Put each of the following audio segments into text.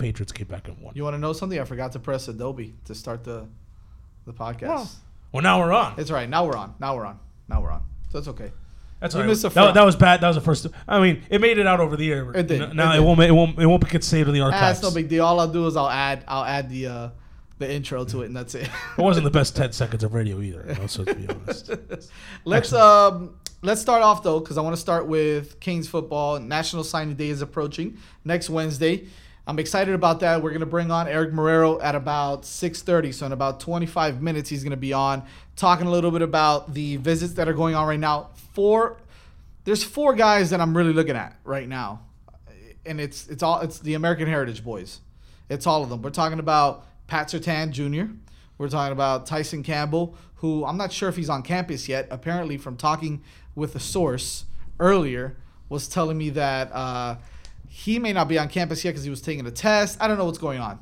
Patriots came back and won. You want to know something? I forgot to press Adobe to start the the podcast. Well, well, now we're on. It's all right. Now we're on. Now we're on. Now we're on. So it's okay. That's we all right. missed a That, that was bad. That was the first. I mean, it made it out over the air. It did. N- Now It it, did. won't. It won't. It won't get saved in the Ah, archives. it's no big deal. All I'll do is I'll add I'll add the uh, the intro to it, and that's it. It wasn't the best ten seconds of radio either. Also, to be honest. let's um let's start off though, because I want to start with Canes football. National Signing Day is approaching next Wednesday. I'm excited about that. We're gonna bring on Eric Marrero at about 6:30, so in about 25 minutes he's gonna be on talking a little bit about the visits that are going on right now. Four, there's four guys that I'm really looking at right now, and it's it's all it's the American Heritage boys. It's all of them. We're talking about Pat Surtain Jr. We're talking about Tyson Campbell, who I'm not sure if he's on campus yet. Apparently, from talking with a source earlier, was telling me that uh, he may not be on campus yet because he was taking a test. I don't know what's going on.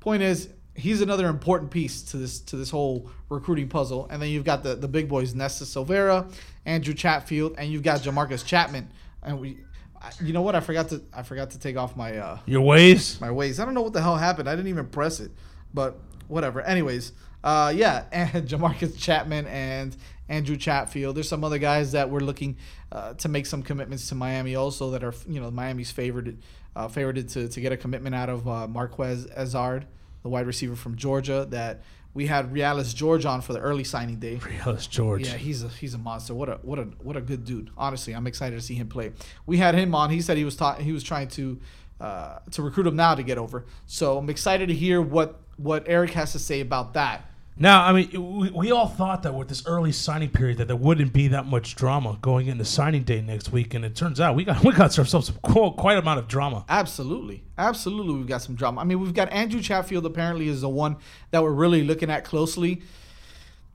Point is, he's another important piece to this to this whole recruiting puzzle. And then you've got the the big boys, Nesta Silvera, Andrew Chatfield, and you've got Jamarcus Chapman. And we, I- you know what? I forgot to I forgot to take off my uh, Your ways. my ways. I don't know what the hell happened. I didn't even press it, but whatever. Anyways, uh, yeah, and Jamarcus Chapman and Andrew Chatfield. There's some other guys that we're looking uh, to make some commitments to Miami also that are you know Miami's favored uh, favored to to get a commitment out of uh, Marquez Ezzard, the wide receiver from Georgia that. We had Realis George on for the early signing day. Yes, George. Yeah, he's a he's a monster. What a what a what a good dude. Honestly, I'm excited to see him play. We had him on. He said he was ta- he was trying to uh, to recruit him now to get over. So I'm excited to hear what what Eric has to say about that. Now, I mean, we, we all thought that with this early signing period that there wouldn't be that much drama going into signing day next week, and it turns out we got we got ourselves some qu- quite amount of drama. Absolutely, absolutely, we've got some drama. I mean, we've got Andrew Chatfield. Apparently, is the one that we're really looking at closely.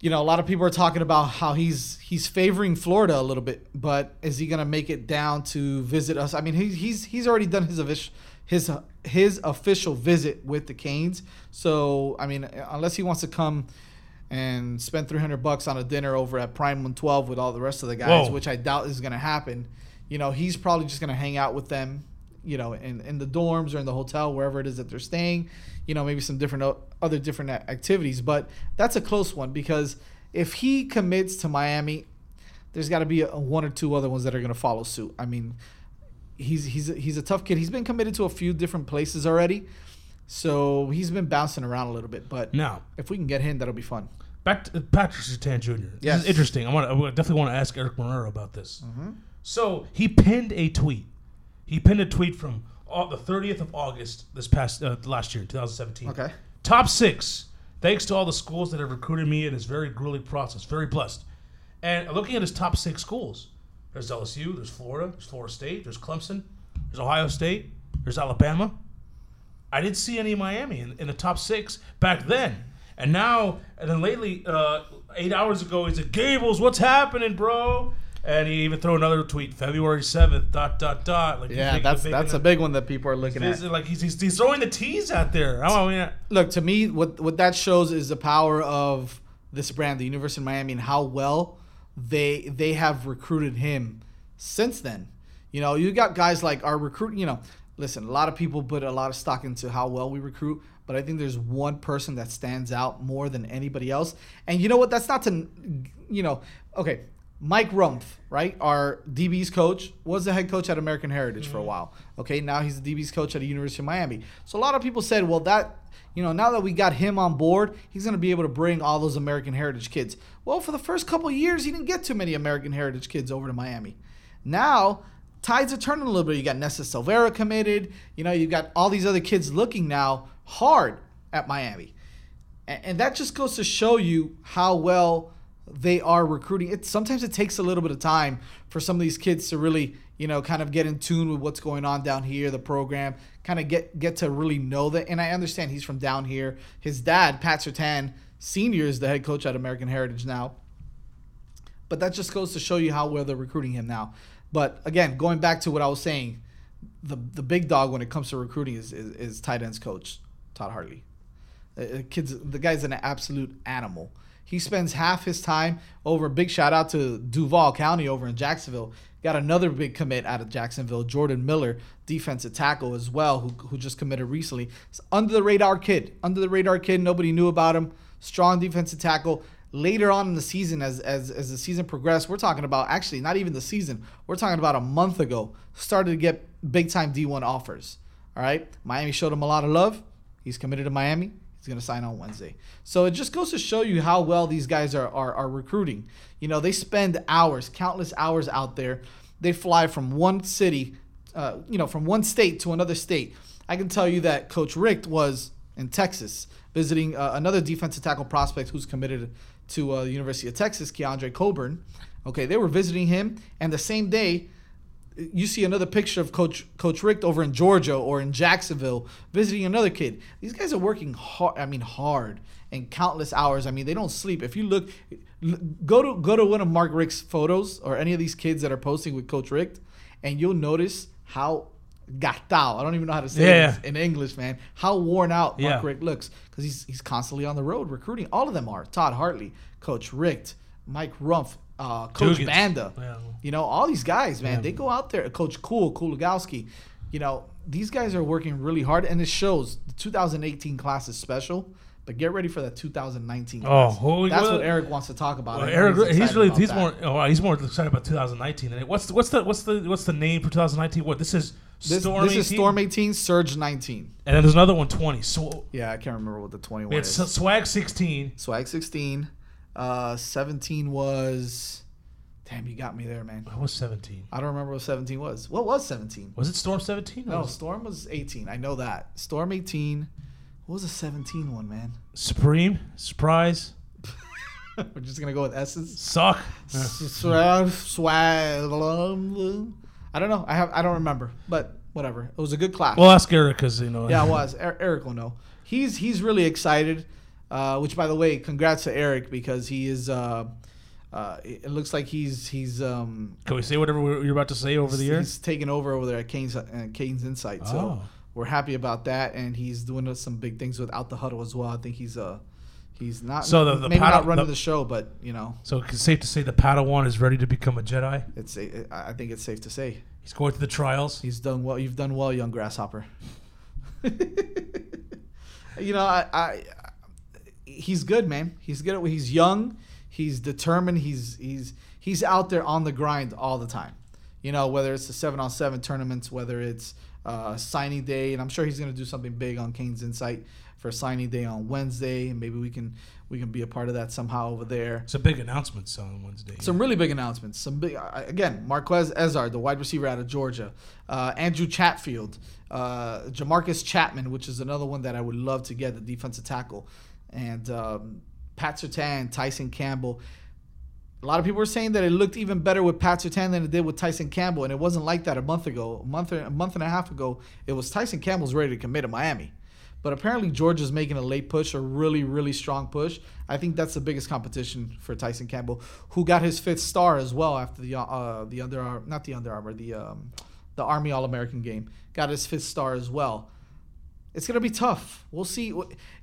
You know, a lot of people are talking about how he's he's favoring Florida a little bit, but is he gonna make it down to visit us? I mean, he's he's he's already done his his his official visit with the Canes. So I mean, unless he wants to come and spend 300 bucks on a dinner over at Prime 112 with all the rest of the guys, Whoa. which I doubt is going to happen. You know, he's probably just going to hang out with them, you know, in, in the dorms or in the hotel, wherever it is that they're staying. You know, maybe some different other different activities. But that's a close one because if he commits to Miami, there's got to be a, one or two other ones that are going to follow suit. I mean, he's he's a, he's a tough kid. He's been committed to a few different places already, so he's been bouncing around a little bit. But Now, if we can get him, that'll be fun. back to Patrick Surtain Jr. This Yes. is interesting. I want I definitely want to ask Eric Marrero about this. Mm-hmm. So he pinned a tweet. He pinned a tweet from uh, the 30th of August this past uh, last year, 2017. Okay. Top six. Thanks to all the schools that have recruited me in this very grueling process. Very blessed. And looking at his top six schools, there's LSU, there's Florida, there's Florida State, there's Clemson, there's Ohio State, there's Alabama. I didn't see any Miami in, in the top six back then. And now, and then lately, uh, eight hours ago, he said, Gables, what's happening, bro? And he even threw another tweet, February 7th, dot, dot, dot. Like, Yeah, that's that's a big one that people are looking at. Like, he's, he's, he's throwing the teas out there. I mean, Look, to me, what what that shows is the power of this brand, the University of Miami, and how well they they have recruited him since then. You know, you got guys like our recruit. You know, listen, a lot of people put a lot of stock into how well we recruit, but I think there's one person that stands out more than anybody else. And you know what? That's not to, you know, okay. Mike Rumph, right? Our DB's coach was the head coach at American Heritage for a mm-hmm. while. Okay, now he's the DB's coach at the University of Miami. So a lot of people said, well, that you know, now that we got him on board, he's going to be able to bring all those American Heritage kids. Well, for the first couple of years, he didn't get too many American Heritage kids over to Miami. Now, tides are turning a little bit. You got Nesta Silvera committed. You know, you've got all these other kids looking now hard at Miami. A- And that just goes to show you how well they are recruiting. It sometimes it takes a little bit of time for some of these kids to really, you know, kind of get in tune with what's going on down here, the program, kind of get get to really know that. And I understand he's from down here. His dad, Pat Surtain, senior, is the head coach at American Heritage now. But that just goes to show you how well they're recruiting him now. But again, going back to what I was saying, the the big dog when it comes to recruiting is is, is tight ends coach Todd Hartley. Uh, uh, kids, the guy's an absolute animal. He spends half his time over. Big shout out to Duval County over in Jacksonville. Got another big commit out of Jacksonville, Jordan Miller, defensive tackle as well, who, who just committed recently. It's under the radar kid. Under the radar kid. Nobody knew about him. Strong defensive tackle. Later on in the season, as, as, as the season progressed, we're talking about actually not even the season. We're talking about a month ago. Started to get big time D1 offers. All right. Miami showed him a lot of love. He's committed to Miami. He's going to sign on Wednesday. So it just goes to show you how well these guys are, are, are recruiting. You know, they spend hours, countless hours out there. They fly from one city, uh, you know, from one state to another state. I can tell you that Coach Richt was in Texas visiting uh, another defensive tackle prospect who's committed to uh, the University of Texas, Keondre Coburn. Okay, they were visiting him, and the same day, you see another picture of Coach Coach Richt over in Georgia or in Jacksonville visiting another kid. These guys are working hard. I mean, hard and countless hours. I mean, they don't sleep. If you look, go to go to one of Mark Richt's photos or any of these kids that are posting with Coach Richt, and you'll notice how gatao. I don't even know how to say Yeah. it in English, man. How worn out Mark Yeah. Richt looks because he's he's constantly on the road recruiting. All of them are Todd Hartley, Coach Richt, Mike Rumph, uh, Coach Dugans. Banda. Yeah. You know, all these guys, man, Yeah. they go out there. Coach Cool, Kuligowski. You know, these guys are working really hard, and it shows. The 2018 class is special, but get ready for that 2019 Oh, holy! that's what- what Eric wants to talk about. Well, Eric, he's, excited really he's that. more oh, he's more excited about 2019 And. What's the, what's the what's the what's the name for 2019? What this is This, Storm this is Storm 18, Surge 19. and then there's another one 20. So Yeah, I can't remember what the 21 we had is. S- Swag 16. Swag 16. Uh, 17 was. Damn, you got me there, man. What was 17? I don't remember what 17 was. What was 17? Was it Storm 17? No, was Storm was 18. I know that. Storm 18. What was a 17 one, man? Supreme Surprise We're just gonna go with S's. Suck. Swag. I don't know. I have. I don't remember. But whatever. It was a good class. We'll ask Eric because you know. yeah, it was. Er- Eric will know. He's he's really excited. Uh, which, by the way, congrats to Eric because he is. Uh, uh, it looks like he's he's um Can we say whatever we- you're about to say over the years? he's taken over over there at Canes uh, Canes Insight. So Oh. we're happy about that, and he's doing some big things without the huddle as well. I think he's uh he's not So the- the maybe not running the- the, show, but you know So it's safe to say the Padawan is ready to become a Jedi. it's a, I think it's safe to say He's going through the trials. he's done well. You've done well, young grasshopper. you know, I, I he's good, man. He's good. at- He's young. He's determined. He's he's he's out there on the grind all the time. You know, whether it's the seven on seven tournaments, whether it's uh, signing day, and I'm sure he's gonna do something big on Canes Insight for signing day on Wednesday, and maybe we can we can be a part of that somehow over there. It's a big announcement on Wednesday. Some really big announcements. Some big uh, again. Marquez Ezzard, the wide receiver out of Georgia. Uh, Andrew Chatfield, uh, Jamarcus Chapman, which is another one that I would love to get, the defensive tackle, and um, Pat Surtain, Tyson Campbell. A lot of people were saying that it looked even better with Pat Surtain than it did with Tyson Campbell, and it wasn't like that a month ago. A month, a month and a half ago, it was Tyson Campbell's ready to commit to Miami. But apparently Georgia's making a late push, a really, really strong push. I think that's the biggest competition for Tyson Campbell, who got his fifth star as well after the uh, the Under Ar- not the Under Armour, the um, the Army All American game. Got his fifth star as well. It's gonna be tough. We'll see.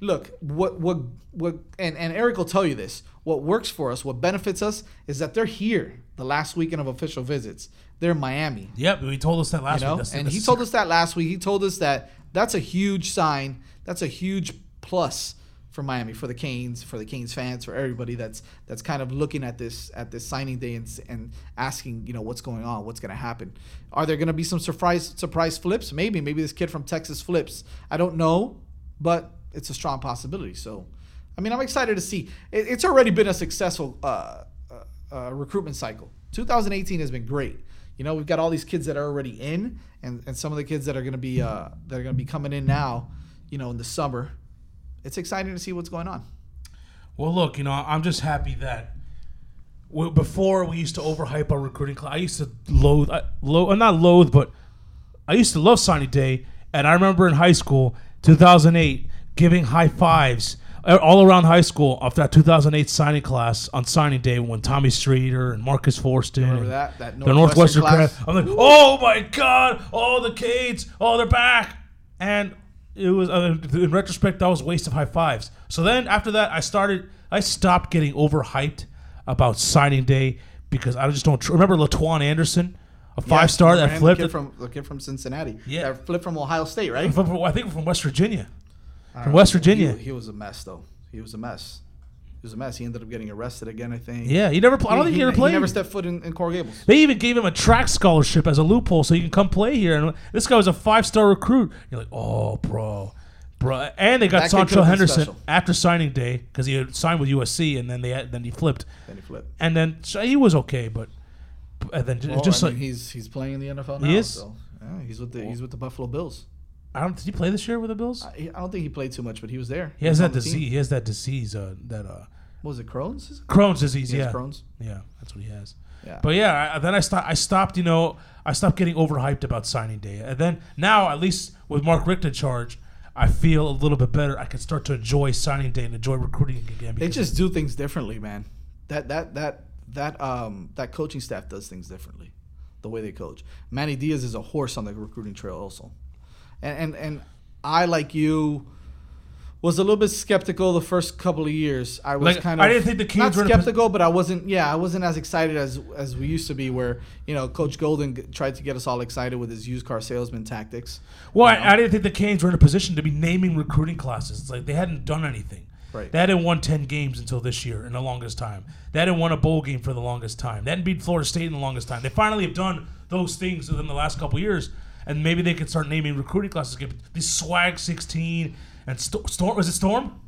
Look, what what what, and and Eric will tell you this. What works for us, what benefits us, is that they're here the last weekend of official visits. They're in Miami Yep, he told us that last you know? week. That's- and that's he told us that last week. He told us that that's a huge sign. That's a huge plus for Miami, for the Canes, for the Canes fans, for everybody that's that's kind of looking at this at this signing day and and asking, you know, what's going on, what's going to happen. Are there going to be some surprise surprise flips? Maybe, maybe this kid from Texas flips. I don't know, but it's a strong possibility. So, I mean, I'm excited to see. It, it's already been a successful uh, uh, uh, recruitment cycle. 2018 has been great. You know, we've got all these kids that are already in, and, and some of the kids that are going to be uh, that are going to be coming in now. You know, in the summer, it's exciting to see what's going on. Well, look, you know, I'm just happy that before we used to overhype our recruiting class. I used to loathe, I, lo- uh, not loathe, but I used to love signing day. And I remember in high school, 2008, giving high fives uh, all around high school of that 2008 signing class on signing day when Tommy Streeter and Marcus Forston Remember and that that the Northwestern class. class. I'm like, oh my god, oh the Canes, oh they're back, and it was uh, in retrospect that was a waste of high fives. So then after that, I started. I stopped getting overhyped about signing day because I just don't tr- remember Latuan Anderson, a five star that flipped. the kid from the kid from Cincinnati. Yeah. that flipped from Ohio State, right? from- I think from West Virginia. From know. West Virginia. He, he was a mess, though. He was a mess. He was a mess. He ended up getting arrested again. I think. Yeah, he never. Pl- I don't think he, ever played. He never stepped foot in, in Coral Gables. They even gave him a track scholarship as a loophole so he can come play here. And this guy was a five star recruit. You're like, oh, bro, bro. And they got Seantrel Henderson after signing day because he had signed with USC and then they had, then he flipped. Then he flipped. And then so he was okay, but and then Well, just I like he's he's playing in the NFL now. He is? So, yeah, he's with the he's with the Buffalo Bills. I don't. Did he play this year with the Bills? I, I don't think he played too much, but he was there. He has that disease. He has that disease. Uh, that uh, What was it Crohn's? Is? Crohn's disease. He has Yeah, Crohn's. yeah, that's what he has. Yeah. But yeah, I, then I stopped. I stopped. You know, I stopped getting overhyped about signing day, and then now, at least with Mark Richt in charge, I feel a little bit better. I can start to enjoy signing day and enjoy recruiting again. they just do things differently, man. That that that that um that coaching staff does things differently, the way they coach. Manny Diaz is a horse on the recruiting trail, also, and and and I like you was a little bit skeptical the first couple of years. I was Like, kind of I didn't think the Canes not were in a skeptical, but I wasn't. Yeah, I wasn't as excited as as we used to be. Where you know Coach Golden g- tried to get us all excited with his used car salesman tactics. Well? I, I didn't think the Canes were in a position to be naming recruiting classes. It's like they hadn't done anything. Right. They hadn't won ten games until this year in the longest time. They hadn't won a bowl game for the longest time. They hadn't beat Florida State in the longest time. They finally have done those things within the last couple years, and maybe they could start naming recruiting classes. Give these swag sixteen and Sto- Storm. Was it Storm?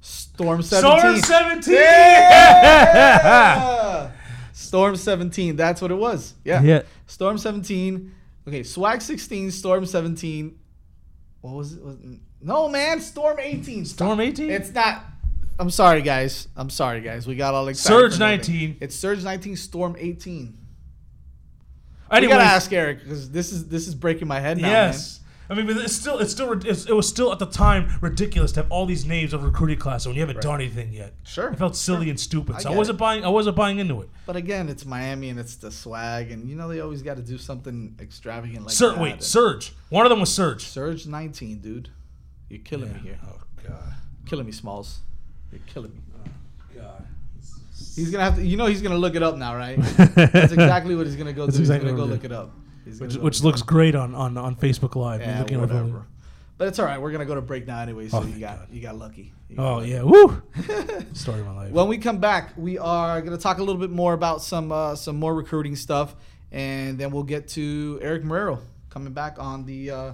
Storm seventeen. Storm seventeen. Yeah! Storm 17. That's what it was. Yeah. Yeah. Storm 17. Okay, Swag 16, Storm 17. What was it? Was, no, man, Storm 18. Stop. Storm 18? It's not. I'm sorry, guys. I'm sorry, guys. We got all excited. Surge 19. It's Surge 19, Storm 18. Anyways, we gotta ask Eric because this is this is breaking my head now, Yes. I mean, but it's still, it's still, it's, it was still at the time ridiculous to have all these names of recruiting classes when you haven't done anything yet. Sure, it felt silly sure. and stupid. I so I wasn't it. buying, I wasn't buying into it. But again, it's Miami and it's the swag, and you know they always got to do something extravagant like Sur- that. wait, And Surge. One of them was Surge. Surge 19, dude. You're killing me here. Oh God. Killing me, Smalls. You're killing me. Oh, God. He's gonna have to. You know, he's gonna look it up now, right? That's exactly what he's gonna go do. That's He's gonna go look it up. Which, which looks great on, on, on Facebook Live. looking yeah, at whatever. But it's all right. We're gonna go to break now, anyway. So Oh, you got God. you got lucky. You got Oh lucky. yeah, woo! Story of my life. When we come back, we are gonna talk a little bit more about some uh, some more recruiting stuff, and then we'll get to Eric Marrero coming back on the. Uh,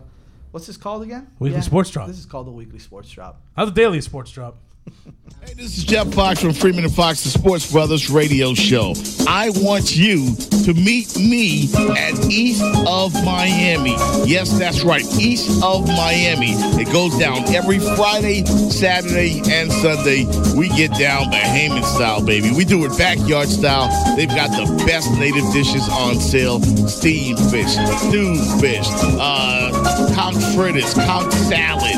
what's this called again? Weekly Sports Drop. This is called the Weekly Sports Drop. How's the daily sports drop? Hey, this is Jeff Fox from Freeman and Fox, the Sports Brothers radio show. I want you to meet me at East of Miami. Yes, that's right, East of Miami. It goes down every Friday, Saturday, and Sunday. We get down the Bahamian style, baby. We do it backyard style. They've got the best native dishes on sale: steamed fish, stewed fish, uh, fritters, conch salad,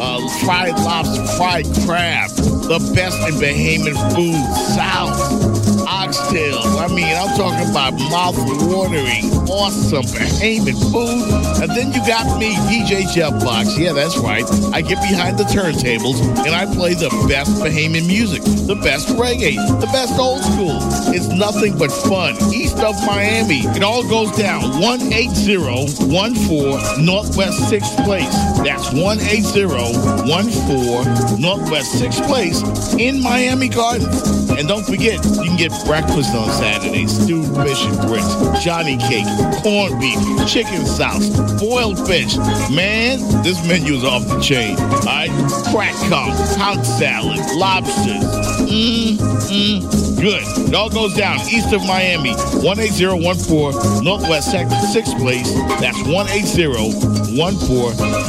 uh, fried lobster, fried crab, the best in Bahamian food, south, oxtails. I mean, I'm talking about mouth-watering, awesome Bahamian food. And then you got me, DJ Jeff Box. Yeah, that's right. I get behind the turntables and I play the best Bahamian music, the best reggae, the best old school. It's nothing but fun. East of Miami. It all goes down 18014 Northwest 6th Place. That's 18014 Northwest 6th Place in Miami Gardens. And don't forget, you can get breakfast on Saturdays, stewed fish and grits, Johnny cake, corned beef, chicken sauce, boiled fish. Man, this menu is off the chain. All right, crack conch, conch salad, lobsters. Mmm, mmm, good. It all goes down east of Miami, 18014 Northwest 6th Place. That's 18014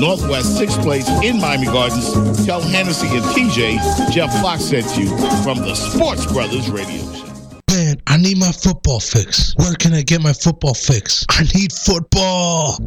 Northwest 6th Place in Miami Gardens. Tell Hennessy and TJ Jeff Fox sent you from the Sports Brothers Radio Show. Man, I need my football fix. Where can I get my football fix? I need football.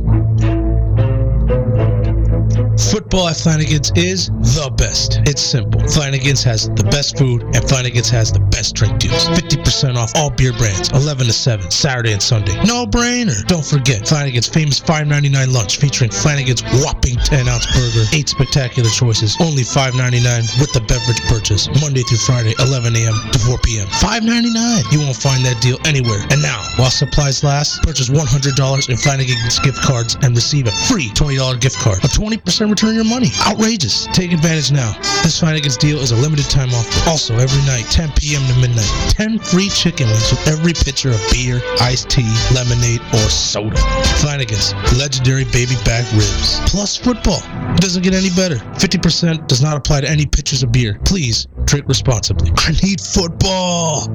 Football at Flanagan's is the best. It's simple. Flanagan's has the best food and Flanagan's has the best drink deals. 50% off all beer brands, 11 to 7, Saturday and Sunday. No brainer. Don't forget Flanagan's famous $5.99 lunch featuring Flanagan's whopping 10 ounce burger, 8 spectacular choices, only $5.99 with the beverage purchase, Monday through Friday, 11 a.m. to 4 p.m. $5.99. You won't find that deal anywhere. And now, while supplies last, purchase $100 in Flanagan's gift cards and receive a free $20 gift card. A 20% return your money. Outrageous. Take advantage now. This Flanagan's deal is a limited time offer. Also, every night, 10 p.m. to midnight, 10 free chicken wings with every pitcher of beer, iced tea, lemonade, or soda. Flanagan's legendary baby back ribs. Plus football. It doesn't get any better. 50% does not apply to any pitchers of beer. Please drink responsibly. I need football.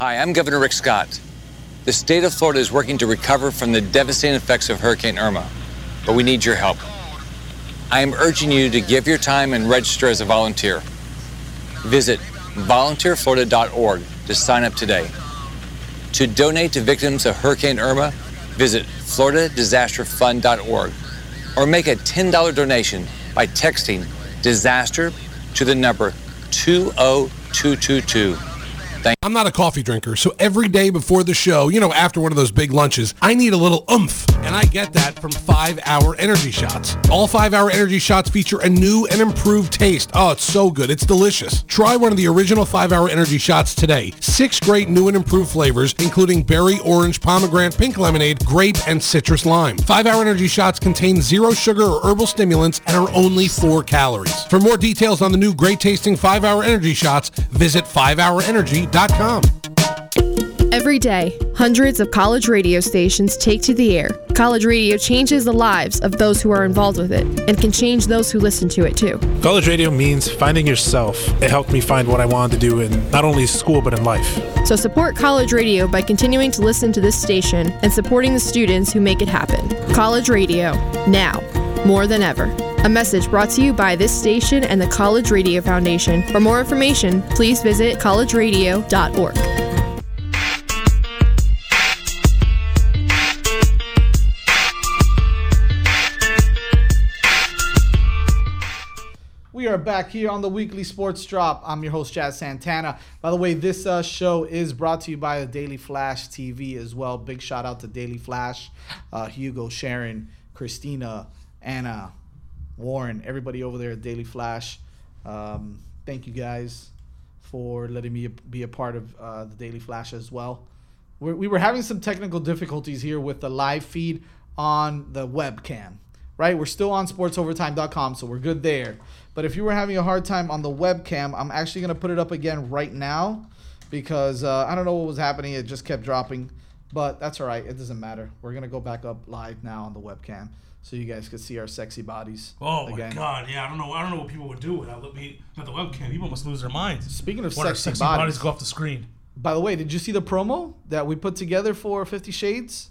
Hi, I'm Governor Rick Scott. The state of Florida is working to recover from the devastating effects of Hurricane Irma, but we need your help. I am urging you to give your time and register as a volunteer. Visit volunteerflorida.org to sign up today. To donate to victims of Hurricane Irma, visit floridadisasterfund.org or make a $10 donation by texting disaster to the number 20222. I'm not a coffee drinker, so every day before the show, you know, after one of those big lunches, I need a little oomph. And I get that from 5 Hour Energy Shots. All 5 Hour Energy Shots feature a new and improved taste. Oh, it's so good. It's delicious. Try one of the original 5 Hour Energy Shots today. Six great new and improved flavors, including berry, orange, pomegranate, pink lemonade, grape, and citrus lime. 5 Hour Energy Shots contain zero sugar or herbal stimulants and are only 4 calories. For more details on the new great tasting 5 Hour Energy Shots, visit 5hourenergy.com. Every day, hundreds of college radio stations take to the air. College radio changes the lives of those who are involved with it and can change those who listen to it too. College radio means finding yourself. It helped me find what I wanted to do in not only school but in life. So support college radio by continuing to listen to this station and supporting the students who make it happen. College radio, now, more than ever. A message brought to you by this station and the College Radio Foundation. For more information, please visit collegeradio.org. We are back here on the weekly sports drop. I'm your host, Jazz Santana. By the way, this uh, show is brought to you by the Daily Flash TV as well. Big shout out to Daily Flash, uh, Hugo, Sharon, Christina, Anna, Warren, everybody over there at Daily Flash. Um, thank you guys for letting me be a part of uh, the Daily Flash as well. We're, we were having some technical difficulties here with the live feed on the webcam, right? We're still on sportsovertime.com, so we're good there. But if you were having a hard time on the webcam, I'm actually going to put it up again right now because uh, I don't know what was happening. It just kept dropping. But that's all right. It doesn't matter. We're going to go back up live now on the webcam so you guys can see our sexy bodies. Oh again. my god, yeah, I don't know. I don't know what people would do without me not the webcam. People must lose their minds. Speaking of sexy sexy bodies. bodies. go off the screen. By the way, did you see the promo that we put together for Fifty Shades?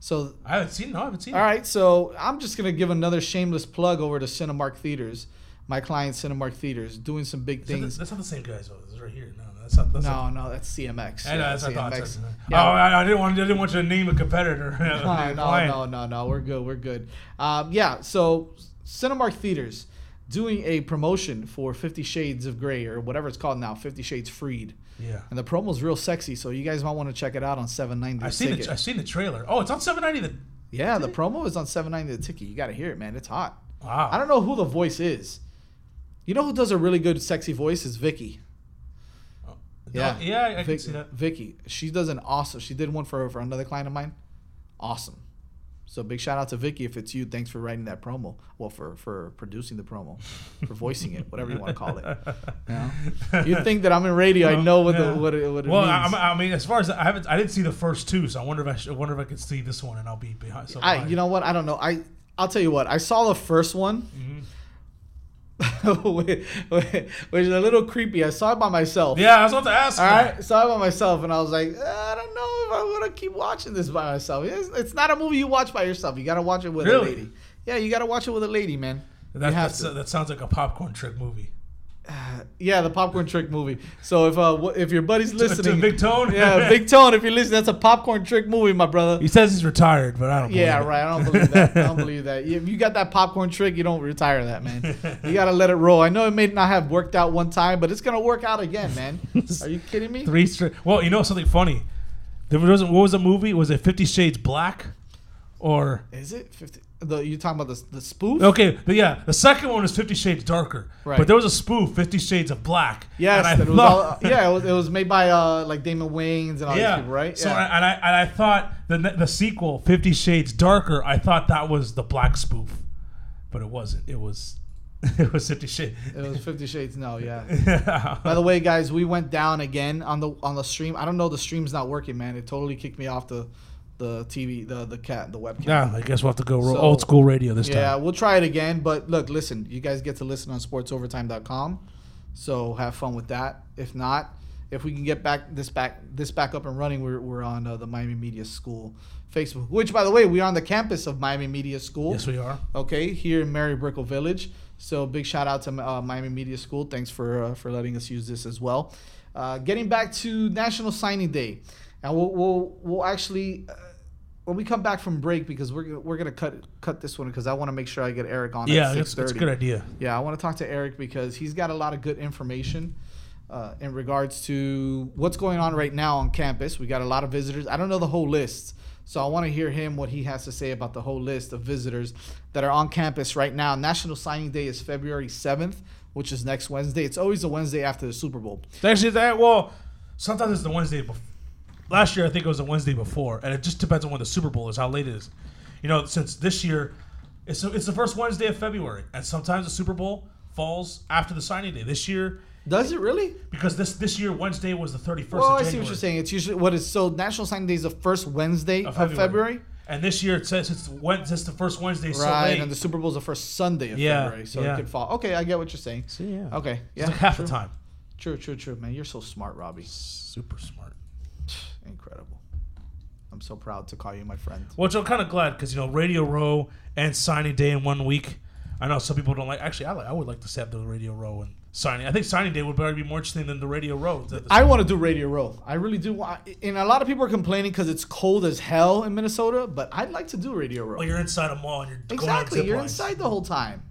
So I haven't seen. No, I haven't seen. All it. right, so I'm just gonna give another shameless plug over to Cinemark Theaters, my client Cinemark Theaters, doing some big that the- things. That's not the same guys. though. This is right here. No, that's not. That's No, not, no, that's CMX. I know, that's what I thought. CMX. Yeah. Oh, I, I didn't want. I didn't want you to name a competitor. No, no, no, no, no. We're good. We're good. Um, yeah. So Cinemark Theaters doing a promotion for Fifty Shades of Grey or whatever it's called now, Fifty Shades Freed. Yeah. And the promo promo's real sexy, so you guys might want to check it out on seven ninety. I've seen it. I've seen the trailer. Oh, it's on 790. The, Yeah, the promo is on seven ninety the ticket. You got to hear it, man. It's hot. wow. I don't know who the voice is. You know who does a really good sexy voice is Vicky. Yeah, yeah, I can Vic- see that. Vicky, she does an awesome. She did one for for another client of mine. Awesome. So big shout out to Vicky if it's you. Thanks for writing that promo. Well, for for producing the promo, for voicing it, whatever you want to call it. You think that I'm in radio? I know what Yeah. the what it, what it well, means. I, I mean, as far as I haven't, I didn't see the first two, so I wonder if I, should, I wonder if I could see this one and I'll be behind. So I, behind. you know what? I don't know. I I'll tell you what. I saw the first one, Mm-hmm. which, which is a little creepy. I saw it by myself. yeah, I was about to ask. All right, saw it by myself, and I was like, I don't know if I want to keep watching this by myself. It's, it's not a movie you watch by yourself. You got to watch it with a lady. Yeah, you got to watch it with a lady, man. That, that's, uh, that sounds like a popcorn trick movie. Yeah, the popcorn trick movie. So if uh if your buddy's listening, Big Tone? yeah, Big Tone. If you're listening, that's a popcorn trick movie, my brother. He says he's retired, but I don't. Yeah, believe it. right. I don't believe that. I don't believe that. If you got that popcorn trick, you don't retire that, man. You gotta let it roll. I know it may not have worked out one time, but it's gonna work out again, man. Are you kidding me? Three straight. Well, you know something funny. There was what was the movie? Was it Fifty Shades Black, or Is it fifty? The you talking about the the spoof? okay? But yeah, the second one was Fifty Shades Darker. Right. But there was a spoof, Fifty Shades of Black. Yes, and I it was all, yeah, it was, it was made by uh like Damon Wayans and all yeah. these people, right? So yeah. I, and I and I thought the the sequel, Fifty Shades Darker. I thought that was the black spoof, but it wasn't. It was it was Fifty Shades. It was Fifty Shades. No, yeah. By the way, guys, we went down again on the on the stream. I don't know. The stream's not working, man. It totally kicked me off the the TV, the the cat, the webcam. Yeah, I guess we'll have to go So- old school radio this Yeah, time. Yeah, we'll try it again. But look, listen, you guys get to listen on sportsovertime.com. So have fun with that. If not, if we can get back this back this back up and running, we're, we're on uh, the Miami Media School Facebook. Which, by the way, we're on the campus of Miami Media School. Yes, we are. Okay, here in Mary Brickell Village. So big shout out to uh, Miami Media School. Thanks for uh, for letting us use this as well. Uh, getting back to National Signing Day, and we'll we'll, we'll actually. Uh, when we come back from break, because we're we're gonna cut cut this one because I want to make sure I get Eric on. Yeah, at that's, that's a good idea. Yeah, I want to talk to Eric because he's got a lot of good information uh, in regards to what's going on right now on campus. We got a lot of visitors. I don't know the whole list, so I want to hear him what he has to say about the whole list of visitors that are on campus right now. National Signing Day is February seventh, which is next Wednesday. It's always the Wednesday after the Super Bowl. Actually, that well, sometimes it's the Wednesday before. Last year, I think it was the Wednesday before, and it just depends on when the Super Bowl is, how late it is. You know, since this year, it's it's the first Wednesday of February, and sometimes the Super Bowl falls after the signing day. This year, Does it really? because this this year Wednesday was the thirty first. Well, of I see what you're saying. It's usually what is so National Signing Day is the first Wednesday of February. And this year it says it's when it's the first Wednesday. so Right, late. and the Super Bowl is the first Sunday of Yeah, February, so yeah. it could fall. Okay, I get what you're saying. See, yeah. Okay, yeah, it's like half true. the time. True, true, true, man. You're so smart, Robbie. Super smart. Incredible. I'm so proud to call you my friend. Which I'm kind of glad because you know Radio Row and signing day in one week. I know some people don't like. Actually, I like. I would like to have the Radio Row and signing. I think signing day would probably be more interesting than the Radio Row. The- the- I want to do Radio Row. I really do. want And a lot of people are complaining because it's cold as hell in Minnesota, but I'd like to do Radio Row. well, you're inside a mall and you're going on exactly. You're lines, inside the whole time.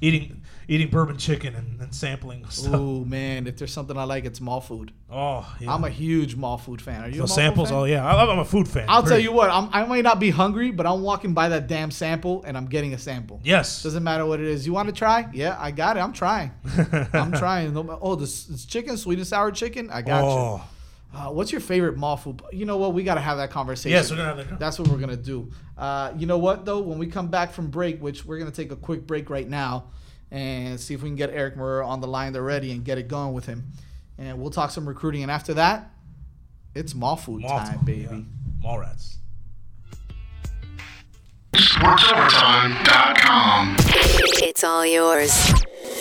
eating eating bourbon chicken and, and sampling stuff. Ooh, man. If there's something I like, it's mall food. Oh, yeah. I'm a huge mall food fan. Are you a so samples. Oh yeah, I I'm a food fan. I'll tell you what, I'm, I might not be hungry, but I'm walking by that damn sample and I'm getting a sample. Yes. Doesn't matter what it is. You want to try? Yeah, I got it. I'm trying. I'm trying. Oh, this, this chicken, sweet and sour chicken. I got Oh. you. Uh, what's your favorite mall food? You know what? We got to have that conversation. Yes, we're gonna have that That's what we're gonna do. Uh, you know what though? When we come back from break, which we're gonna take a quick break right now, and see if we can get Eric Murr on the line already and get it going with him, and we'll talk some recruiting. And after that, it's mall food Mall time, time, baby. yeah. Mall rats. SportsOvertime.com. It's all yours.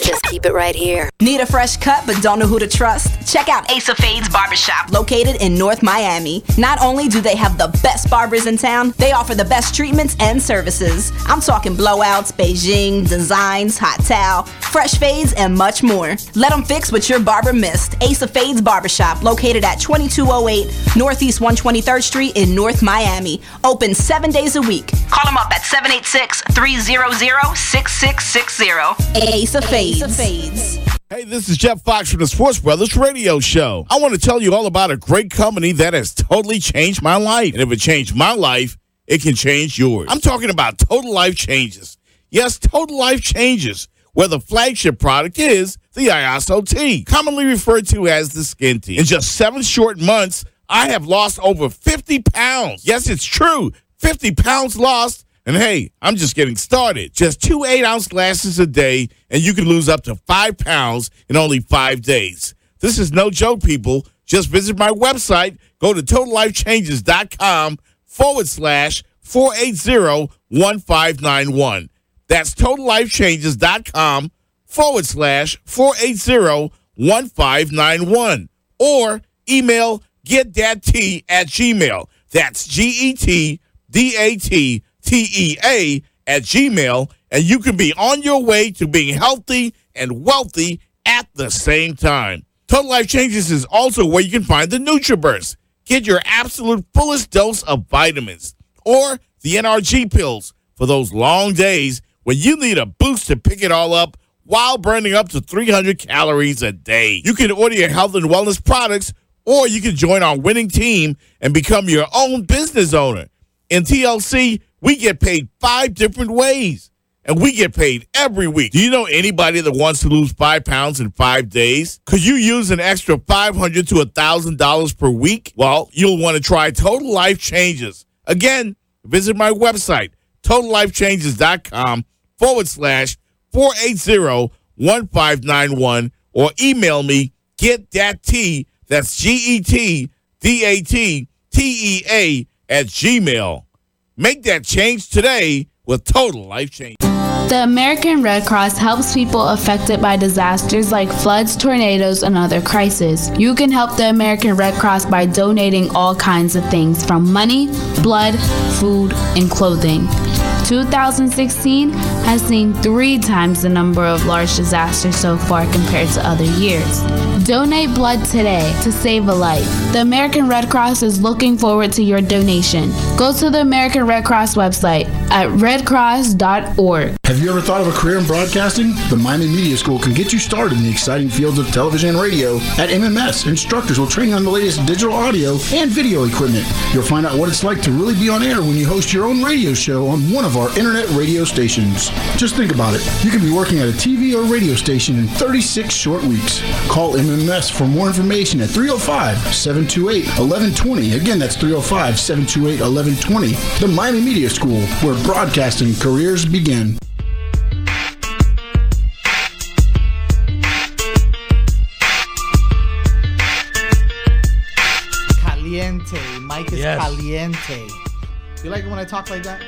Just keep it right here. Need a fresh cut but don't know who to trust? Check out Ace of Fades Barbershop, located in North Miami. Not only do they have the best barbers in town, they offer the best treatments and services. I'm talking blowouts, Beijing, designs, hot towel, fresh fades, and much more. Let them fix what your barber missed. Ace of Fades Barbershop, located at 2208 Northeast 123rd Street in North Miami. Open seven days a week. Call them up at 786 300 6660. Ace of Fades. Ace of Fades. Hey, this is Jeff Fox from the Sports Brothers Radio Show. I want to tell you all about a great company that has totally changed my life. And if it changed my life, it can change yours. I'm talking about Total Life Changes. Yes, Total Life Changes, where the flagship product is the Iaso Tea, commonly referred to as the skin tea. In just seven short months, I have lost over 50 pounds. Yes, it's true. 50 pounds lost. And hey, I'm just getting started. Just two eight ounce glasses a day, and you can lose up to five pounds in only five days. This is no joke, people. Just visit my website, go to totallifechanges.com forward slash 480 1591. That's totallifechanges.com forward slash 480 1591. Or email getdatt at gmail. That's G E T D A T T E A at gmail. And you can be on your way to being healthy and wealthy at the same time. Total Life Changes is also where you can find the NutriBurst. Get your absolute fullest dose of vitamins or the NRG pills for those long days when you need a boost to pick it all up while burning up to 300 calories a day. You can order your health and wellness products or you can join our winning team and become your own business owner. In TLC, we get paid five different ways and we get paid every week. Do you know anybody that wants to lose five pounds in five days? Could you use an extra 500 to $1,000 per week? Well, you'll want to try Total Life Changes. Again, visit my website, totallifechanges.com forward slash 480 1591 or email me, get that T, that's G E T D A T T E A at Gmail. Make that change today with Total Life Change. The American Red Cross helps people affected by disasters like floods, tornadoes, and other crises. You can help the American Red Cross by donating all kinds of things from money, blood, food, and clothing. 2016 has seen three times the number of large disasters so far compared to other years. Donate blood today to save a life. The American Red Cross is looking forward to your donation. Go to the American Red Cross website at redcross.org. Have you ever thought of a career in broadcasting? The Miami Media School can get you started in the exciting fields of television and radio. At MMS, instructors will train you on the latest digital audio and video equipment. You'll find out what it's like to really be on air when you host your own radio show on one of our internet radio stations. Just think about it. You can be working at a TV or radio station in 36 short weeks. Call MMS for more information at 305 728 1120. Again, that's 305 728 1120. The Miami Media School, where broadcasting careers begin. Caliente. Mike is Yes. caliente. You like it when I talk like that?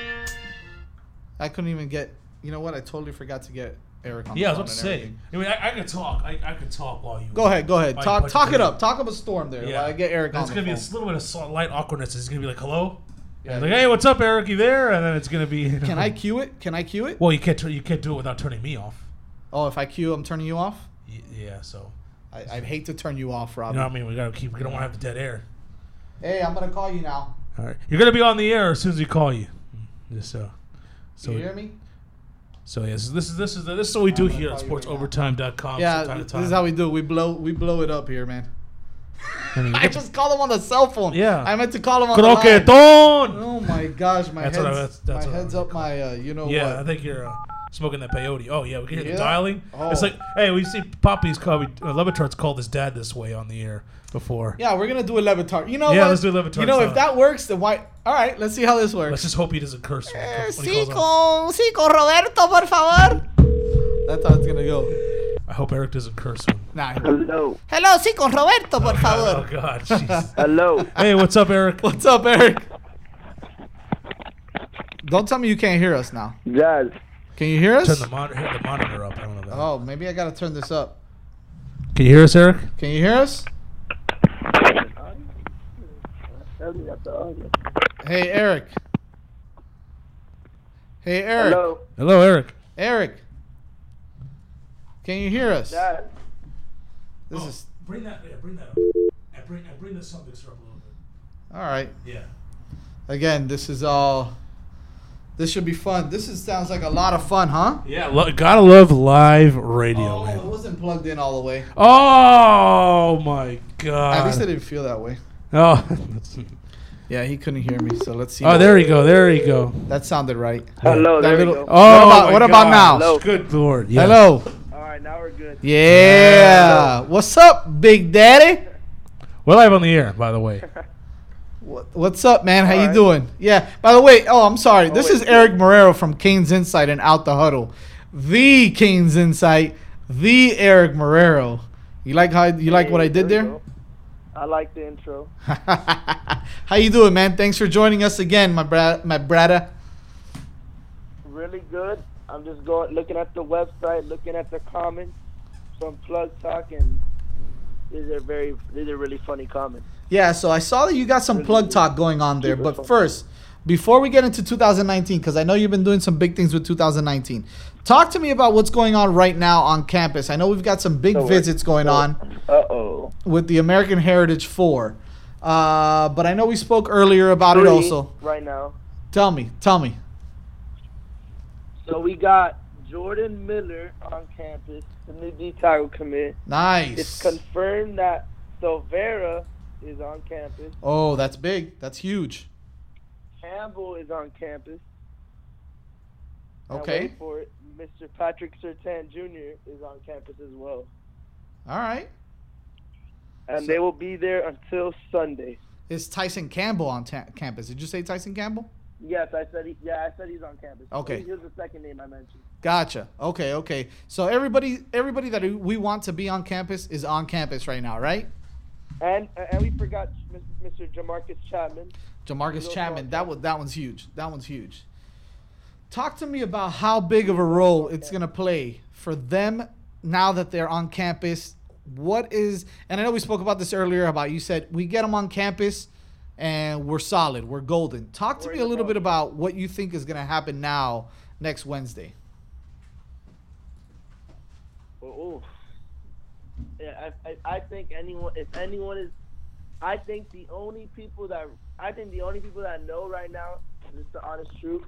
I couldn't even get. You know what? I totally forgot to get Eric on. Yeah, I was about to say. I mean, I, I could talk. I, I could talk while you. Go ahead, go ahead. Talk, talk it up. Talk up a storm there. Yeah, I get Eric on It's gonna be a little bit of slight light awkwardness. It's gonna be like, "Hello." Yeah, like, hey, what's up, Eric? You there? And then it's gonna be. Can I cue it? Can I cue it? Well, you can't. You can't do it without turning me off. Oh, if I cue, I'm turning you off. Y- Yeah. So. I, I'd hate to turn you off, Rob. You know what I mean? We gotta keep. We don't want to have the dead air. Hey, I'm gonna call you now. All right. You're gonna be on the air as soon as we call you. Just so. So. you hear me? So yes, this is this is this is what we do here at call SportsOvertime.com. yeah, time this is how we do. it. We blow, we blow it up here, man. I mean, I just called him on the cell phone. Yeah. I meant to call him on the line. Croqueton. Oh my gosh, my That's head's, what I- that's- that's my what I head's up my, uh, you know Yeah, I think you're uh, smoking that peyote. Oh yeah, we can hear Yeah? the dialing. It's Oh. like, hey, we see Poppy's called uh, Le Batard's called his dad this way on the air before. Yeah, we're gonna do a Le Batard. You know Yeah, what? let's do Le Batard You know, if that works, then why? All right, let's see how this works. Let's just hope he doesn't curse. When Eh, comes- sí, con, sí, con Roberto, por favor. That's how it's gonna go. I hope Eric doesn't curse him. Nah. Hello. Hello, sí, con Roberto, por Oh favor. God, jeez. Hello. hey, what's up, Eric? What's up, Eric? Don't tell me you can't hear us now. Jazz. Can you hear us? Turn the, mon- hit the monitor up. I don't know that. Oh, maybe I gotta turn this up. Can you hear us, Eric? Can you hear us? Hey, Eric. Hey, Eric. Hello. Hello, Eric. Eric. Can you hear us? Jazz. This is oh, Bring that. Yeah, bring that up. I bring. I bring the sound mixer up a little bit. all right. Yeah. Again, this is all. This should be fun. This is sounds like a lot of fun, huh? Yeah, lo- gotta love live radio, Oh, man. it wasn't plugged in all the way. Oh my god. At least I didn't feel that way. Oh. Yeah, he couldn't hear me. So let's see. oh, there you go. There you go. That sounded right. Hello, That there we go. Oh, what about, my what about now? Hello. Good lord. Yeah. Hello. All right, now we're good. Yeah. What's up, Big Daddy? We're live on the air, by the way. What, what's up, man? How you Alright. doing? Yeah. By the way, oh, I'm sorry. Oh, this wait, is Eric Marrero from Canes Insight and Out the Huddle. The Canes Insight, the Eric Marrero. You like how you like what I did there? go. I like the intro. how you doing, man? Thanks for joining us again, my bra- my brada. Really good. I'm just going, looking at the website, looking at the comments from Plug Talk, and these are very, these are really funny comments. Yeah, so I saw that you got some plug talk going on there. But first, before we get into 2019, because I know you've been doing some big things with 2019, talk to me about what's going on right now on campus. I know we've got some big So visits going so- on Uh-oh. with the American Heritage 4. Uh, but I know we spoke earlier about it also. Right now. Tell me, tell me. So we got Jordan Miller on campus, the new D tackle commit. Nice. It's confirmed that Silvera is on campus. Oh, that's big. That's huge. Campbell is on campus. Okay. wait for it. Mr. Patrick Surtain Jr. is on campus as well. All right. And they will be there until Sunday. Is Tyson Campbell on ta- campus? Did you say Tyson Campbell? Yes, I said he, yeah, I said he's on campus. Okay. He was the second name I mentioned. Gotcha. Okay, okay. So everybody everybody that we want to be on campus is on campus right now, right? And uh, and we forgot Mr. Jamarcus Chapman. Jamarcus Chapman, that was that one's huge. That one's huge. Talk to me about how big of a role it's gonna play for them now that they're on campus. What is and I know we spoke about this earlier about you said we get them on campus and we're solid, we're golden. Talk to me a little bit about what you think is gonna happen now next Wednesday. Oh, yeah. I, I I think anyone, if anyone is, I think the only people that I think the only people that know right now, just the honest truth,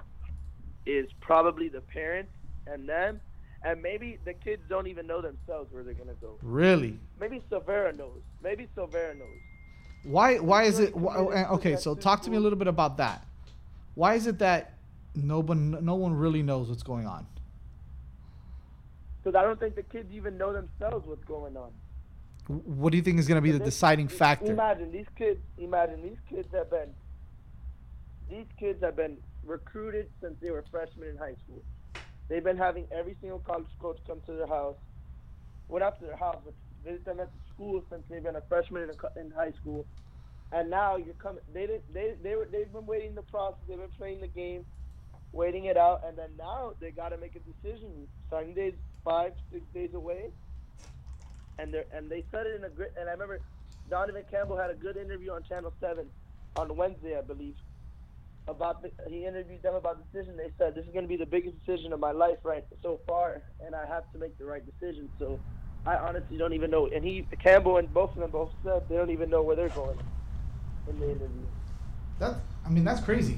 is probably the parents and them, and maybe the kids don't even know themselves where they're gonna go. Really? Maybe Silvera knows. Maybe Silvera knows. Why why is it why, uh, okay, so talk to me a little bit about that. Why is it that no one no one really knows what's going on? Because I don't think the kids even know themselves what's going on. What do you think is going to be the deciding factor? Imagine these kids. Imagine these kids have been. These kids have been recruited since they were freshmen in high school. They've been having every single college coach come to their house. Well, not to their house, but visit them at the school since they've been a freshman in, a, in high school. And now you're coming. They did. They they were. They've been waiting the process. They've been playing the game, waiting it out, and then now they got to make a decision. Signing days five, six days away and they and they said it in a great. And I remember Donovan Campbell had a good interview on Channel Seven on Wednesday, I believe. About the, he interviewed them about the decision. They said this is going to be the biggest decision of my life right so far, and I have to make the right decision. So I honestly don't even know. And he Campbell and both of them both said they don't even know where they're going in the interview. That I mean that's crazy.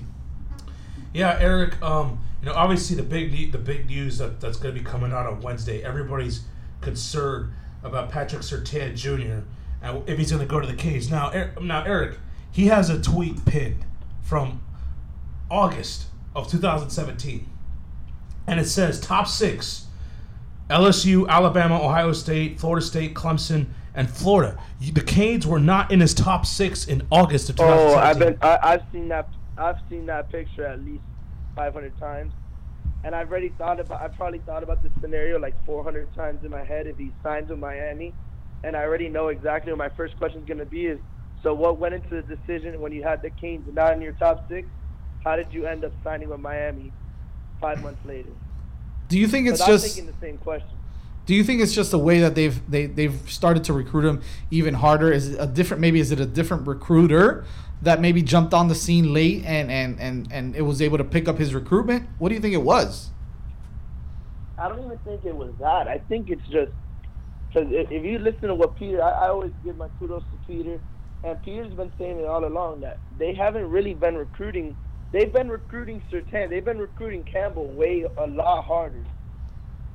Yeah, Eric. Um, you know, obviously the big the big news that, that's going to be coming out on Wednesday. Everybody's concerned about Patrick Surtain Jr. and if he's going to go to the Canes. Now, Er- now Eric, he has a tweet pinned from August of 2017, and it says top six: LSU, Alabama, Ohio State, Florida State, Clemson, and Florida. The Canes were not in his top six in August of 2017. Oh, I've been I, I've seen that I've seen that picture at least 500 times, and I've already thought about I've probably thought about this scenario like 400 times in my head if he signs with Miami, and I already know exactly what my first question is going to be is so what went into the decision when you had the Kings not in your top six? How did you end up signing with Miami five months later? Do you think it's But I'm just thinking the same question. Do you think it's just the way that they've they they've started to recruit him even harder? Is it a different maybe is it a different recruiter that maybe jumped on the scene late and and and and it was able to pick up his recruitment? What do you think it was? I don't even think it was that. I think it's just because if, you listen to what Peter, I, I always give my kudos to Peter, and Peter's been saying it all along that they haven't really been recruiting. They've been recruiting Surtain. They've been recruiting Campbell way a lot harder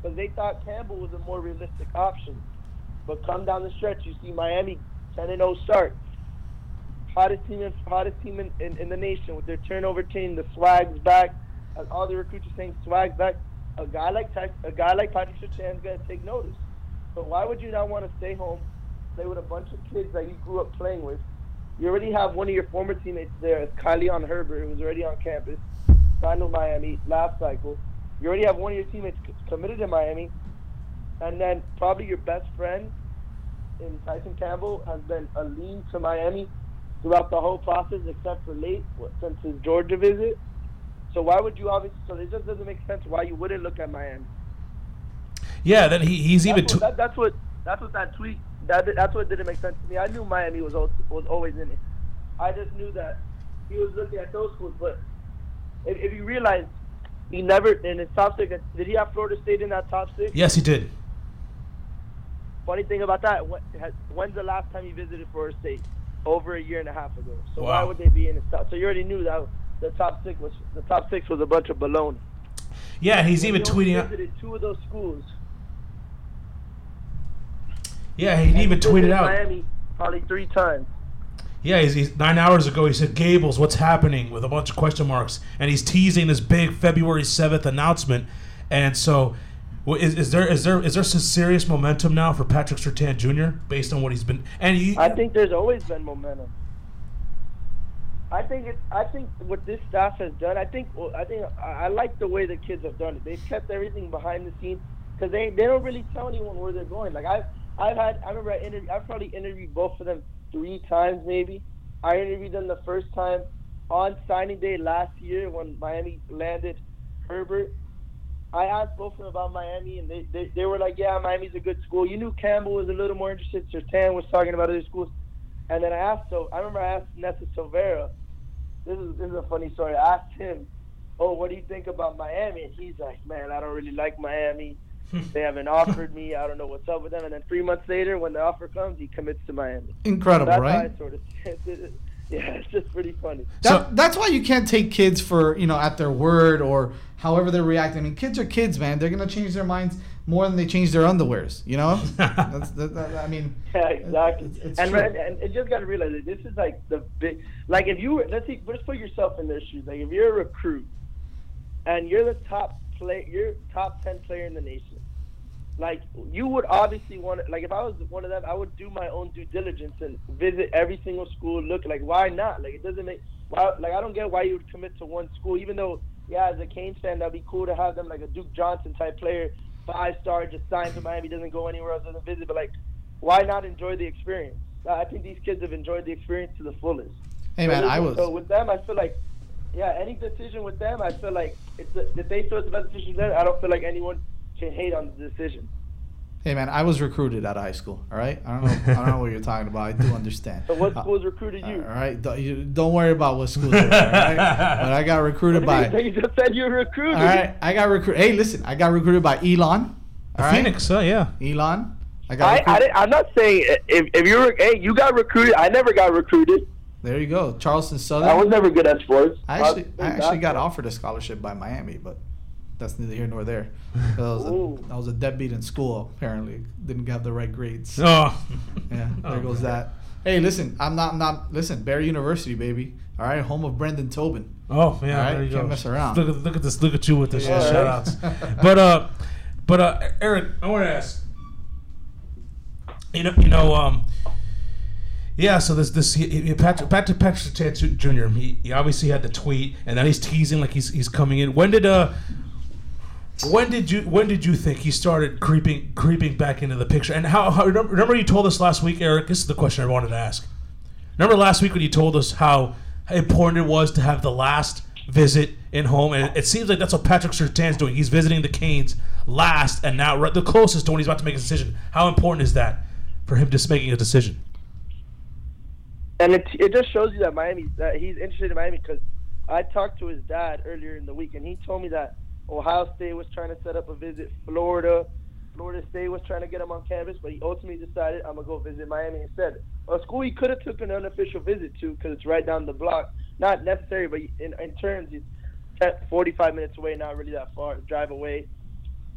because they thought Campbell was a more realistic option. But come down the stretch, you see Miami 10 and 0 start. Hottest team, in, hottest team in, in, in the nation with their turnover team. The swag's back. All the recruits are saying swag's back. A guy like a guy like Patrick Surtain's gonna take notice. But why would you not want to stay home, play with a bunch of kids that you grew up playing with? You already have one of your former teammates there, Kai-Jon Herbert, who's already on campus, signed with Miami last cycle. You already have one of your teammates committed to Miami, and then probably your best friend in Tyson Campbell has been a lean to Miami throughout the whole process, except for late since his Georgia visit. So why would you obviously? So it just doesn't make sense why you wouldn't look at Miami. Yeah, then he, he's even. That's what, that, that's what That's what that tweet. That that's what didn't make sense to me. I knew Miami was al- was always in it. I just knew that he was looking at those schools. But if, if you realize he never in his top six, did he have Florida State in that top six? Yes, he did. Funny thing about that, when's the last time he visited Florida State? Over a year and a half ago. So why would they be in his top? So you already knew that the top six was the top six was a bunch of baloney. Yeah, he's even He tweeting out. visited two of those schools. Yeah, he even tweeted out. Miami probably three times. Yeah, he's, he's nine hours ago. He said, "Gables, what's happening?" with a bunch of question marks, and he's teasing this big February seventh announcement. And so, is, is there is there is there some serious momentum now for Patrick Surtain Jr. based on what he's been? And you, I think there's always been momentum. I think it. I think what this staff has done. I think. I think. I, I like the way the kids have done it. They've kept everything behind the scenes because they they don't really tell anyone where they're going. Like I've I've had. I remember I interviewed. I've probably interviewed both of them three times maybe. I interviewed them the first time on signing day last year when Miami landed Herbert. I asked both of them about Miami, and they, they, they were like, "Yeah, Miami's a good school." You knew Campbell was a little more interested. Surtain was talking about other schools, and then I asked. So I remember I asked Nesta Silvera. This is this is a funny story. I asked him, "Oh, what do you think about Miami?" And he's like, "Man, I don't really like Miami. they haven't offered me. I don't know what's up with them." And then three months later, when the offer comes, he commits to Miami. Incredible, That's how right? I sort of, yeah, it's just pretty funny. That, that's why you can't take kids for you know at their word or however they're reacting. I mean, kids are kids, man. They're gonna change their minds more than they change their underwears. You know? that's, that, that- I mean, Yeah, exactly. it's and, true. and and you just got to realize that this is like the big, like if you were, let's see, let's put yourself in their shoes. Like if you're a recruit and you're the top play, you're top ten player in the nation. Like you would obviously want to, like if I was one of them, I would do my own due diligence and visit every single school. Look, like why not? Like it doesn't make, why, like I don't get why you would commit to one school, even though yeah, as a Canes fan, that'd be cool to have them like a Duke Johnson type player, five star, just signed to Miami, doesn't go anywhere else, doesn't visit. But like, why not enjoy the experience? I think these kids have enjoyed the experience to the fullest. Hey, man, so, I was- So with them, I feel like, yeah, any decision with them, I feel like it's a, if they feel it's the best decision for them, I don't feel like anyone can hate on the decision. hey man, I was recruited out of high school. All right, I don't know. I don't know what you're talking about. I do understand. So what Uh, schools recruited you? All right, don't, you, don't worry about what schools. Are, all right? But I got recruited by. you just said you were recruited. All right, I got recruited. Hey, listen, I got recruited by Elon. All right? Phoenix, uh, yeah. Elon. I got. I, recruited. I'm not saying if, if you were hey you got recruited I never got recruited There you go, Charleston Southern. I was never good at sports I actually, I actually got offered a scholarship by Miami, but that's neither here nor there. I was, a, I was a deadbeat in school. Apparently, didn't have the right grades. Oh. yeah, there Oh, goes man. that. Hey, listen, I'm not, I'm not. Listen, Barry University, baby. All right, home of Brendan Tobin. Oh yeah, All right, there you can't go. mess around. Look at look at this. Look at you with the Yeah. shout outs. but uh, but uh, Eric, I want to ask. You know, you know, um, yeah. So this this he, he, Patrick Patrick Patrick Jr. He, he obviously had the tweet, and then he's teasing like he's he's coming in. When did uh. When did you when did you think he started creeping creeping back into the picture? And how, how remember, you told us last week, Eric? This is the question I wanted to ask. Remember last week when you told us how important it was to have the last visit in home, and it, it seems like that's what Patrick Surtain's doing. He's visiting the Canes last, and now the closest to when he's about to make a decision. How important is that for him just making a decision? And it it just shows you that Miami that he's interested in Miami because I talked to his dad earlier in the week and he told me that Ohio State was trying to set up a visit, Florida, Florida State was trying to get him on campus, but he ultimately decided I'm gonna go visit Miami instead. A school he could have took an unofficial visit to because it's right down the block. Not necessary, but in, in terms, it's 10, 45 minutes away, not really that far drive away.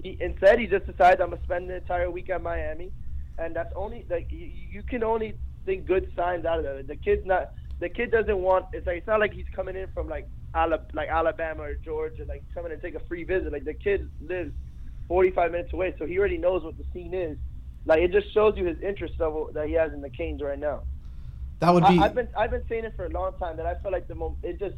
He instead he just decided I'm gonna spend the entire week at Miami, and that's only like you, you can only think good signs out of that. The kid's not the kid doesn't want it's like it's not like he's coming in from like Ala, like Alabama or Georgia like coming and take a free visit. Like the kid lives 45 minutes away, so he already knows what the scene is. Like it just shows you his interest level that he has in the Canes right now. That would be. I, I've been I've been saying it for a long time that I feel like the mo- it just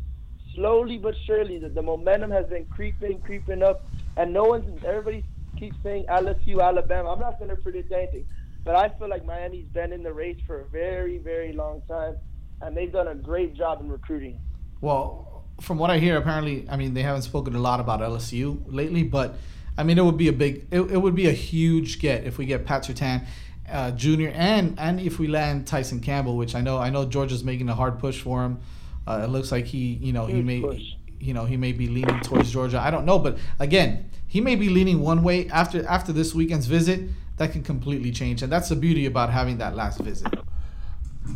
slowly but surely the, the momentum has been creeping, creeping up, and no one's everybody keeps saying LSU, Alabama. I'm not going to predict anything, but I feel like Miami's been in the race for a very, very long time, and they've done a great job in recruiting. Well, from what I hear, apparently, I mean, they haven't spoken a lot about LSU lately, but I mean, it would be a big, it, it would be a huge get if we get Pat Surtain. uh, Jr. and and if we land Tyson Campbell, which I know I know Georgia's making a hard push for him. Uh, it looks like he you know he may push. you know he may be leaning towards Georgia. I don't know, but again, he may be leaning one way after after this weekend's visit. That can completely change, and that's the beauty about having that last visit.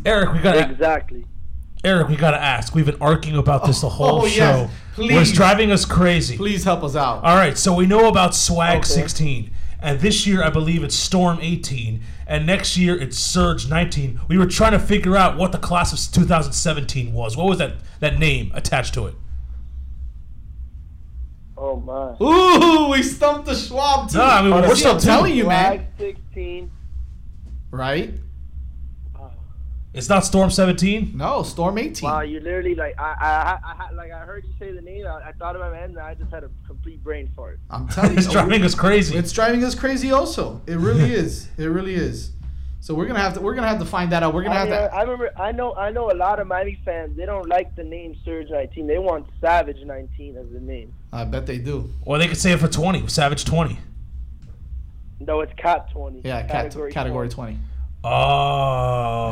Eric, we gotta Exactly. Eric, we gotta ask. We've been arguing about this the oh, whole oh, yes. show. Please. It's driving us crazy. Please help us out. All right, so we know about Swag 16, and this year I believe it's Storm 18, and next year it's Surge 19. We were trying to figure out what the class of 2017 was. What was that that name attached to it? Oh my. Ooh, we stumped the Schwab team. No, I mean, we're See, still telling you, Flag man. 16. Right? It's not Storm 17. No, Storm 18. Wow, you literally like I I, I, I like I heard you say the name. I, I thought about it, and I just had a complete brain fart. I'm telling you, It's driving us crazy. It's driving us crazy. Also, it really is. It really is. So we're gonna have to we're gonna have to find that out. We're gonna I, have mean, to. I remember. I know. I know a lot of Miami fans. They don't like the name Surge 19. They want Savage 19 as the name. I bet they do. Or they could say it for 20, Savage 20. No, it's Cat 20. Yeah, category, category 20. Oh,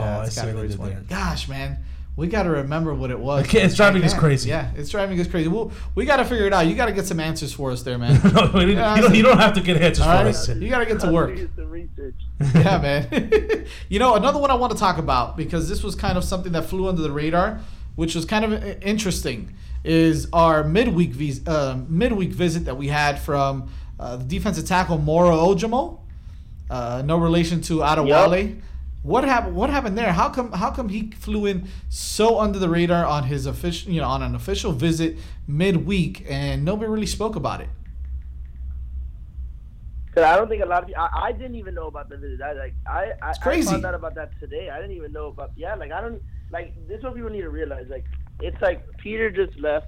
Yeah, I it's see what category they 20. there. Gosh, man, we got to remember what it was. Okay, it's driving us crazy. Yeah, it's driving us crazy. We'll, we got to figure it out. You got to get some answers for us there, man. No, we Yeah, you, don't, you don't have to get answers All for right? us. You got to get to work. Do some research. yeah, man. you know, another one I want to talk about because this was kind of something that flew under the radar, which was kind of interesting, is our midweek vis- uh, midweek visit that we had from uh, the defensive tackle Moro Ojomo. Uh, no relation to Adewale. What happened? What happened there? How come? How come he flew in so under the radar on his official, you know, on an official visit midweek, and nobody really spoke about it? Cause I don't think a lot of people. I, I didn't even know about the visit. I like. I I, crazy. I found out about that today. I didn't even know about. Yeah, like I don't. Like this is what people need to realize. Like it's like Peter just left.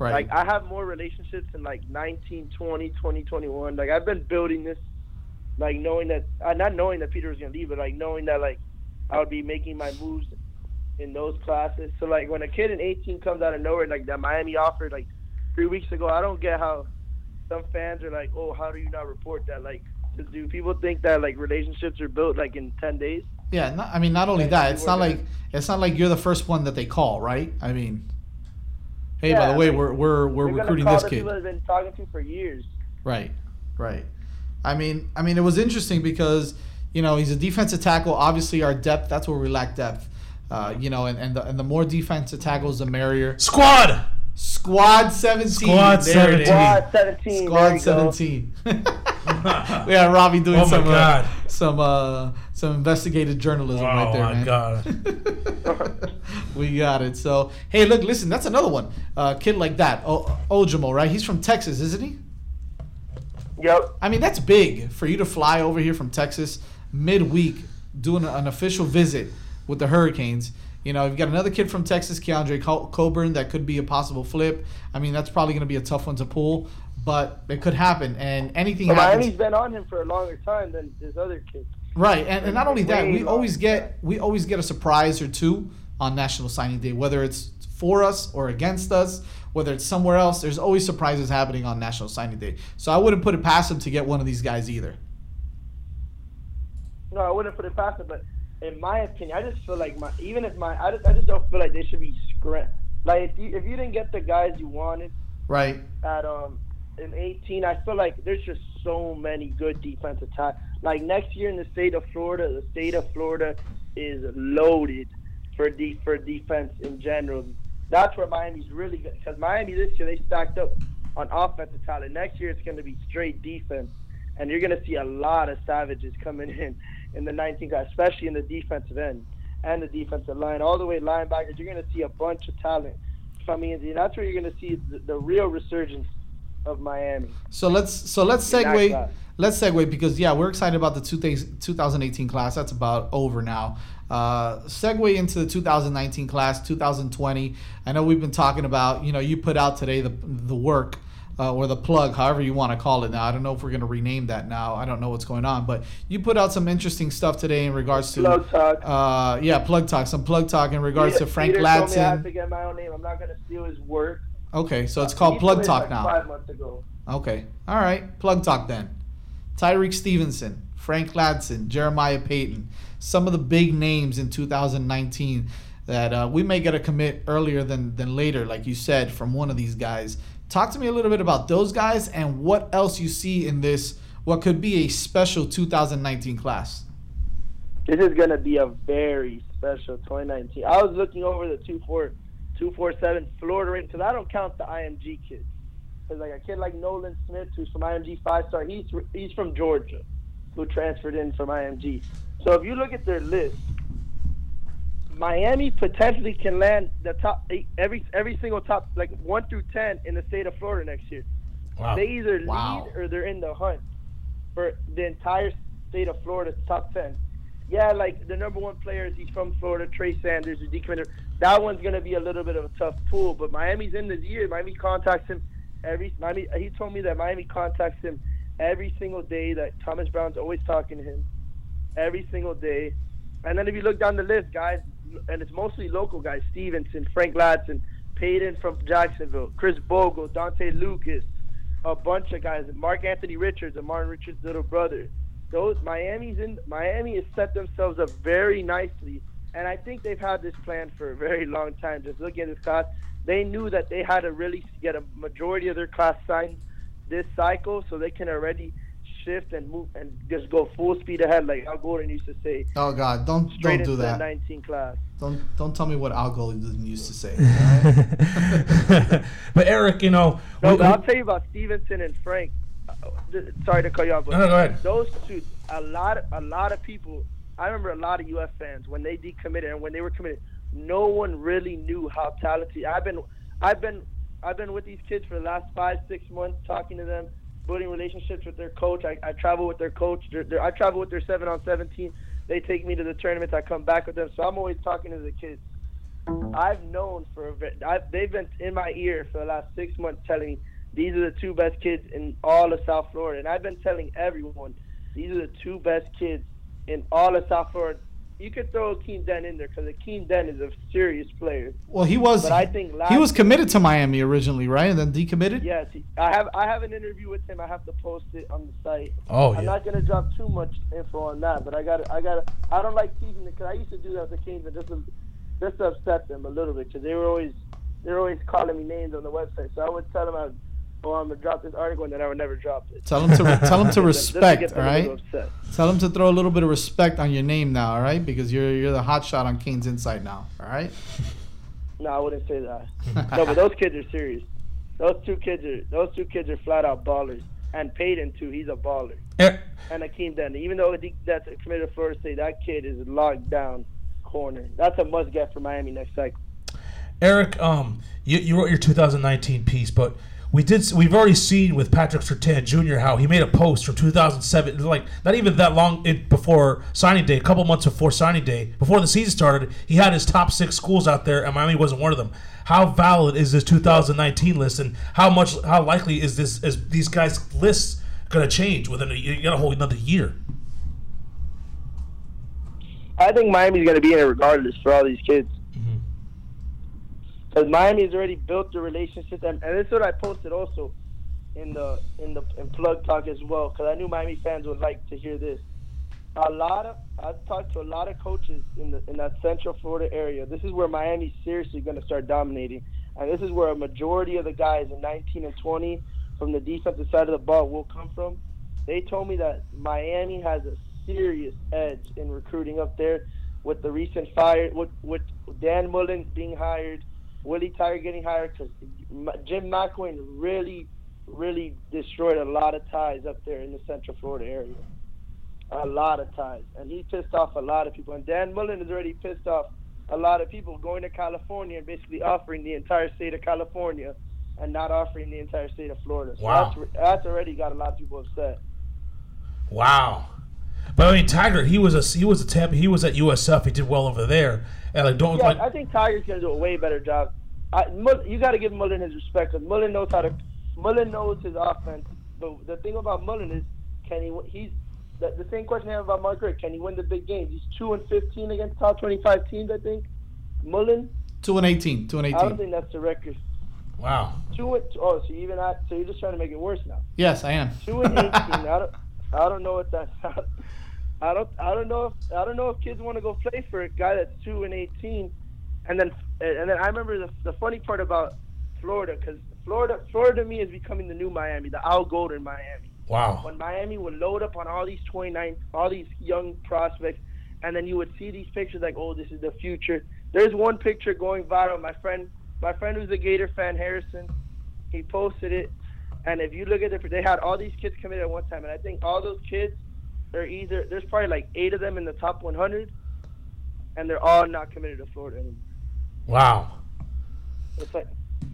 Right. Like I have more relationships in like 19, 20, 20, 21. Like I've been building this, like knowing that, uh, not knowing that Peter was gonna leave, but like knowing that like I would be making my moves in those classes. So like when a kid in 18 comes out of nowhere, like that Miami offered like three weeks ago, I don't get how some fans are like, oh, how do you not report that? Like, do people think that like relationships are built like in 10 days? Yeah, not, I mean, not only that, it's not like it's not like you're the first one that they call, right? I mean, hey, by the way, like, we're we're we're recruiting call this the kid, People I've been talking to for years. right? Right. I mean, I mean, it was interesting because you know he's a defensive tackle. Obviously, our depth that's where we lack depth. Uh, you know, and and the, and the more defensive tackles, the merrier. Squad. Squad 17. Squad There 17. Squad 17. Squad there you go. 17. we had Robbie doing Oh some uh, some uh, some investigative journalism right there. Oh my man. god. we got it. So hey, look, listen, that's another one. Uh, kid like that, o- Ojomo, right? He's from Texas, isn't he? Yep. I mean, that's big for you to fly over here from Texas midweek, doing an official visit with the Hurricanes. You know, you've got another kid from Texas, Keondre Coburn, that could be a possible flip. I mean, that's probably going to be a tough one to pull, but it could happen. And anything But happens. Miami's been on him for a longer time than his other kid. Right, and, and not only that, we always get we always get a surprise or two on National Signing Day, whether it's for us or against us, whether it's somewhere else. There's always surprises happening on National Signing Day, so I wouldn't put it past him to get one of these guys either. No, I wouldn't put it past it, but in my opinion, I just feel like my even if my I just, I just don't feel like they should be scrim. Like if you if you didn't get the guys you wanted Right, at um in 18, I feel like there's just so many good defensive tackles. Like next year in the state of Florida, the state of Florida is loaded for de- for defense in general. That's where Miami's really good because Miami this year they stacked up on offensive talent. Next year it's going to be straight defense, and you're going to see a lot of savages coming in in the 19 guys, especially in the defensive end and the defensive line, all the way linebackers. You're going to see a bunch of talent coming in. That's where you're going to see the, the real resurgence of Miami. so let's so let's segue let's segue because yeah, we're excited about the two things 2018 class. That's about over now. Uh, segue into the 2019 class, 2020. I know we've been talking about. You know, you put out today the the work. Uh, or the plug, however you want to call it now. I don't know if we're going to rename that now. I don't know what's going on, but you put out some interesting stuff today in regards to Plug talk. Uh, yeah, plug talk. Some plug talk in regards Peter- to Frank Peter told me I have to get my own name. I'm not going to steal his work. Okay, so it's He called plug talk like now. Five months ago. Okay. All right. Plug talk then. Tyrique Stevenson Frank Ladson, Jeremiah Payton, some of the big names in 2019 that uh, we may get a commit earlier than than later, like you said, from one of these guys. Talk to me a little bit about those guys and what else you see in this, what could be a special 2019 class. This is gonna be a very special 2019. I was looking over the two four, two four seven Florida rank because I don't count the IMG kids. Because like a kid like Nolan Smith, who's from IMG five star, he's he's from Georgia, who transferred in from IMG. So if you look at their list, Miami potentially can land the top eight, every every single top like one through ten in the state of Florida next year. Wow. They either Wow. lead or they're in the hunt for the entire state of Florida's top ten. Yeah, like the number one player is he's from Florida, Trey Sanders, who's decommitted. That one's gonna be a little bit of a tough pool, but Miami's in this year. Miami contacts him every. Miami, he told me that Miami contacts him every single day. That Thomas Brown's always talking to him every single day. And then if you look down the list, guys, and it's mostly local guys: Stevenson, Frank Ladson, Payton from Jacksonville, Chris Bogle, Dante Lucas, a bunch of guys, Mark Anthony Richards, and Martin Richards' little brother. Those Miami's in Miami has set themselves up very nicely, and I think they've had this plan for a very long time. Just looking at this class, they knew that they had to really get a majority of their class signed this cycle, so they can already shift and move and just go full speed ahead, like Al Golden used to say. Oh God, don't don't do that. 19 class. Don't don't tell me what Al Golden used to say. but Eric, you know, No, we- but I'll tell you about Stevenson and Frank. Uh, Sorry to cut you off, but No, no, go ahead. those two, a lot, of, a lot of people. I remember a lot of UF fans when they decommitted and when they were committed. No one really knew how talented. I've been, I've been, I've been with these kids for the last five, six months, talking to them, building relationships with their coach. I, I travel with their coach. They're, they're, I travel with their seven on seventeen. They take me to the tournaments. I come back with them, so I'm always talking to the kids. I've known for a ve- I've, they've been in my ear for the last six months telling me these are the two best kids in all of South Florida, and I've been telling everyone these are the two best kids in all of South Florida. You could throw Akeem Dent in there because Akeem Dent is a serious player. Well, he was But I think last he was committed to Miami originally, right? And then decommitted. Yes, I have I have an interview with him. I have to post it on the site. Oh, I'm yeah. not gonna drop too much info on that, but I got I got I don't like teasing it because I used to do that with the Kings, but just to, just to upset them a little bit because they were always they were always calling me names on the website. So I would tell them I would, oh I'm gonna drop this article and then I would never drop it. Tell him to tell him to respect, them all a little right? upset. Tell him to throw a little bit of respect on your name now, all right? Because you're you're the hot shot on Canes Inside now, all right? No, I wouldn't say that. no, but those kids are serious. Those two kids are those two kids are flat out ballers. And Payton too, he's a baller. Eh. And Akeem Denton, even though he- that's a committed to Florida State, that kid is locked down corner. That's a must get for Miami next cycle. Eric, um, you, you wrote your 2019 piece, but we did we've already seen with Patrick Surtain Jr. how he made a post from 2007, like not even that long before signing day, a couple months before signing day, before the season started. He had his top six schools out there, and Miami wasn't one of them. How valid is this 2019 list, and how much, how likely is this is these guys' lists going to change within a, you got a whole another year? I think Miami's going to be in it regardless for all these kids. Because Miami's already built the relationship, and, and this is what I posted also in the in the in plug talk as well. Because I knew Miami fans would like to hear this. A lot of I've talked to a lot of coaches in the in that Central Florida area. This is where Miami's seriously going to start dominating, and this is where a majority of the guys in 19 and 20 from the defensive side of the ball will come from. They told me that Miami has a serious edge in recruiting up there with the recent fire, with, with Dan Mullen being hired, Willie Taggart getting hired, because Jim McElwain really, really destroyed a lot of ties up there in the Central Florida area. A lot of ties. And he pissed off a lot of people. And Dan Mullen has already pissed off a lot of people going to California and basically offering the entire state of California and not offering the entire state of Florida. So Wow. that's, that's already got a lot of people upset. Wow. But I mean, Taggart, he was a he was a Tampa, he was at USF. He did well over there, and like don't Yeah, like I think Taggart's gonna do a way better job. I, Mull- you got to give Mullen his respect because Mullen knows how to. Mullen knows his offense. But the thing about Mullen is, can he? He's the, the same question I have about Mark Richt. Can he win the big games? He's two and fifteen against top twenty-five teams. I think. Mullen. Two and eighteen. Two and eighteen. I don't eighteen. think that's the record. Wow. Two and oh, so you even at, so you're just trying to make it worse now. Yes, I am. Two and eighteen. I don't. I don't know what that. I don't I don't know if I don't know if kids want to go play for a guy that's two and eighteen, and then and then I remember the the funny part about Florida because Florida Florida to me is becoming the new Miami, the Al Golden Miami. Wow. When Miami would load up on all these 29, all these young prospects, and then you would see these pictures like, oh, this is the future. There's one picture going viral. My friend, my friend who's a Gator fan, Harrison, he posted it, and if you look at it, they had all these kids committed at one time, and I think all those kids they're either there's probably like eight of them in the top 100, and they're all not committed to Florida anymore. Wow. It's like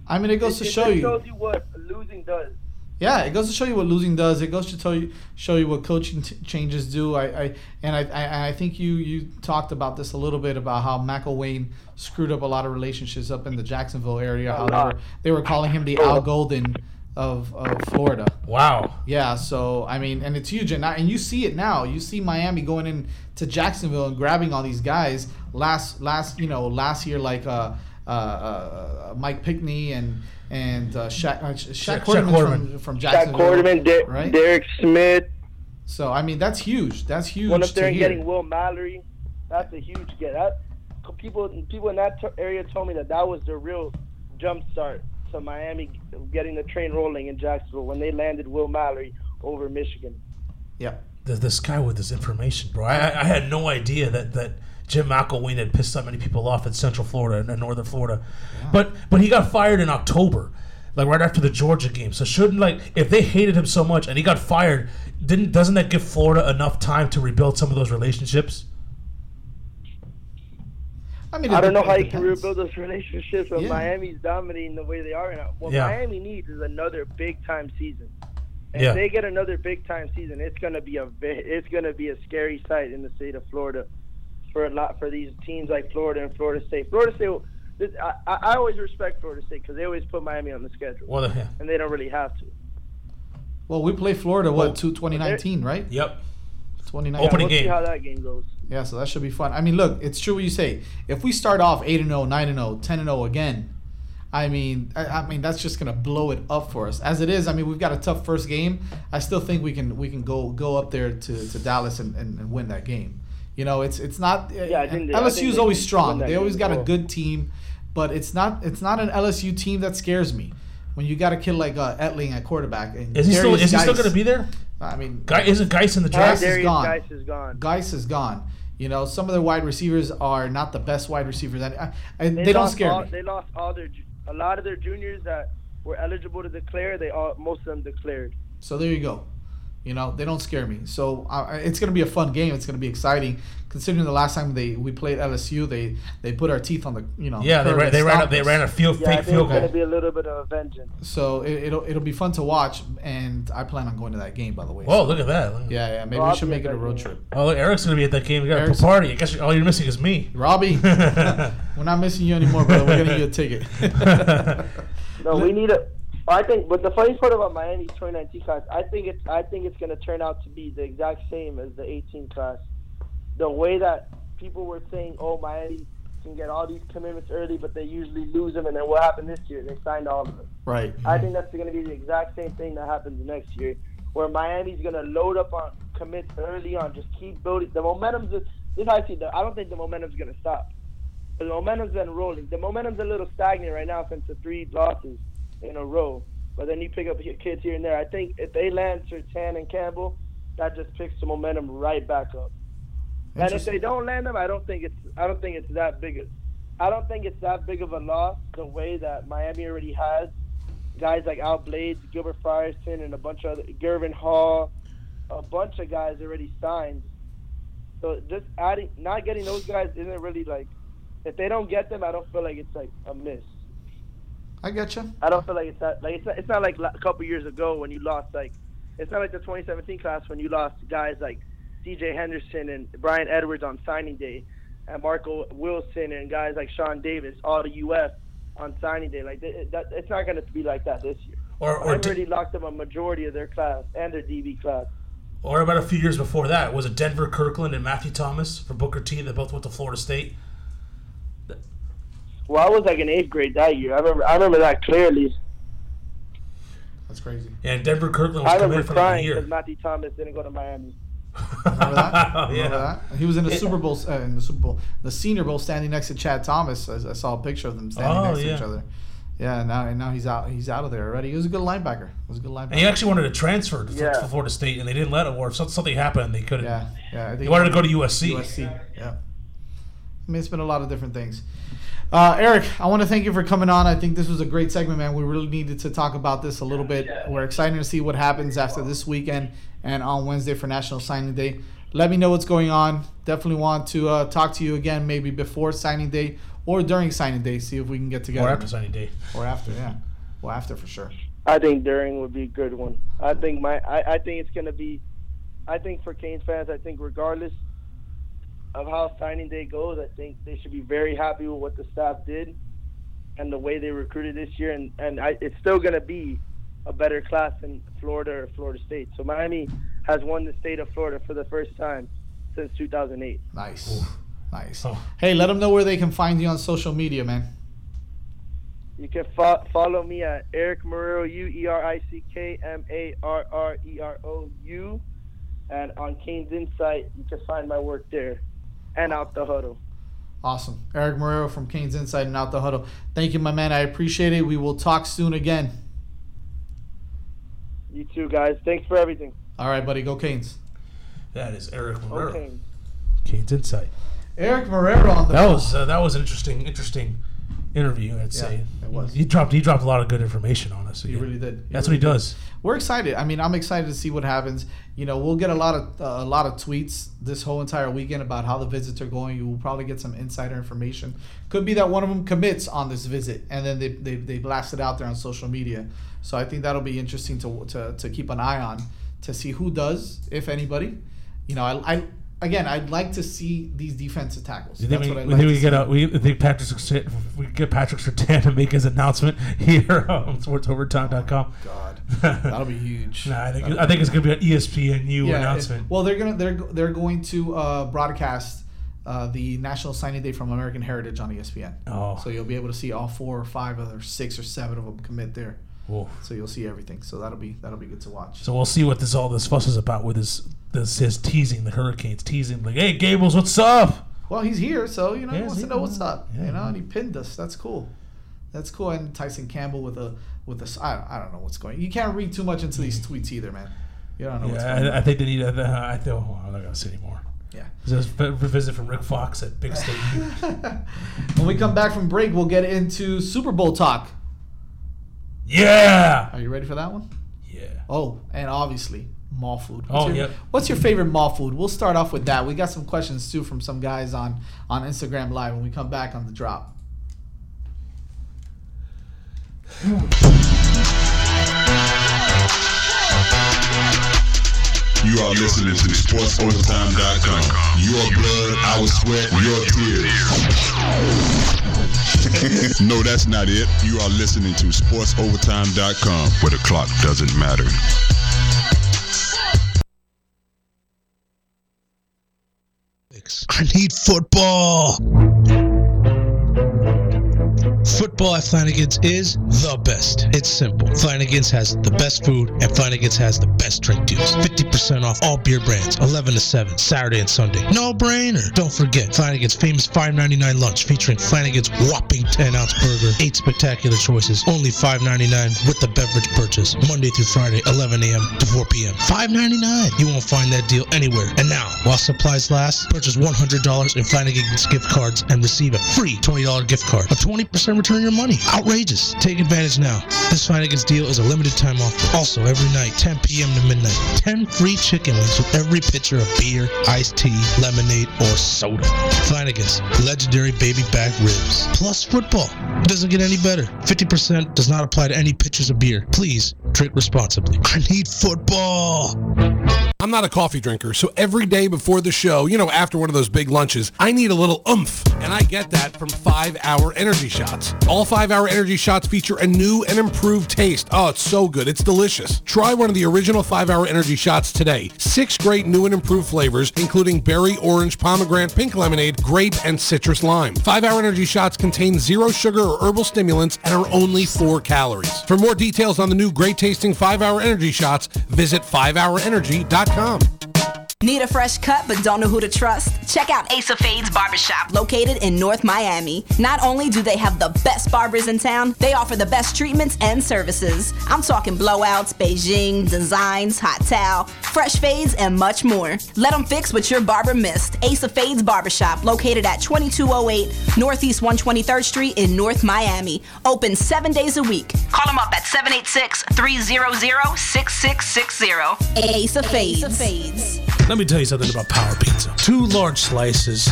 I mean, it goes it, to it show just you. shows you what losing does. Yeah, it goes to show you what losing does. It goes to tell you, show you what coaching t- changes do. I, I and I, I, I think you you talked about this a little bit about how McElwain screwed up a lot of relationships up in the Jacksonville area. How they were, they were calling him the Al Golden of, of Florida. Wow. Yeah, so I mean, and it's huge, and I, and you see it now. You see Miami going in to Jacksonville and grabbing all these guys. Last last you know last year like uh, uh, uh, Mike Pinckney and and uh, Shaq, uh, Shaq, Shaq Quarterman Quarterman. from, from Jack Jacksonville. Quarterman, Der- right? Derek Smith. So I mean, that's huge. That's huge. Went up there to and hear. getting Will Mallory. That's a huge get. That people people in that t- area told me that that was the real jump start to Miami getting the train rolling in Jacksonville when they landed Will Mallory over Michigan. Yeah. Th- This guy with this information, bro. I, I I had no idea that, that Jim McElwain had pissed that many people off in Central Florida and, and Northern Florida. But but he got fired in October, like right after the Georgia game. So shouldn't like if they hated him so much and he got fired, didn't doesn't that give Florida enough time to rebuild some of those relationships? I mean, I don't know how it you can rebuild those relationships when Yeah. Miami's dominating the way they are right now. What Yeah. Miami needs is another big time season. And Yeah. If they get another big time season, it's gonna be a it's gonna be a scary sight in the state of Florida for a lot for these teams like Florida and Florida State. Florida State, will- this, I, I I always respect Florida State because they always put Miami on the schedule, Well, yeah. and they don't really have to. Well, we play Florida Well, what to 2019, right? Yep. 2019. Opening we'll see game. how that game goes. Yeah, so that should be fun. I mean, look, it's true what you say. If we start off 8 and 0, 9 and 0, 10 and 0 again, I mean, I, I mean that's just going to blow it up for us. As it is, I mean, we've got a tough first game. I still think we can we can go go up there to, to Dallas and, and, and win that game. You know, it's it's not Yeah, they- LSU is always strong. They always got a good team, but it's not it's not an LSU team that scares me. When you got a kid like uh, Etling at quarterback, and Is he still Derrius is he still going to be there? I mean, Guy isn't Guice in the draft? Guice is gone. Guice is gone. Guice is gone. You know, some of their wide receivers are not the best wide receivers, uh, and, I- and they, don't lost scare all, me. They lost all their a lot of their juniors that were eligible to declare. They all most of them declared. So there you go. You know, they don't scare me. So uh, it's going to be a fun game. It's going to be exciting, considering the last time they we played LSU, they they put our teeth on the you know. Yeah, they ran, and they ran stopped they us. ran a field Yeah, I fake field it's gonna goal. be a little bit of a vengeance. So it, it'll it'll be fun to watch, and I plan on going to that game. By the way. Whoa, So, look at that. Look Yeah, yeah. Maybe Well, we should make it a road game. trip. Oh, look, Eric's going to be at that game. We got a party. I guess all you're missing is me. Robbie, we're not missing you anymore, brother. We're getting you a ticket. No, we need a. I think, but the funny part about Miami's 2019 class, I think it's, I think it's going to turn out to be the exact same as the 18 class. The way that people were saying, oh, Miami can get all these commitments early, but they usually lose them, and then what happened this year? They signed all of them. right. I think that's going to be the exact same thing that happens next year, where Miami's going to load up on commits early on, just keep building. The momentum's just, this is how I see it. I don't think the momentum's going to stop. The momentum's been rolling. The momentum's a little stagnant right now since the three losses in a row. But then you pick up your kids here and there. I think if they land Surtain and Campbell, that just picks the momentum right back up. And if they don't land them, I don't think it's I don't think it's that big. Of, I don't think it's that big of a loss the way that Miami already has guys like Al Blades, Gilbert Frierson, and a bunch of other Gurvan Hall, a bunch of guys already signed. So just adding, not getting those guys isn't really like. If they don't get them, I don't feel like it's like a miss. I get you. I don't feel like it's that like it's not, it's not like a couple years ago when you lost like it's not like the 2017 class when you lost guys like C.J. Henderson and Brian Edwards on signing day, and Marco Wilson and guys like Sean Davis all the U.S. on signing day. Like th- that, it's not going to be like that this year. Or or, I've di- already locked up a majority of their class and their DB class. or about a few years before that, was it Denver Kirkland and Matthew Thomas for Booker T that both went to Florida State? Well, I was like in eighth grade that year. I remember I remember that clearly. That's crazy. And Denver Kirkland was remember committed for like a crying year. because Matthew Thomas didn't go to Miami. Remember that? Remember Yeah. that? He was in the Yeah. Super Bowl, uh, in the Super Bowl, the Senior Bowl, standing next to Chad Thomas. I, I saw a picture of them standing Oh, next to each other. Yeah, now and now he's out. He's out of there already. He was a good linebacker. He was a good linebacker. And he actually wanted to transfer to, Yeah. Florida State, and they didn't let him. Or if something happened, and they couldn't. Yeah, yeah. He wanted to go to USC. USC. Yeah. I mean, it's been a lot of different things. Uh, Eric, I want to thank you for coming on. I think this was a great segment, man. We really needed to talk about this a little bit. We're excited to see what happens after this weekend and on Wednesday for National Signing Day. Let me know what's going on. Definitely want to uh, talk to you again, maybe before signing day or during signing day. See if we can get together. Or after signing day. Or after, yeah. Well, after for sure. I think during would be a good one. I think my I, I think it's gonna be I think for Canes fans, I think regardless of how signing day goes, I think they should be very happy with what the staff did and the way they recruited this year and, and I, it's still gonna be a better class than Florida or Florida State. So Miami has won the state of Florida for the first time since 2008. Nice. Nice. Oh. Hey, let them know where they can find you on social media, man. You can fo- follow me at Eric Marrero, U E R I C K M A R R E R O U. And on Canes Insight, you can find my work there and out the huddle. Awesome. Eric Marrero from Canes Inside and Out the Huddle. Thank you, my man. I appreciate it. We will talk soon again. You too, guys. Thanks for everything. All right, buddy. Go Canes. That is Eric Marrero. Okay. Canes Insight. Eric Marrero on the That phone. was uh, that was an interesting interesting interview. I'd say it was. He dropped he dropped a lot of good information on us. He again. really did. He That's really what he did. does. We're excited. I mean, I'm excited to see what happens. You know, we'll get a lot of uh, a lot of tweets this whole entire weekend about how the visits are going. You will probably get some insider information. Could be that one of them commits on this visit, and then they they, they blast it out there on social media. So I think that'll be interesting to to, to keep an eye on to see who does, if anybody. You know, I, I again, I'd like to see these defensive tackles. You think That's we, what I'd like think we get see. a, we think Patrick we get Patrick Surtain to make his announcement here on SportsOvertime.com. God, that'll be huge. Nah, I think That'll I think it's gonna be an ESPNU Yeah, announcement. it- well, they're gonna they're they're going to uh, broadcast uh, the National Signing Day from American Heritage on ESPN. Oh. so you'll be able to see all four or five or six or seven of them commit there. So you'll see everything. So that'll be that'll be good to watch. So we'll see what this all this fuss is about with his this his teasing the Hurricanes teasing like, hey Gables, what's up? Well, he's here, so you know he Yeah, wants to know what's up. yeah, you know, and he pinned us. That's cool. That's cool. And Tyson Campbell with a with a I, I don't know what's going. You can't read too much into these tweets either, man. You don't know what's going Yeah, on. I, I think they need. Uh, I think oh, I'm not gonna say anymore. Yeah. This is a visit from Rick Fox at Big State. when we come back from break, we'll get into Super Bowl talk. Yeah. Are you ready for that one? Yeah. Oh, and obviously mall food. Oh, your, yep. What's your favorite mall food? We'll start off with that. We got some questions too from some guys on on Instagram Live when we come back on the drop. Hmm. You are listening to SportsOvertime.com. Your blood, our sweat, your tears. no, that's not it. You are listening to SportsOvertime.com, where the clock doesn't matter. I need football. Football at Flanagan's is the best. It's simple. Flanagan's has the best food and Flanagan's has the best drink deals. 50% off all beer brands, 11 to 7, Saturday and Sunday. No brainer. Don't forget Flanagan's famous $5.99 lunch featuring Flanagan's whopping 10 ounce burger, 8 spectacular choices, only $5.99 with the beverage purchase, Monday through Friday, 11 a.m. to 4 p.m. $5.99. You won't find that deal anywhere. And now, while supplies last, purchase $100 in Flanagan's gift cards and receive a free $20 gift card. A 20% return your money. Outrageous. Take advantage now. This Flanagan's deal is a limited time offer. Also, every night, 10 p.m. to midnight, 10 free chicken wings with every pitcher of beer, iced tea, lemonade, or soda. Flanagan's legendary baby back ribs. Plus football. It doesn't get any better. 50% does not apply to any pitchers of beer. Please drink responsibly. I need football. I'm not a coffee drinker, so every day before the show, you know, after one of those big lunches, I need a little oomph. And I get that from 5 Hour Energy Shots. All 5 Hour Energy Shots feature a new and improved taste. Oh, it's so good. It's delicious. Try one of the original 5 Hour Energy Shots today. Six great new and improved flavors, including berry, orange, pomegranate, pink lemonade, grape, and citrus lime. 5 Hour Energy Shots contain zero sugar or herbal stimulants and are only 4 calories. For more details on the new great tasting 5 Hour Energy Shots, visit 5hourenergy.com. Come. Need a fresh cut but don't know who to trust? Check out Ace of Fades Barbershop, located in North Miami. Not only do they have the best barbers in town, they offer the best treatments and services. I'm talking blowouts, Beijing, designs, hot towel, fresh fades, and much more. Let them fix what your barber missed. Ace of Fades Barbershop, located at 2208 Northeast 123rd Street in North Miami. Open seven days a week. Call them up at 786 300 6660. Ace of Fades. Ace of Fades. Let me tell you something about Power Pizza. Two large slices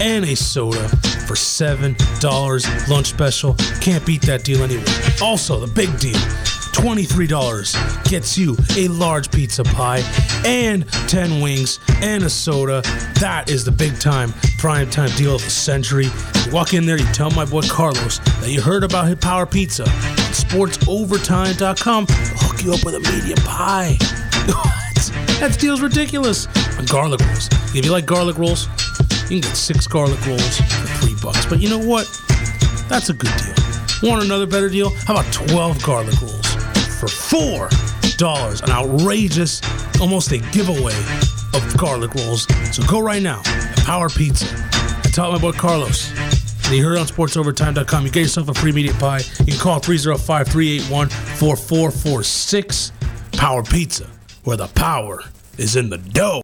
and a soda for $7 lunch special. Can't beat that deal anywhere. Also, the big deal. $23 gets you a large pizza pie and 10 wings and a soda. That is the big time, prime time deal of the century. You walk in there, you tell my boy Carlos that you heard about his Power Pizza. SportsOvertime.com. They'll hook you up with a medium pie. That deal's ridiculous. Garlic rolls. If you like garlic rolls, you can get six garlic rolls for three bucks. But you know what? That's a good deal. Want another better deal? How about 12 garlic rolls for four dollars? An outrageous, almost a giveaway of garlic rolls. So go right now at Power Pizza. I tell my boy Carlos. And you heard on sportsovertime.com. You get yourself a free media pie. You can call 305 381 4446. Power Pizza, where the power is in the dough.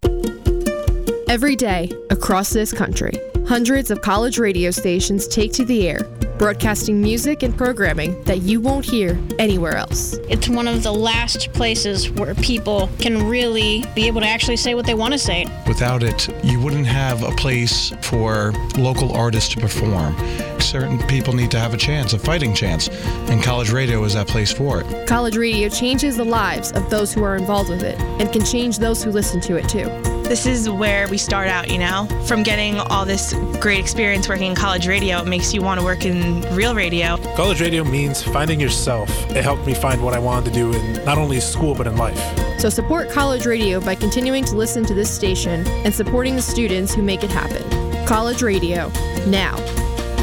Every day, across this country, hundreds of college radio stations take to the air, broadcasting music and programming that you won't hear anywhere else. It's one of the last places where people can really be able to actually say what they want to say. Without it, you wouldn't have a place for local artists to perform. Certain people need to have a chance, a fighting chance, and college radio is that place for it. College radio changes the lives of those who are involved with it and can change those who listen to it too. This is where we start out, you know? From getting all this great experience working in college radio, it makes you want to work in real radio. College radio means finding yourself. It helped me find what I wanted to do in not only school but in life. So support college radio by continuing to listen to this station and supporting the students who make it happen. College radio, now,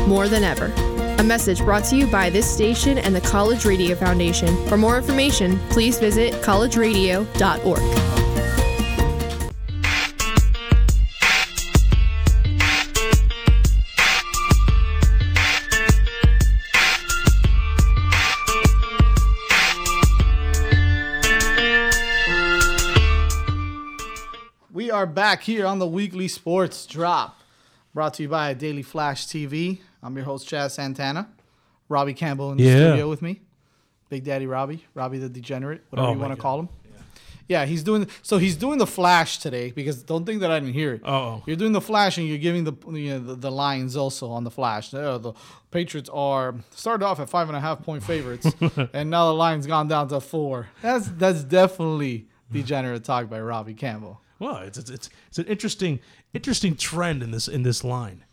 more than ever. A message brought to you by this station and the College Radio Foundation. For more information, please visit collegeradio.org. are back here on the weekly sports drop, brought to you by Daily Flash TV. I'm your host Chaz Santana, Robbie Campbell in the Yeah. studio with me, Big Daddy Robbie, Robbie the Degenerate, whatever Oh you want to call him. Yeah. he's doing so. He's doing the Flash today because don't think that I didn't hear it. Uh-oh. you're doing the Flash and you're giving the you know, the, the lines also on the Flash. Uh, the Patriots are started off at five and a half point favorites, and now the line's gone down to four. That's that's definitely degenerate talk by Robbie Campbell. Well, it's it's it's, it's an interesting interesting trend in this in this line.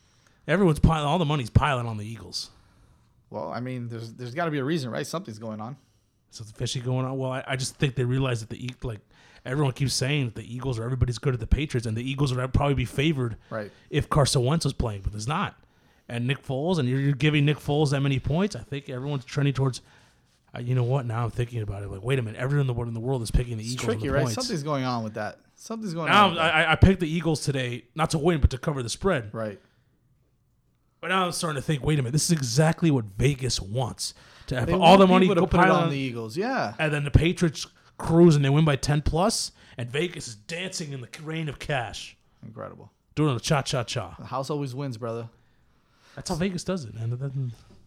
Everyone's piling all the money's piling on the Eagles. Well, I mean, there's there's got to be a reason, right? Something's going on. Something fishy going on. Well, I, I just think they realize that the like everyone keeps saying that the Eagles are everybody's good at the Patriots, and the Eagles would probably be favored Right. if Carson Wentz was playing, but there's not. And Nick Foles, and you're, you're giving Nick Foles that many points. I think everyone's trending towards. Uh, you know what? Now I'm thinking about it. Like, wait a minute. Everyone in the world in the world is picking the It's Eagles. tricky, the right? points. Something's going on with that. Something's going Now on. with I. I- I picked the Eagles today, not to win, but to cover the spread. Right. But now I'm starting to think, wait a minute, this is exactly what Vegas wants to have all the money to go put it pile on the Eagles. Yeah. and then the Patriots cruise and they win by ten plus, and Vegas is dancing in the rain of cash, Incredible. doing the cha cha cha. The house always wins, brother. That's how Vegas does it, man. Look,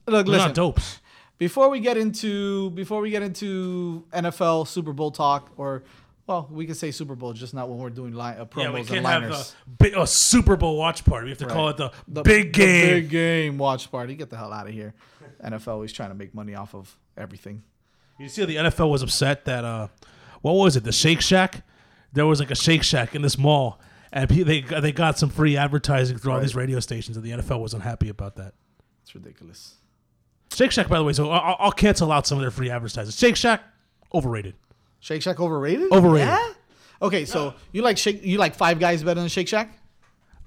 they're listen. not dopes. Before we get into before we get into NFL Super Bowl talk, or well, we can say Super Bowl, just not when we're doing line, uh, promos Yeah, we and can't have liners. a, big, a Super Bowl watch party. We have to call it the, big game. big game watch party. Get the hell out of here. NFL always trying to make money off of everything. You see, how the NFL was upset that uh, what was it? The Shake Shack. There was like a Shake Shack in this mall, and they they got some free advertising through all these radio stations, and the NFL was unhappy about that. It's ridiculous. Shake Shack, by the way, so I'll, I'll cancel out some of their free advertising. Shake Shack, overrated. Shake Shack overrated? Overrated. Yeah. Okay, so you like Shake? You like Five Guys better than Shake Shack?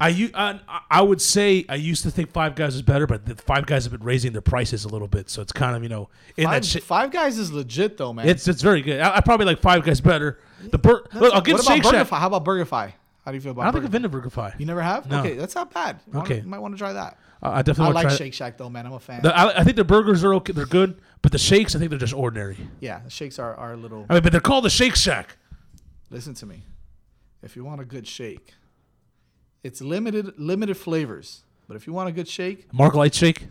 I, u- I I would say I used to think Five Guys was better, but the Five Guys have been raising their prices a little bit, so it's kind of you know in Five, that shit. Five Guys is legit though, man. It's it's very good. I, I probably like Five Guys better. The bur- look, I'll give what about Shake Shack. BurgerFi? How about BurgerFi? How do you feel about? I don't think I've been to Burger Fi. You never have? No. Okay, that's not bad. You wanna- Okay. you might want to try that. Uh, I definitely I like try. Shake Shack though, man. I'm a fan. The- I, I think the burgers are okay. They're good, but the shakes, I think they're just ordinary. yeah, the shakes are, are a little. I mean, but they're called the Shake Shack. Listen to me. If you want a good shake, it's limited limited flavors. But if you want a good shake, Mark Light Shake.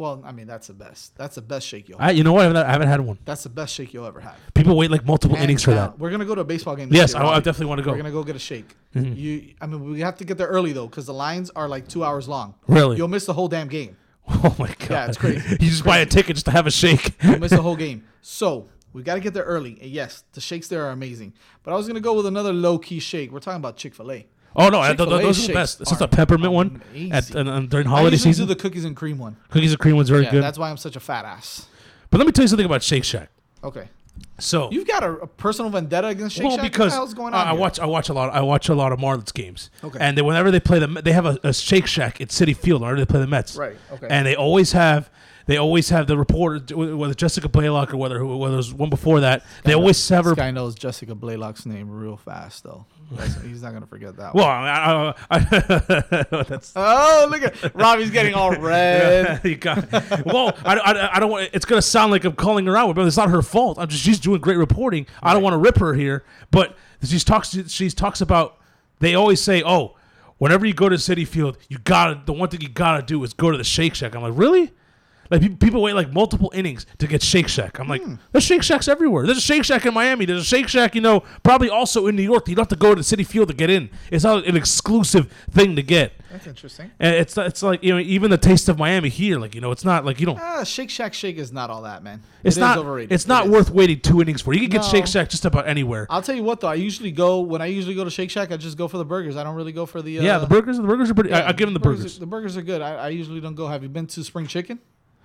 Well, I mean that's the best. That's the best shake you'll. I, you know what? I haven't, I haven't had one. That's the best shake you'll ever have. People wait like multiple Hands innings for that. We're gonna go to a baseball game. Yes, year, I- I definitely wanna go. We're gonna go get a shake. Mhm. You, I mean, we have to get there early though, because the lines are like two hours long. Really? You'll miss the whole damn game. Oh my god! Yeah, it's crazy. you just buy a ticket just to have a shake. You'll miss the whole game. So we got to get there early. And yes, the shakes there are amazing. But I was gonna go with another low key shake. We're talking about Chick Fil A. Oh no, th- th- those are the best. It's just a peppermint one at, and, and during I holiday usually season. do the cookies and cream one. Cookies and cream one's very Yeah, good. That's why I'm such a fat ass. But let me tell you something about Shake Shack. Okay. So You've got a, a personal vendetta against Shake well, Shack. because what the hell's going on? I, I here? watch, I watch a lot. I watch a lot of Marlins games. Okay. And they, whenever they play them, they have a, a Shake Shack at Citi Field. Whenever they play the Mets. Right, okay. And they always have. They always have the reporter, whether Jessica Blaylock or whether whether it was one before that. They always have her. This guy knows Jessica Blaylock's name real fast though. He's not gonna forget that. Well, one. I, I, I, that's Oh, look at Robbie's getting all red. you got, well, I, I, I don't want. It's gonna sound like I'm calling her out, but it's not her fault. I'm just she's doing great reporting. I don't want to rip her here, but she talks. She talks about. They always say, "Oh, whenever you go to Citi Field, you gotta. The one thing you gotta do is go to the Shake Shack." I'm like, really? Like pe- people wait like multiple innings to get Shake Shack. I'm like, there's Shake Shacks everywhere. There's a Shake Shack in Miami. There's a Shake Shack, you know, probably also in New York. You don't have to go to the Citi Field to get in. It's not an exclusive thing to get. That's interesting. And it's it's like you know even the taste of Miami here, like you know, it's not like you don't. Ah, Shake Shack shake is not all that, man. It's It is not. overrated. It's It not is. worth waiting two innings for. You can get No. Shake Shack just about anywhere. I'll tell you what though. I usually go when I usually go to Shake Shack. I just go for the burgers. I don't really go for the. Uh, yeah, the burgers. The burgers are pretty. I, I give them the burgers. Are, the burgers are good. I, I usually don't go. Have you been to Spring Chicken?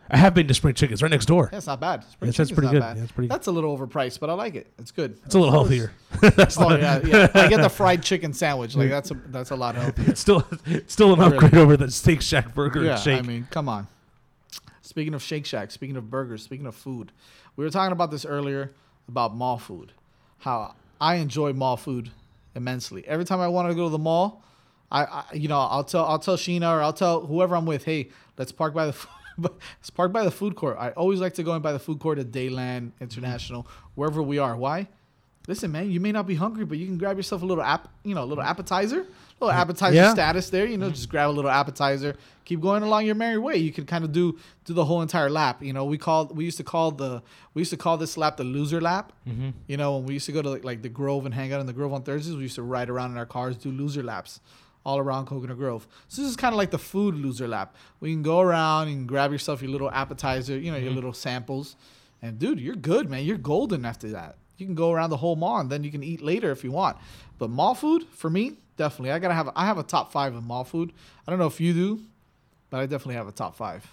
I have been to Spring Chicken. It's right next door. That's not bad. Spring that's pretty good. bad. Yeah, it's pretty- That's a little overpriced, but I like it. It's good. It's a little healthier. That's oh yeah, yeah. I get the fried chicken sandwich. Like that's a that's a lot healthier. It's still it's still an upgrade really. over the Steak Shack burger Yeah, and shake. I mean, come on. Speaking of Shake Shack, speaking of burgers, speaking of food, we were talking about this earlier about mall food. How I enjoy mall food immensely. Every time I want to go to the mall, I, I you know I'll tell I'll tell Sheena or I'll tell whoever I'm with, hey, let's park by the f- let's park by the food court. I always like to go in by the food court at Dadeland International, wherever we are. Why? Listen, man, you may not be hungry, but you can grab yourself a little app, you know, a little appetizer, a little appetizer Yeah. status there. You know, just grab a little appetizer, keep going along your merry way. You can kind of do do the whole entire lap. You know, we called we used to call the we used to call this lap the loser lap. Mhm. You know, when we used to go to like, like the Grove and hang out in the Grove on Thursdays, we used to ride around in our cars, do loser laps all around Coconut Grove. So this is kind of like the food loser lap. We can go around and grab yourself your little appetizer, you know, your Mhm. little samples. And dude, you're good, man. You're golden after that. You can go around the whole mall and then you can eat later if you want. But mall food, for me, definitely. I gotta have I have a top five of mall food. I don't know if you do, but I definitely have a top five.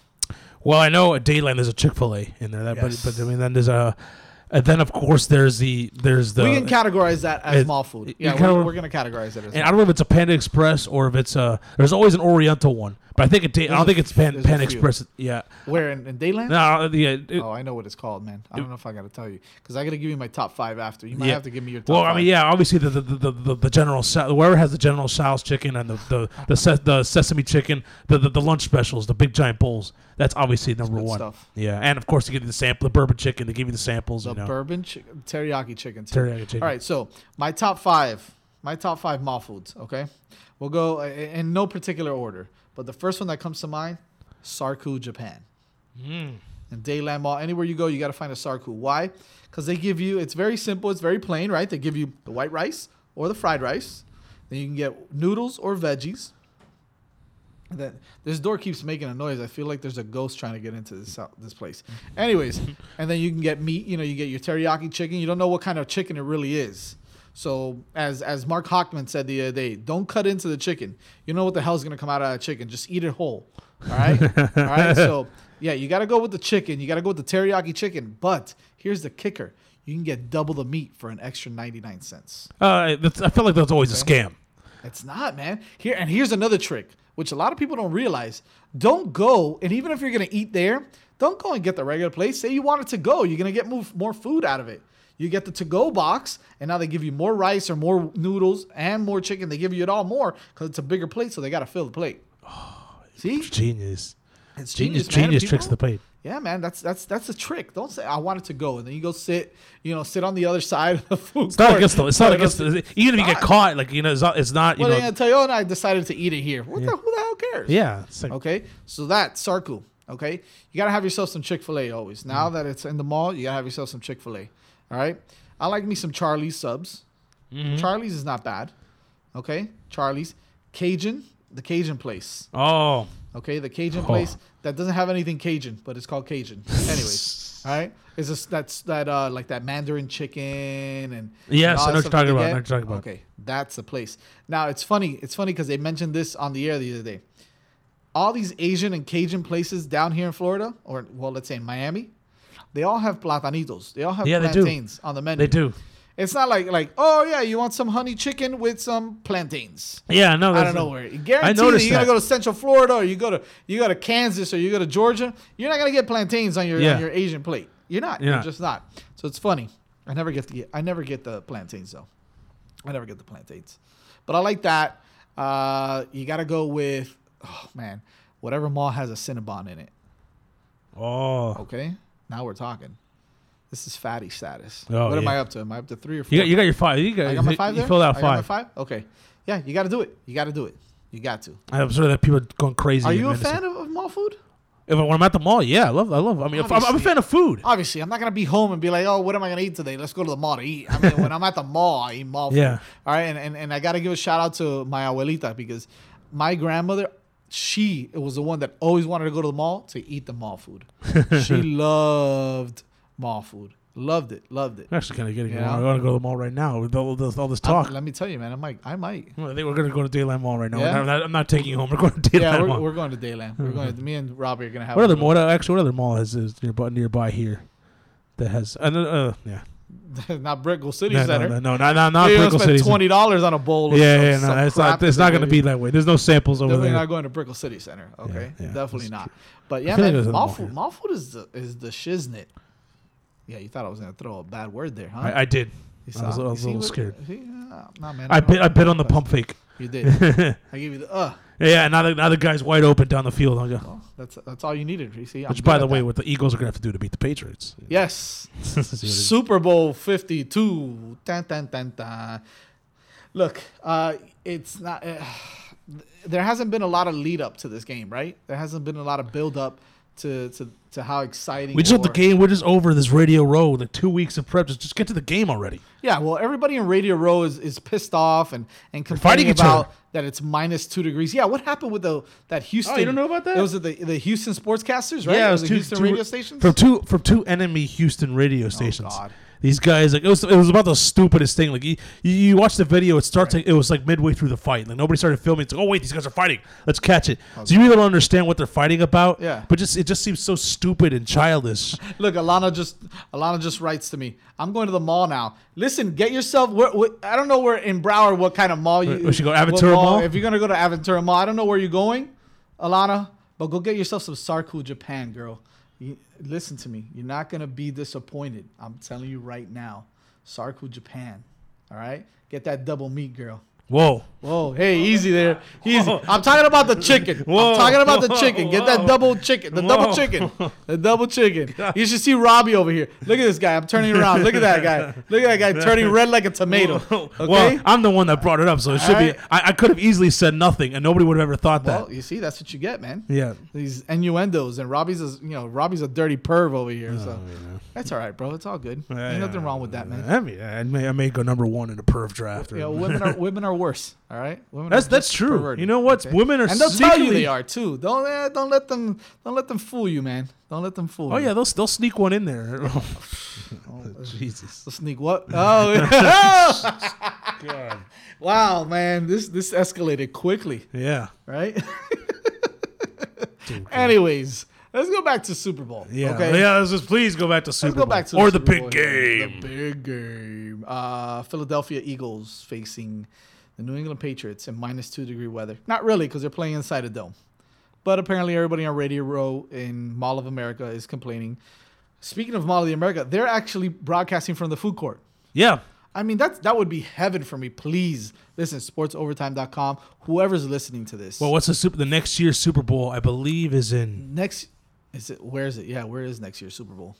Well, I know at Dadeland there's a Chick Fil A in there, that, Yes. but but I mean then there's a, and then of course there's the there's the. we can categorize that as it- mall food. Yeah, we're, we're gonna categorize it as. And I don't know if it's a Panda Express or if it's a. There's always an Oriental one, but I think it. I don't think it's Pan, there's a Panda few. Express. Yeah. Where in, in Dadeland? No, uh, yeah. it- oh, I know what it's called, man. I don't know if I got to tell you because I got to give you my top five after. You might Yeah. have to give me your top Well, five. I mean, yeah, obviously the the, the, the, the General Sa- wherever has the General Sal's chicken and the the the, ses- the sesame chicken, the, the the lunch specials, the big giant bowls. That's obviously number one. stuff. Yeah, and of course they give you the sample, the bourbon chicken. They give you the samples. The you know. bourbon chi- teriyaki chicken. too. Teriyaki chicken. All right, so my top five, my top five mall foods. Okay, we'll go in no particular order, but the first one that comes to mind, Sarku, Japan. Mm. And Dadeland Mall, anywhere you go, you got to find a Sarku. Why? Because they give you, it's very simple, it's very plain, right? They give you the white rice or the fried rice. Then you can get noodles or veggies. And then this door keeps making a noise. I feel like there's a ghost trying to get into this hou- this place. Anyways, and then you can get meat. You know, you get your teriyaki chicken. You don't know what kind of chicken it really is. So as as Mark Hockman said the other day, don't cut into the chicken. You know what the hell's gonna come out of that chicken. Just eat it whole. All right. All right. So yeah, you got to go with the chicken. You got to go with the teriyaki chicken. But here's the kicker: you can get double the meat for an extra ninety nine cents. Uh, that's, I feel like that's always a scam. It's not, man. Here and here's another trick, which a lot of people don't realize. Don't go, and even if you're gonna eat there, don't go and get the regular place. Say you want it to go, you're gonna get move, more food out of it. You get the to-go box, and now they give you more rice or more noodles and more chicken. They give you it all more because it's a bigger plate, so they got to fill the plate. See, Genius. It's Genius, genius, man. genius tricks the plate. Yeah, man, that's that's that's a trick. Don't say I wanted to go, and then you go sit, you know, sit on the other side of the food. It's not against the. It's not No, against the. Even if you get caught, like you know, it's not. It's not you Well, know. tell you, oh, no, I decided to eat it here. What Yeah. the, who the hell cares? Yeah, like- okay, so that's Sarku. Okay, you gotta have yourself some Chick Fil A always. Now Mm. that it's in the mall, you gotta have yourself some Chick Fil A. All right, I like me some Charlie's subs. Mhm. Charlie's is not bad. Okay, Charlie's Cajun, the Cajun place. Oh. Okay, the Cajun Oh. place that doesn't have anything Cajun, but it's called Cajun. Anyways, all right, is this that's that uh like that Mandarin chicken and Yes, and I know what you're talking about, I know what you're talking about. Okay, that's the place. Now it's funny. It's funny because they mentioned this on the air the other day. All these Asian and Cajun places down here in Florida, or well, let's say in Miami, they all have platanitos. They all have Yeah, plantains on the menu. They do. It's not like like oh yeah, you want some honey chicken with some plantains. Yeah, no, out that's- of nowhere. You I notice you're gonna go to Central Florida or you go to you go to Kansas or you go to Georgia. You're not gonna get plantains on your Yeah. on your Asian plate. You're not. You're You're, just not. So it's funny. I never get the I never get the plantains though. I never get the plantains, but I like that. Uh, you gotta go with oh man, whatever mall has a Cinnabon in it. Oh. Okay, now we're talking. This is fatty status. Oh, what am. I up to? Am I up to three or four? You got, you got your five. You got, I got my five You there? filled out I five. five? Okay. Yeah, you got to do it. You got to do it. You got to. I'm sure that people are going crazy. Are you a fan of, of mall food? If I- when I'm at the mall, yeah, I love. I love. I mean, if I'm, I'm a fan of food. Obviously, I'm not gonna be home and be like, "Oh, what am I gonna eat today? Let's go to the mall to eat." I mean, when I'm at the mall, I eat mall food. Yeah. All right, and, and and I gotta give a shout out to my abuelita because my grandmother, she was the one that always wanted to go to the mall to eat the mall food. she loved mall food. Loved it. Loved it. I'm actually kind of getting. You I want to go to the mall right now with all this, all this I'm- talk. let me tell you, man. I might. I might. Well, I think we're going to go to Dadeland Mall right now. Yeah? I'm, not, I'm not taking you home. We're going to Dadeland Yeah, we're, Mall. we're going to Dadeland. We're going. To, me and Robbie are gonna have. what a other mall? Actually, what other mall is, is nearby, nearby here that has? Uh, uh, yeah. not Brickell City No, no, Center. no, no, not- not- not Brickell spend City Twenty dollars on a bowl. Of Yeah, yeah, no, it's not. It's not going to be that way. There's no samples over Definitely there. Definitely not going to Brickell City Center. Okay, yeah, definitely not. But yeah, man, mall mall food, is the is the shiznit. Yeah, you thought I was gonna throw a bad word there, huh? I, I did. I was. I was a little scared. Uh, nah, man, I don't bit. I bit on the pump fake. You did. I gave you the uh. Yeah, now the now the guy's wide open down the field. I'll go. That's that's all you needed. You see, I'm Which, by the way, that. what the Eagles are going to have to do to beat the Patriots. Yes. See what it is. Super Bowl 52. Dun, dun, dun, dun. Look, uh, it's not. Uh, there hasn't been a lot of lead up to this game, right? There hasn't been a lot of build up to to, to how exciting. We just the game. We're just over this Radio Row. The two weeks of prep. Just, just get to the game already. Yeah, well, everybody in Radio Row is, is pissed off and and complaining about that it's minus two degrees. Yeah, what happened with the that Houston? Oh, you don't know about that? It was the the Houston sportscasters, right? Yeah, it was the two, Houston two- radio stations. from two from two enemy Houston radio oh, stations. Oh, God. These guys like it was it was about the stupidest thing. Like you, you, watch the video, it starts like it was like midway through the fight. Like nobody started filming. It's like oh wait, these guys are fighting. Let's catch it. so you really don't understand what they're fighting about. Yeah. but just it just seems so stupid and childish. Look, Alana just Alana just writes to me. I'm going to the mall now. Listen, get yourself. Where, where, I don't know where in Broward what kind of mall you. We should go, Aventura Mall? If you're gonna go to Aventura Mall, I don't know where you're going, Alana, but go get yourself some Sarku Japan, girl. Listen to me. You're not gonna be disappointed. I'm telling you right now. Sarku Japan. All right, get that double meat, girl. Whoa. Whoa, hey, easy there. Easy. I'm talking about the chicken. Whoa. I'm talking about the chicken. Get that double chicken. The double chicken. The double chicken. You should see Robbie over here. Look at this guy. I'm turning around. Look at that guy. Look at that guy turning red like a tomato. Okay? Well, I'm the one that brought it up, so it should be. I, I could have easily said nothing, and nobody would have ever thought that. Well, that. you see, that's what you get, man. Yeah. These innuendos and Robbie's a you know Robbie's a dirty perv over here. Oh, So that's all right, bro. It's all good. Ain't nothing wrong with that, man. I mean, I may, I may go number one in a perv draft. know, women are women are worse. All right, women That's- that's true. perverted, You know what? Women are and they'll tell you they are too. Don't eh, don't let them don't let them fool you, man. Don't let them fool Oh you. yeah, they'll they'll sneak one in there. oh, Jesus. The sneak what? Oh, God. Wow, man, this this escalated quickly. Yeah. Right. Anyways, let's go back to Super Bowl. Yeah. Okay. Yeah. Let's just please go back to Super Let's go Bowl. back to or the the Super big Bowl game. here. The big game. Uh, Philadelphia Eagles facing the New England Patriots in minus two degree weather. Not really, because they're playing inside a dome. But apparently, everybody on Radio Row in Mall of America is complaining. Speaking of Mall of the America, they're actually broadcasting from the food court. Yeah. I mean, that's that would be heaven for me. Please listen, sportsovertime.com. Whoever's listening to this. Well, what's the super? The next year's Super Bowl, I believe, is in. next is it where is it? Yeah, where is next year's Super Bowl?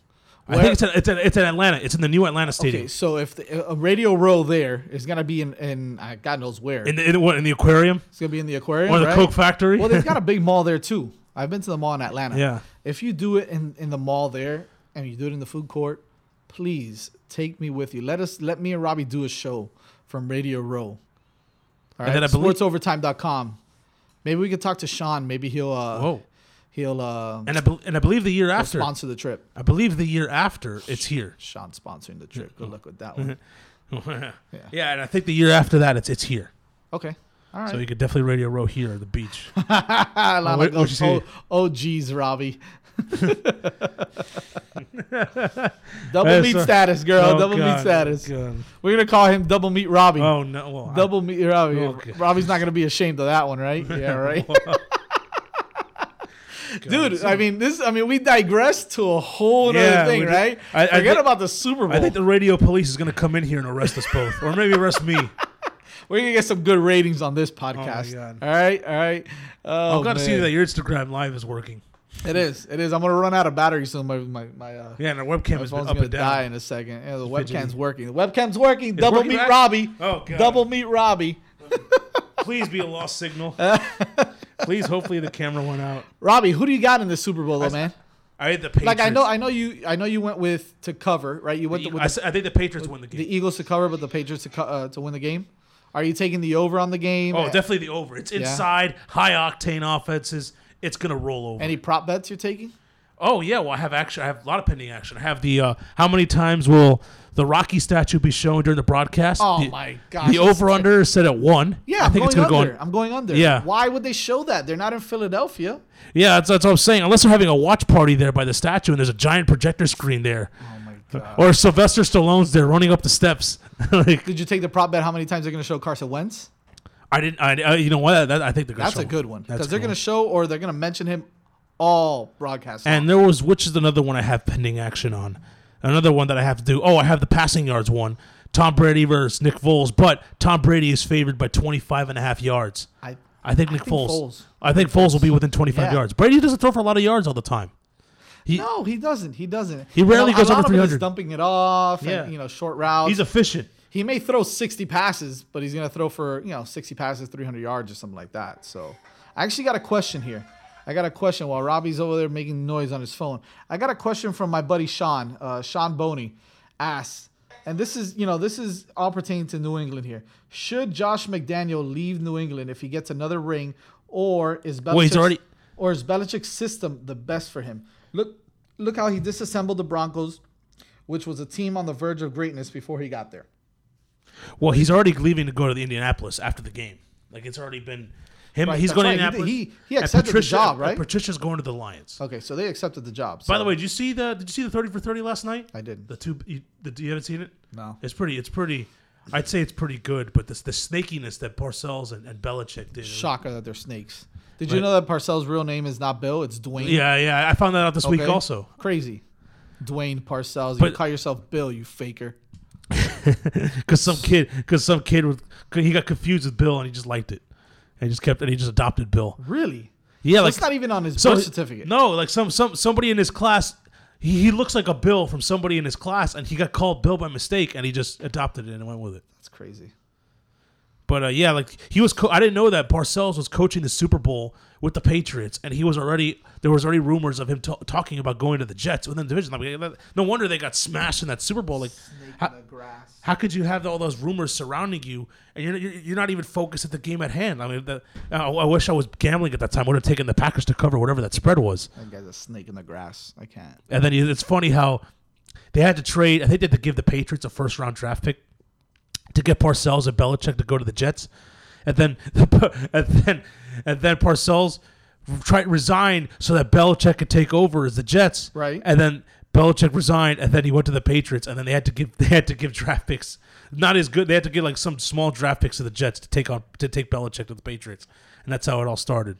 I think it's in, it's in, it's in Atlanta. It's in the new Atlanta Stadium. Okay, so if the, a radio row there is gonna be in, in uh, God knows where. In the in, what, in the aquarium. It's gonna be in the aquarium Or the right? Coke factory. Well, they've got a big mall there too. I've been to the mall in Atlanta. Yeah. If you do it in, in the mall there and you do it in the food court, please take me with you. Let us let me and Robbie do a show from Radio Row. All right. Then I believe- Sportsovertime.com. Maybe we could talk to Sean. Maybe he'll uh Whoa. He'll uh And I, bel and I believe the year after. sponsor the trip. I believe the year after it's here. Sean sponsoring the trip. Good luck with that one. yeah. yeah, and I think the year after that it's it's here. Okay. All right. So you could definitely radio row here at the beach. Lana what- goes, what'd oh, oh, geez, Robbie. double Hey, meat so- status, girl. Oh, double meat status. God. We're gonna call him Double Meat Robbie. Oh no! Well, I- double meat Robbie. Okay. Robbie's not gonna be ashamed of that one, right? Yeah, right. Dude, I mean, this. I mean, we digress to a whole other Yeah, thing, right? I- I Forget think- about the Super Bowl. I think the radio police is gonna come in here and arrest us both, or maybe arrest me. We're gonna get some good ratings on this podcast. God. All right, all right. Oh, I'm glad to see that your Instagram live is working. It is. It is. I'm gonna run out of battery soon. My my my. Uh, Yeah, and our webcam my phone's up gonna and down. die in a second. Yeah, the Fidgety. webcam's working. The webcam's working. It's Double working meat? Robbie. Oh, God. Double meat Robbie. Please be a lost signal. Please, hopefully the camera went out. Robbie, who do you got in the Super Bowl, though, man? I had the Patriots. Like I know, I know you, I know you went with to cover, right? You went The- with I the, I think the Patriots win the game. the Eagles to cover, but the Patriots to co- uh, to win the game. Are you taking the over on the game? Oh, definitely the over. It's Yeah. inside, high octane offenses. It's gonna roll over. Any prop bets you're taking? Oh yeah, well I have action. I have a lot of pending action. I have the uh, how many times will the Rocky statue be shown during the broadcast? Oh, The- my gosh, The over under is set at one. Yeah, I I'm think going it's gonna under. go. On, I'm going under. Yeah. Why would they show that? They're not in Philadelphia. yeah, that's, that's what I'm saying. Unless they're having a watch party there by the statue and there's a giant projector screen there. Oh my god. Or Sylvester Stallone's there running up the steps. like, Did you take the prop bet? How many times they're going to show Carson Wentz? I didn't. I, uh, you know what? That, I think they're gonna That's show a good one because they're cool. to show or they're going to mention him all broadcast. And there was which is another one I have pending action on. Another one that I have to do. Oh, I have the passing yards one. Tom Brady versus Nick Foles, but Tom Brady is favored by 25 and a half yards. I I think Nick think Foles. Foles. I think Foles will be within 25 Yeah. yards. Brady doesn't throw for a lot of yards all the time. He, no, he doesn't. He doesn't. He rarely You know, goes over of it is 300. dumping it off. Yeah. And, you know, short routes. He's efficient. He may throw 60 passes, but he's going to throw for, you know, 60 passes, 300 yards or something like that. So I actually got a question here. I got a question while Robbie's over there making noise on his phone. I got a question from my buddy Sean. Uh, Sean Boney asks, and this is, you know, this is all pertaining to New England here. Should Josh McDaniel leave New England if he gets another ring, or is Belichick's, Well, he's already- or is Belichick's system the best for him? Look, look how he disassembled the Broncos, which was a team on the verge of greatness before he got there. Well, he's already leaving to go to the Indianapolis after the game. Like it's already been him. Right, he's going right. to Indianapolis. He- he- accepted the job, right? Patricia's going to the Lions. Okay, so they accepted the job. By the way, did you see the did you see the thirty for thirty last night? I did. The two you, the, you haven't seen it? No. It's pretty. It's pretty. I'd say it's pretty good, but this the snakiness that Parcells and, and Belichick did. shocker that they're snakes. Did you know that Parcells' real name is not Bill? It's Dwayne. Yeah, yeah. I found that out this week also. Crazy. Dwayne Parcells. you call yourself Bill, you faker. Because some kid, because some kid was, he got confused with Bill and he just liked it, and he just kept and he just adopted Bill. Really? Yeah, So like it's not even on his so- birth certificate. No, like some some somebody in his class. He, he looks like a Bill from somebody in his class, and he got called Bill by mistake, and he just adopted it and went with it. That's crazy. But uh, yeah, like he was. Co- I didn't know that Parcells was coaching the Super Bowl with the Patriots, and he was already. There was already rumors of him ta- talking about going to the Jets within the division. Like, no wonder they got smashed in that Super Bowl. Like, how, how could you have all those rumors surrounding you, and you're, you're, you're not even focused at the game at hand? I mean, the, uh, I wish I was gambling at that time. Would have taken the Packers to cover whatever that spread was. That guy's a snake in the grass. I can't. And then it's funny how they had to trade. I think they had to give the Patriots a first round draft pick to get Parcells and Belichick to go to the Jets, and then and then and then Parcells tried resign so that Belichick could take over as the Jets. Right. And then Belichick resigned, and then he went to the Patriots, and then they had to give they had to give draft picks. Not as good. They had to get like some small draft picks to the Jets to take on to take Belichick to the Patriots, and that's how it all started.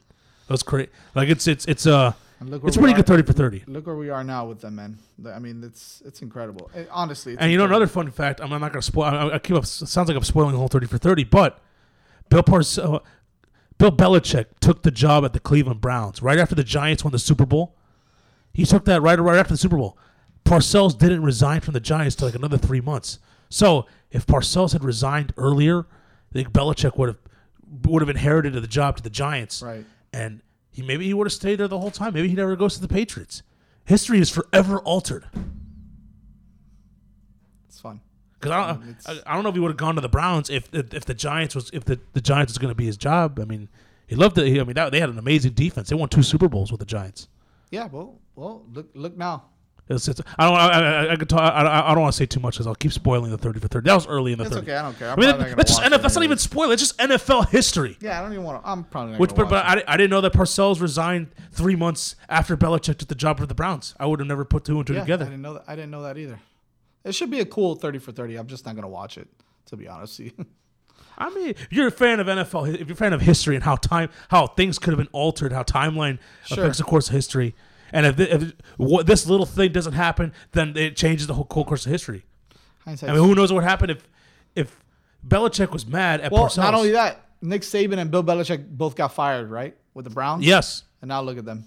Was crazy. Like it's it's it's uh And look It's we pretty good 30 for 30. Look where we are now with them, man. I mean, it's it's incredible. It- honestly, it's And you know another fun fact. I'm, not going to spoil. I, I keep up. It sounds like I'm spoiling the whole 30 for 30, but Bill Parcells, uh, Bill Belichick took the job at the Cleveland Browns right after the Giants won the Super Bowl. He took that right right after the Super Bowl. Parcells didn't resign from the Giants till like another three months. So if Parcells had resigned earlier, I think Belichick would have would have inherited the job to the Giants. Right. And he maybe he would have stayed there the whole time. Maybe he never goes to the Patriots. History is forever altered. It's fun. Because I don't, I, I don't know if he would have gone to the Browns if if, if the Giants was if the, the Giants was going to be his job. I mean, he loved it. I mean, that, they had an amazing defense. They won two Super Bowls with the Giants. Yeah, well, well, look look now. It's, it's, I don't. I, I, I, could talk, I, I don't want to say too much because I'll keep spoiling the thirty for thirty. That was early in the It's okay, I don't care. I'm I mean, not that's just NFL, that's not even spoil. It's just NFL history. Yeah, I don't even want to. I'm probably not Which, but, but I, I didn't know that Parcells resigned three months after Belichick took the job for the Browns. I would have never put two and two yeah, together. I didn't know that. I didn't know that either. It should be a cool thirty for thirty. I'm just not gonna watch it, to be honest. I mean, if you're a fan of NFL, if you're a fan of history and how time, how things could have been altered, how timeline Sure. affects the course of history, and if, if what, this little thing doesn't happen, then it changes the whole, course of history. I mean, who knows what happened if if Belichick was mad at well, Parcells? not only that, Nick Saban and Bill Belichick both got fired, right, with the Browns. Yes. And now look at them.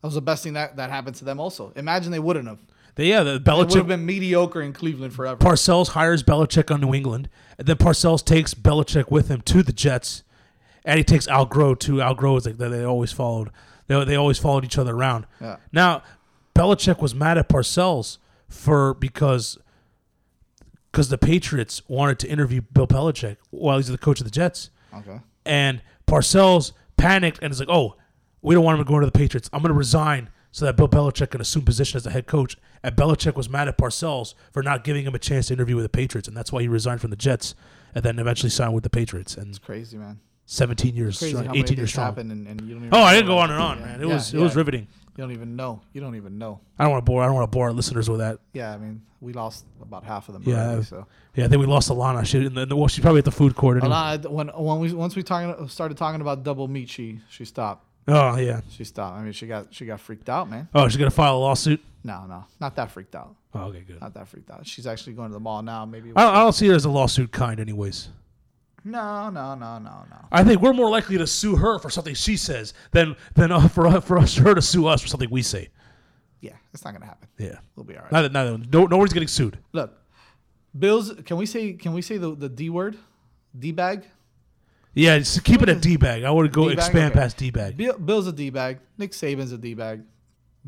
That was the best thing that, that happened to them. Also, imagine they wouldn't have. They, yeah, the It would have been mediocre in Cleveland forever. Parcells hires Belichick on New England, and then Parcells takes Belichick with him to the Jets, and he takes Al Groh too. Al Groh is like they always followed. They, they always followed each other around. Yeah. Now, Belichick was mad at Parcells for because because the Patriots wanted to interview Bill Belichick while he's the coach of the Jets, Okay. and Parcells panicked and is like, "Oh, we don't want him to go into the Patriots. I'm going to resign." So that Bill Belichick can assume position as the head coach. And Belichick was mad at Parcells for not giving him a chance to interview with the Patriots, and that's why he resigned from the Jets, and then eventually signed with the Patriots. And it's crazy, man. 17 years, crazy strong, how 18 many years things strong. happen and, and you don't even oh, I didn't go on and on, Yeah, man. It yeah, was it was yeah. riveting. You don't even know. You don't even know. I don't want to bore. I don't want to bore our listeners with that. Yeah, I mean, we lost about half of them. Yeah, already, so. yeah. I think we lost Alana. She, in the, in the- well, she's probably at the food court. Anyway. Alana, when when we once we talking started talking about double meat, she she stopped. Oh yeah. She stopped. I mean, she got she got freaked out, man. Oh, she's gonna file a lawsuit. No, no, not that freaked out. Oh, okay, good. Not that freaked out. She's actually going to the mall now. Maybe. I don't, I don't see her as a lawsuit kind, anyways. No, no, no, no, no. I think we're more likely to sue her for something she says than than uh, for for us her to sue us for something we say. Yeah, it's not gonna happen. Yeah, we'll be all right. Neither, neither, no, nobody's getting sued. Look, Bills. Can we say can we say the the D word, D bag? Yeah, just keep it a d bag. I want to go D-bag? expand Okay. past d bag. Bill, Bill's a D bag. Nick Saban's a D bag.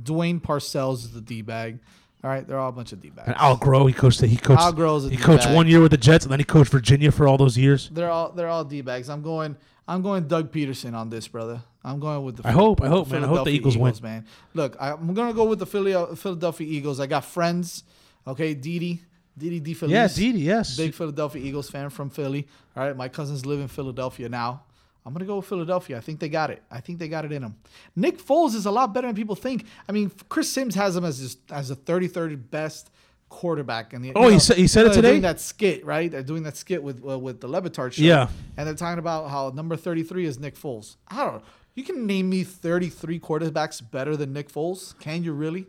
Dwayne Parcells is the D bag. All right, they're all a bunch of D bags. And Al Groh, he coached. He coached. Al Groh's a he coached D-bag. one year with the Jets, and then he coached Virginia for all those years. They're all they're all D bags. I'm going I'm going Doug Pederson on this, brother. I'm going with the. I hope- I hope, man. I hope the Philadelphia Eagles win. man. Look, I'm gonna go with the Philly, Philadelphia Eagles. I got friends. Okay, Didi, Didi D. Feliz. Yeah, Didi, yes. Big Philadelphia Eagles fan from Philly. All right, my cousins live in Philadelphia now. I'm gonna go with Philadelphia. I think they got it. I think they got it in them. Nick Foles is a lot better than people think. I mean, Chris Sims has him as his, as a 33rd best quarterback. And Oh, he said- he said it today? Doing that skit, right? They're doing that skit with uh, with the Le Batard show. Yeah. and they're talking about how number 33 is Nick Foles. I don't know. You can name me 33 quarterbacks better than Nick Foles? Can you really?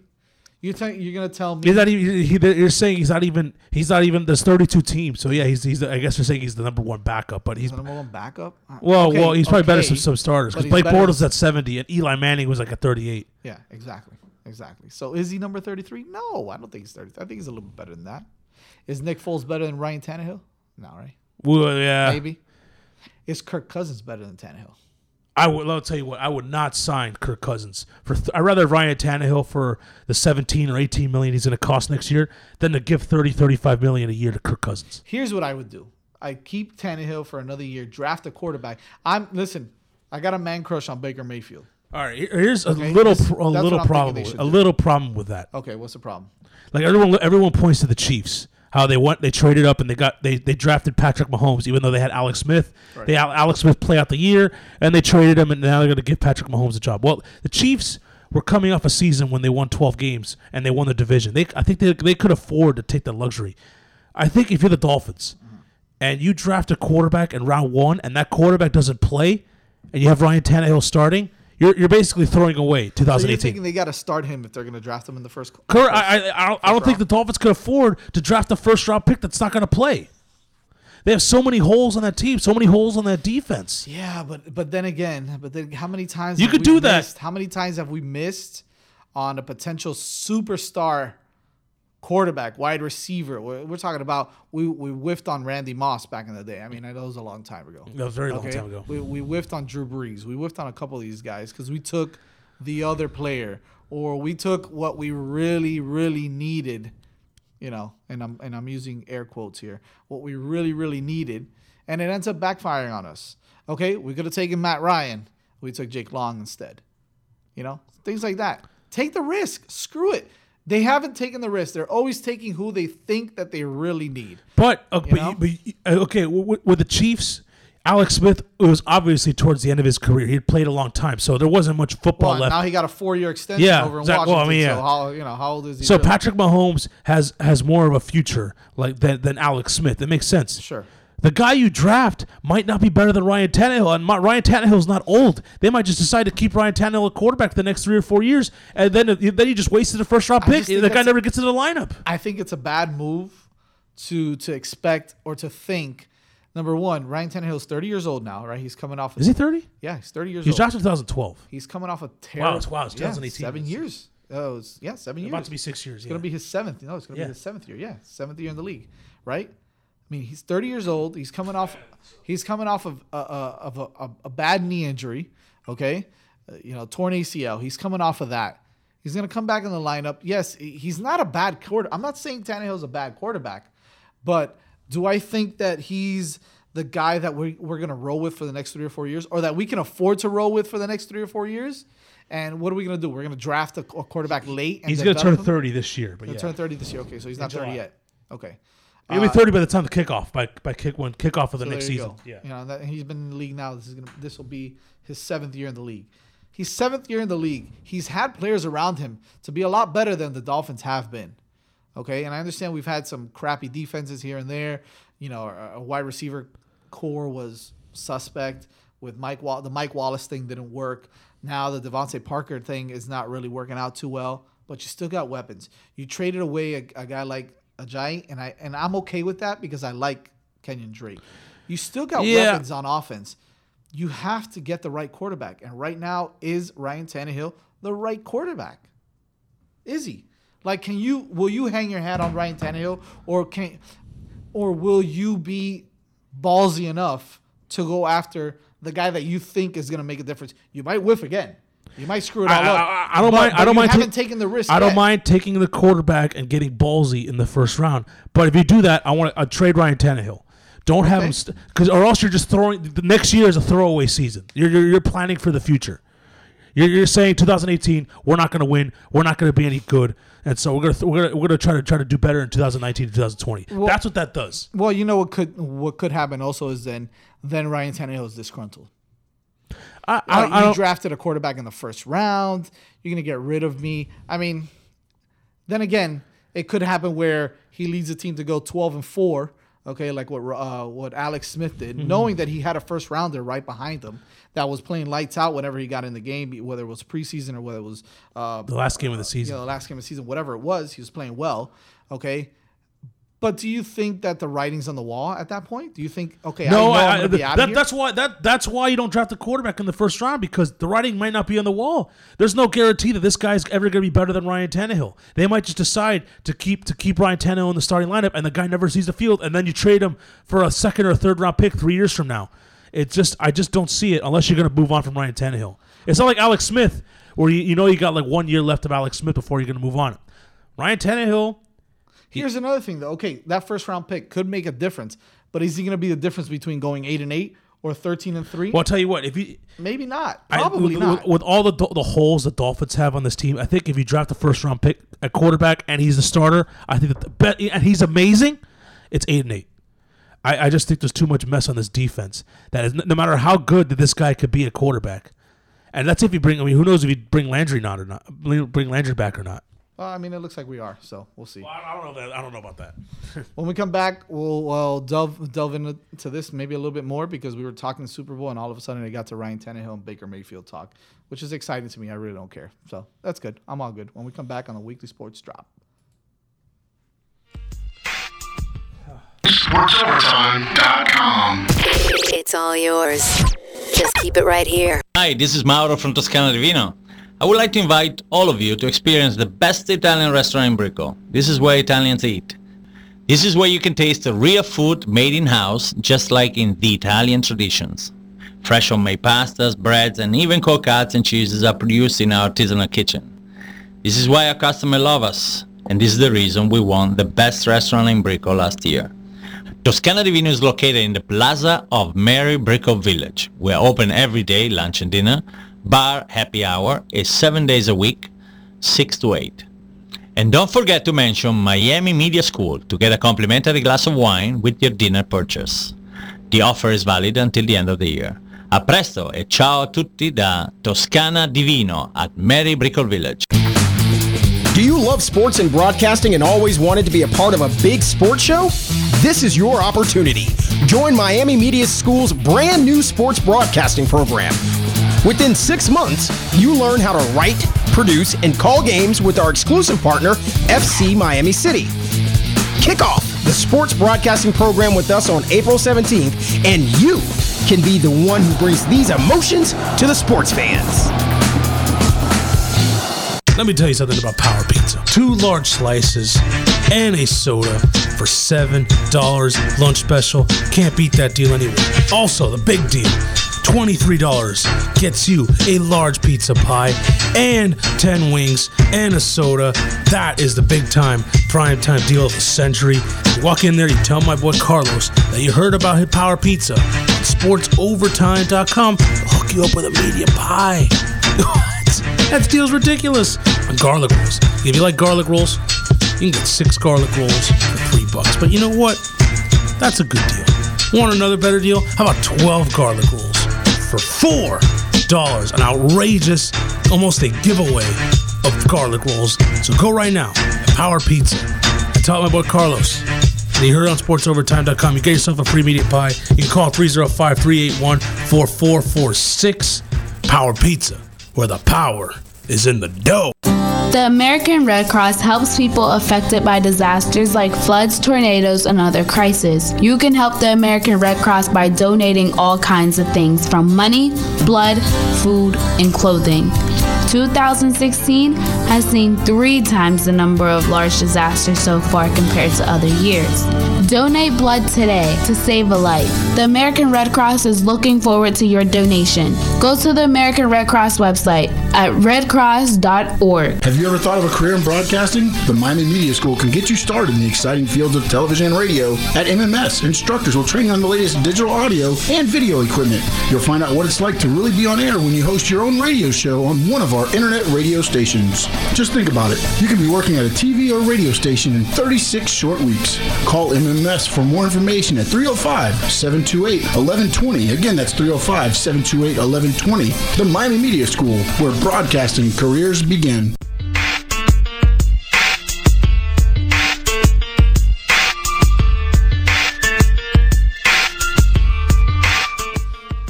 You think you're gonna tell me? He's not even. He, you're saying he's not even. He's not even. There's 32 teams, so yeah, he's. he's I guess you're saying he's the number one backup, but he's. the number one backup? Uh, Well, okay, well, he's probably better than some starters because Blake better Bortles than- at 70 and Eli Manning was like at 38. Yeah, exactly. Exactly. So is he number 33? No, I don't think he's 33. I think he's a little bit better than that. Is Nick Foles better than Ryan Tannehill? No, right? Well, yeah. Maybe. Is Kirk Cousins better than Tannehill? I would. I'll tell you what. I would not sign Kirk Cousins for. Th- I'd rather Ryan Tannehill for the 17 or 18 million he's going to cost next year than to give 30, 35 million a year to Kirk Cousins. Here's what I would do. I keep Tannehill for another year, draft a quarterback. I'm listen, I got a man crush on Baker Mayfield. All right, here's a Okay, little, a little problem, with, a do. little problem with that. Okay, what's the problem? Like everyone, everyone points to the Chiefs. How they went, they traded up and they got they, they drafted Patrick Mahomes, even though they had Alex Smith. Right. They had Alex Smith play out the year, and they traded him, and now they're going to give Patrick Mahomes a job. Well, the Chiefs were coming off a season when they won 12 games and they won the division. They, I think they, they could afford to take the luxury. I think if you're the Dolphins mm-hmm. and you draft a quarterback in round one, and that quarterback doesn't play, and you have Ryan Tannehill starting, you're you're basically throwing away So you're 2018. thinking they got to start him if they're going to draft him in the first. Correct. I, I, I don't, I don't think the Dolphins could afford to draft a first round pick that's not going to play. They have so many holes on that team, so many holes on that defense. Yeah, but but then again, but then how many times You have could we do that. missed- How many times have we missed on a potential superstar quarterback, wide receiver? We're, we're talking about we we whiffed on Randy Moss back in the day. I mean, I know it was a long time ago. That was a very long time ago. We we whiffed on Drew Brees. We whiffed on a couple of these guys because we took the other player, or we took what we really really needed. You know, and I'm and I'm using air quotes here. What we really really needed, and it ends up backfiring on us. Okay, we could have taken Matt Ryan. We took Jake Long instead. You know, things like that. Take the risk. Screw it. They haven't taken the risk. They're always taking who they think that they really need. But, uh, You know? you- but uh, okay, w- w- with the Chiefs, Alex Smith it was obviously towards the end of his career. He had played a long time, so there wasn't much football Well, left. now he got a four-year extension Yeah, over in exact- Washington. well, I mean, So yeah. how you know how old is he? so really? Patrick Mahomes has has more of a future like than, than Alex Smith. That makes sense. Sure. The guy you draft might not be better than Ryan Tannehill, and my, Ryan Tannehill's not old. They might just decide to keep Ryan Tannehill a quarterback for the next three or four years, and then then you just wasted a first round pick. The guy never gets into the lineup. I think it's a bad move to to expect or to think. Number one, Ryan Tannehill's 30 years old now, right? He's coming off. Is he 30? Yeah, he's 30 years He was old. drafted in 2012. He's coming off a Wow, terrible. it's- wow, it's yeah, Seven years. Oh, it's, yeah, seven years. About to be six years, It's yeah. gonna be his seventh. No, it's gonna Yeah. be his seventh year. Yeah, seventh year in the league, right? I mean, he's 30 years old. He's coming off. He's coming off of a, a, of a, a, a bad knee injury. Okay, Uh, you know, torn ACL. He's coming off of that. He's gonna come back in the lineup. Yes, he's not a bad quarter. I'm not saying Tannehill's a bad quarterback, but do I think that he's the guy that we, we're going to roll with for the next three or four years, or that we can afford to roll with for the next three or four years? And what are we going to do? We're going to draft a, a quarterback late. And He's going to turn him? 30 this year, but He'll yeah. turn 30 this year. Okay, so he's not 30 yet. Okay. He'll be Uh, 30 by the time the kickoff, by by kick when kickoff of the so next season. go. Yeah. You know, that, he's been in the league now. This is gonna this will be his seventh year in the league. He's seventh year in the league. He's had players around him to be a lot better than the Dolphins have been. Okay, and I understand we've had some crappy defenses here and there. You know, a, a wide receiver core was suspect with Mike. Wall- the Mike Wallace thing didn't work. Now the DeVante Parker thing is not really working out too well. But you still got weapons. You traded away a, a guy like Ajayi, and I and I'm okay with that because I like Kenyan Drake. You still got Yeah. weapons on offense. You have to get the right quarterback, and right now is Ryan Tannehill the right quarterback? Is he? Like, can you will you hang your hat on Ryan Tannehill, or can, or will you be ballsy enough to go after the guy that you think is going to make a difference? You might whiff again. You might screw it all I, up. I- I don't but- mind. but I don't mind. Haven't ta- taken the risk. I don't yet. mind taking the quarterback and getting ballsy in the first round. But if you do that, I want to trade Ryan Tannehill. Don't have him because, or else you're just throwing. The next year is a throwaway season. You're you're, you're planning for the future. You're, you're saying 2018 we're not going to win. We're not going to be any good, and so we're gonna th- we're gonna, we're gonna try to try to do better in 2019 to 2020. Well- That's what that does. Well, you know what could what could happen also is then then Ryan Tannehill is disgruntled. I, Like, I, I you drafted a quarterback in the first round. You're gonna get rid of me. I mean, then again, it could happen where he leads the team to go 12 and four. Okay, like what uh, what Alex Smith did, Mhm. knowing that he had a first rounder right behind him that was playing lights out whenever he got in the game, whether it was preseason or whether it was uh, The last game of the season. You know, the last game of the season, whatever it was, he was playing well. Okay. But do you think that the writing's on the wall at that point? Do you think okay? No, I know I, I'm gonna be out that, that's why that that's why you don't draft a quarterback in the first round because the writing might not be on the wall. There's no guarantee that this guy's ever going to be better than Ryan Tannehill. They might just decide to keep to keep Ryan Tannehill in the starting lineup, and the guy never sees the field, and then you trade him for a second or third round pick three years from now. It's just I just don't see it unless you're going to move on from Ryan Tannehill. It's not like Alex Smith, where you, you know you got like one year left of Alex Smith before you're going to move on. Ryan Tannehill. Here's another thing, though. Okay, that first round pick could make a difference, but is he going to be the difference between going eight and eight or thirteen and three? Well, I'll tell you what. If you Maybe not. I- Probably with, not. With, with all the the holes the Dolphins have on this team, I think if you draft a first round pick at quarterback and he's the starter, I think that the bet and he's amazing. It's eight and eight. I, I just think there's too much mess on this defense. That is, no matter how good that this guy could be a quarterback, and that's if you bring. I mean, who knows if you bring Landry not or not? Bring Landry back or not? Well, I mean, it looks like we are, so we'll see. Well, I I don't know that. I don't know about that. When we come back, we'll, we'll delve delve into this maybe a little bit more because we were talking Super Bowl and all of a sudden it got to Ryan Tannehill and Baker Mayfield talk, which is exciting to me. I really don't care, so that's good. I'm all good. When we come back on the weekly sports drop. SportsOvertime.com. It's all yours. Just keep it right here. Hi, this is Mauro from Toscana Divino. I would like to invite all of you to experience the best Italian restaurant in Brico. This is where Italians eat. This is where you can taste the real food made in-house, just like in the Italian traditions. Fresh homemade pastas, breads, and even cold cuts and cheeses are produced in our artisanal kitchen. This is why our customers love us, and this is the reason we won the best restaurant in Brico last year. Toscana Divino is located in the plaza of Mary Brickell Village. We are open every day, lunch and dinner. Bar happy hour is seven days a week, 6 to 8. And don't forget to mention Miami Media School to get a complimentary glass of wine with your dinner purchase. The offer is valid until the end of the year. A presto e ciao a tutti da Toscana Divino at Mary Brickell Village. Do you love sports and broadcasting and always wanted to be a part of a big sports show? This is your opportunity. Join Miami Media School's brand new sports broadcasting program. Within six months, you learn how to write, produce, and call games with our exclusive partner, FC Miami City. Kick off the sports broadcasting program with us on April 17th, and you can be the one who brings these emotions to the sports fans. Let me tell you something about Power Pizza. Two large slices and a soda for $7 lunch special. Can't beat that deal anywhere. Also, the big deal. $23 gets you a large pizza pie and 10 wings and a soda. That is the big time prime time deal of the century. You walk in there, you tell my boy Carlos that you heard about his Power Pizza. SportsOvertime.com. Hook you up with a medium pie. What? That deal's ridiculous. On garlic rolls. If you like garlic rolls, you can get six garlic rolls for three bucks. But you know what? That's a good deal. Want another better deal? How about 12 garlic rolls for four dollars? An outrageous, almost a giveaway of garlic rolls. So go right now. Power Pizza. I taught my boy Carlos. And you heard on sportsovertime.com. You get yourself a free media pie. You can call 305 381 4446. Power Pizza, where the power is in the dough. The American Red Cross helps people affected by disasters like floods, tornadoes, and other crises. You can help the American Red Cross by donating all kinds of things from money, blood, food, and clothing. 2016 has seen three times the number of large disasters so far compared to other years. Donate blood today to save a life. The American Red Cross is looking forward to your donation. Go to the American Red Cross website at redcross.org. Have you ever thought of a career in broadcasting? The Miami Media School can get you started in the exciting fields of television and radio. At MMS, instructors will train you on the latest digital audio and video equipment. You'll find out what it's like to really be on air when you host your own radio show on one of our internet radio stations. Just think about it. You can be working at a TV or radio station in 36 short weeks. Call MMS for more information at 305 728 1120. Again, that's 305 728 1120. The Miami Media School, where broadcasting careers begin.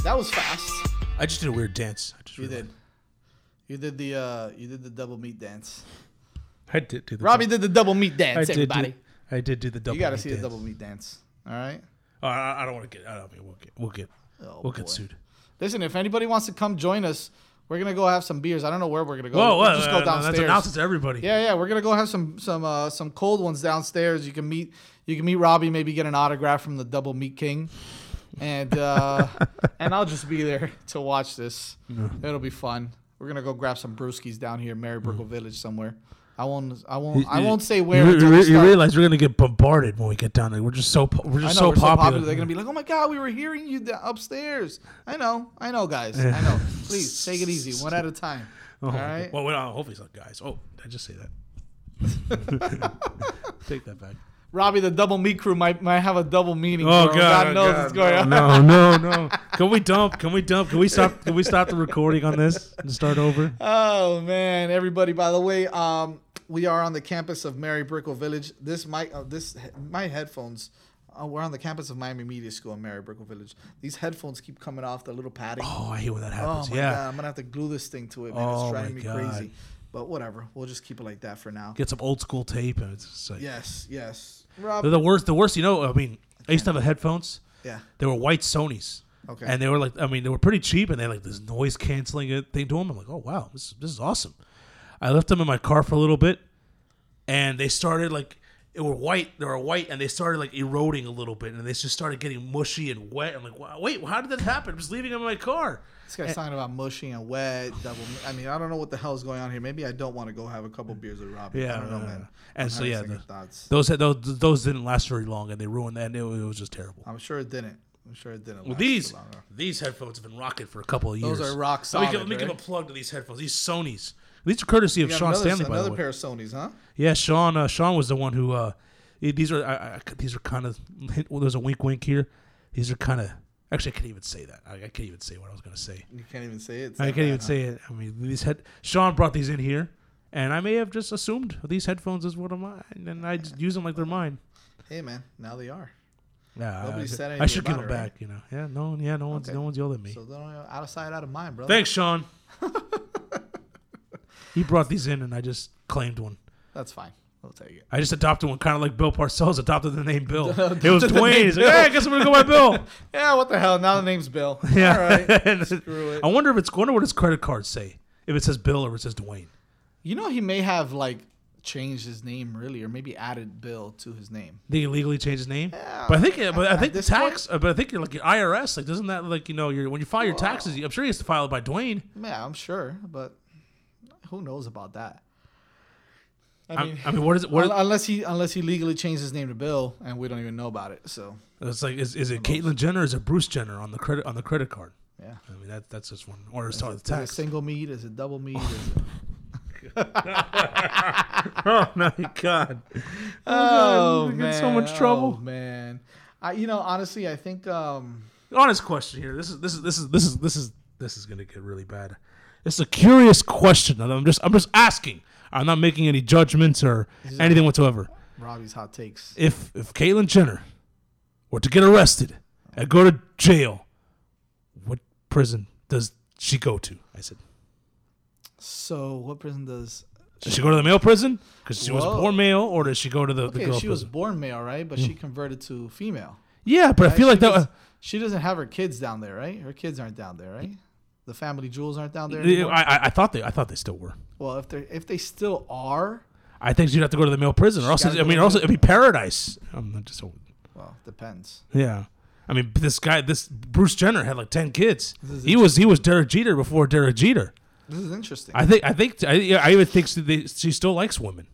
That was fast. I just did a weird dance. I just You did. You did the uh, you did the double meat dance. I did do the Robbie did the double meat dance. I did do- everybody, I did do the double meat dance. You got to see dance. the double meat dance. All right. Oh, I, don't want to get. I don't mean we'll get. We'll get. Oh, we'll get sued. Listen, if anybody wants to come join us, we're gonna go have some beers. I don't know where we're gonna go. Whoa, We'll whoa, just uh, go no, that's downstairs. announced to everybody. Yeah, yeah, we're gonna go have some some uh, some cold ones downstairs. You can meet you can meet Robbie, maybe get an autograph from the Double Meat King, and uh, and I'll just be there to watch this. It'll be fun. We're gonna go grab some brewskis down here, Mary Mm-hmm. Village somewhere. I won't. I won't. You- I won't say where. re- until you, you realize we're gonna get bombarded when we get down there. We're just so we're just know, so, we're popular. They're gonna be like, "Oh my god, we were hearing you upstairs." I know, I know, guys. I know. Please take it easy, one at a time. Oh, All right. Well, well, hopefully it's not guys. Oh, I just say that? Take that back. Robbie, the double meat crew might might have a double meaning. Oh for 'em. God, God knows God, what's going on. No, no, no. Can we dump? Can we dump? Can we stop? Can we stop the recording on this and start over? Oh man, everybody! By the way, um, we are on the campus of Mary Brickell Village. This mic, uh, this my headphones. Uh, we're on the campus of Miami Media School in Mary Brickell Village. These headphones keep coming off the little padding. Oh, I hate when that happens. Oh my yeah. god, I'm gonna have to glue this thing to it, man. Oh, it's my driving me crazy. But whatever, we'll just keep it like that for now. Get some old school tape and it's like Yes, yes. Rob, They're the worst. The worst, you know. I mean, I used to have headphones. Yeah. They were white Sony's. Okay. And they were like, I mean, they were pretty cheap, and they had like this noise canceling thing to them. I'm like, oh wow, this this is awesome. I left them in my car for a little bit, and they started like it were white. They were white, and they started like eroding a little bit, and they just started getting mushy and wet. I'm like, wow, wait, how did that happen? I was leaving them in my car. This guy's talking about mushy and wet. Double. I mean, I don't know what the hell's going on here. Maybe I don't want to go have a couple beers with Robbie. Yeah, I don't know, yeah, man. yeah. I'm And so yeah, the- thoughts. those had those those didn't last very long, and they ruined that. And it, was- it was just terrible. I'm sure it didn't. I'm sure it didn't. Well, these these headphones have been rocking for a couple of years. Those are rock Let me, give, solid, let me give a plug to these headphones. These Sony's. These are courtesy of Sean another, Stanley, by another the way. pair of Sony's, huh? Yeah, Sean. Uh, Sean was the one who. Uh, eh, these are. I, I, these are kind of. Well, there's a wink, wink here. These are kind of. Actually, I can't even say that. I, I can't even say what I was going to say. You can't even say it. I can't even huh? say it. I mean, these head. Sean brought these in here, and I may have just assumed these headphones is what of mine, and I just use them like they're mine. Hey, man. Now they are. Yeah, Nobody I, said I should give them it, right? back. You know. Yeah. No. Yeah. No one's. Okay. No one's yelled at me. So don't out of sight, out of mind, brother. Thanks, Sean. he brought these in, and I just claimed one. That's fine. We'll take it. I just adopted one, kind of like Bill Parcells adopted the name Bill. it was Duane. He's like, hey, I guess I'm gonna go by Bill. yeah, what the hell? Now the name's Bill. Yeah. All right. Screw it. I wonder if it's. I wonder what his credit cards say. If it says Bill or it says Duane. You know, he may have like changed his name really, or maybe added Bill to his name. They illegally change his name. Yeah, but I think. but I think the this tax. uh, But I think you're like your IRS. Like, doesn't that like you know your when you file your taxes? I'm sure he has to file it by Duane. Yeah, I'm sure, but who knows about that? I- I mean, what is it- what unless he unless he legally changed his name to Bill, and we don't even know about it. So It's like is, is it Caitlyn Jenner or is it Bruce Jenner on the credit on the credit card? Yeah. I mean that that's just one. Or is, the it, is it single meat? Is it double meat? Is it... oh my god! Oh, we man! get so much trouble. Oh, man, I you know honestly, I think um honest question here. This is this is this is this is this is this is gonna get really bad. It's a curious question. and I'm just I'm just asking. I'm not making any judgments or anything whatsoever. Robbie's hot takes. If if Caitlyn Jenner were to get arrested and go to jail, what prison does she go to? I said. So what prison does? Does she go to the male prison because she was born male, or does she go to the, the Okay, girl she was born male, right? But she hmm. converted to female. Yeah, but I feel like She that. does- uh, she doesn't have her kids down there, right? Her kids aren't down there, right? The family jewels aren't down there. Anymore? I, I, I thought they I thought they still were. well, if they if they still are, I think you'd have to go to the male prison, or else I mean, to also it'd be paradise. I'm not just well, depends. yeah. I mean, this guy, this Bruce Jenner had like ten kids. He was he was Derek Jeter before Derek Jeter. This is interesting. I think I think I, I even think she, they, she still likes women.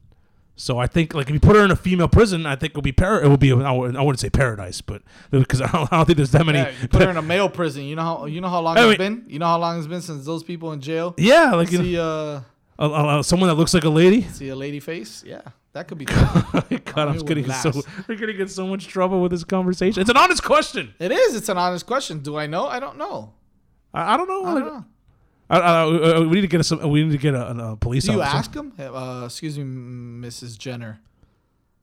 So I think like if you put her in a female prison, I think it'll be par- it will be I wouldn't say paradise, but because I don't, I don't think there's that many. Yeah, put her in a male prison. You know how you know how long I it's mean- been. You know how long it's been since those people in jail. Yeah, like, you see, uh, Uh, uh, someone that looks like a lady. see a lady face. Yeah, that could be. God, it I'm getting so we're gonna get so much trouble with this conversation. It's an honest question. It is. It's an honest question. Do I know? I don't know. I, I don't know. I don't know. I, I, uh, we need to get a, some, we need to get a, a police Do you officer. ask him? Uh, excuse me, Mrs. Jenner.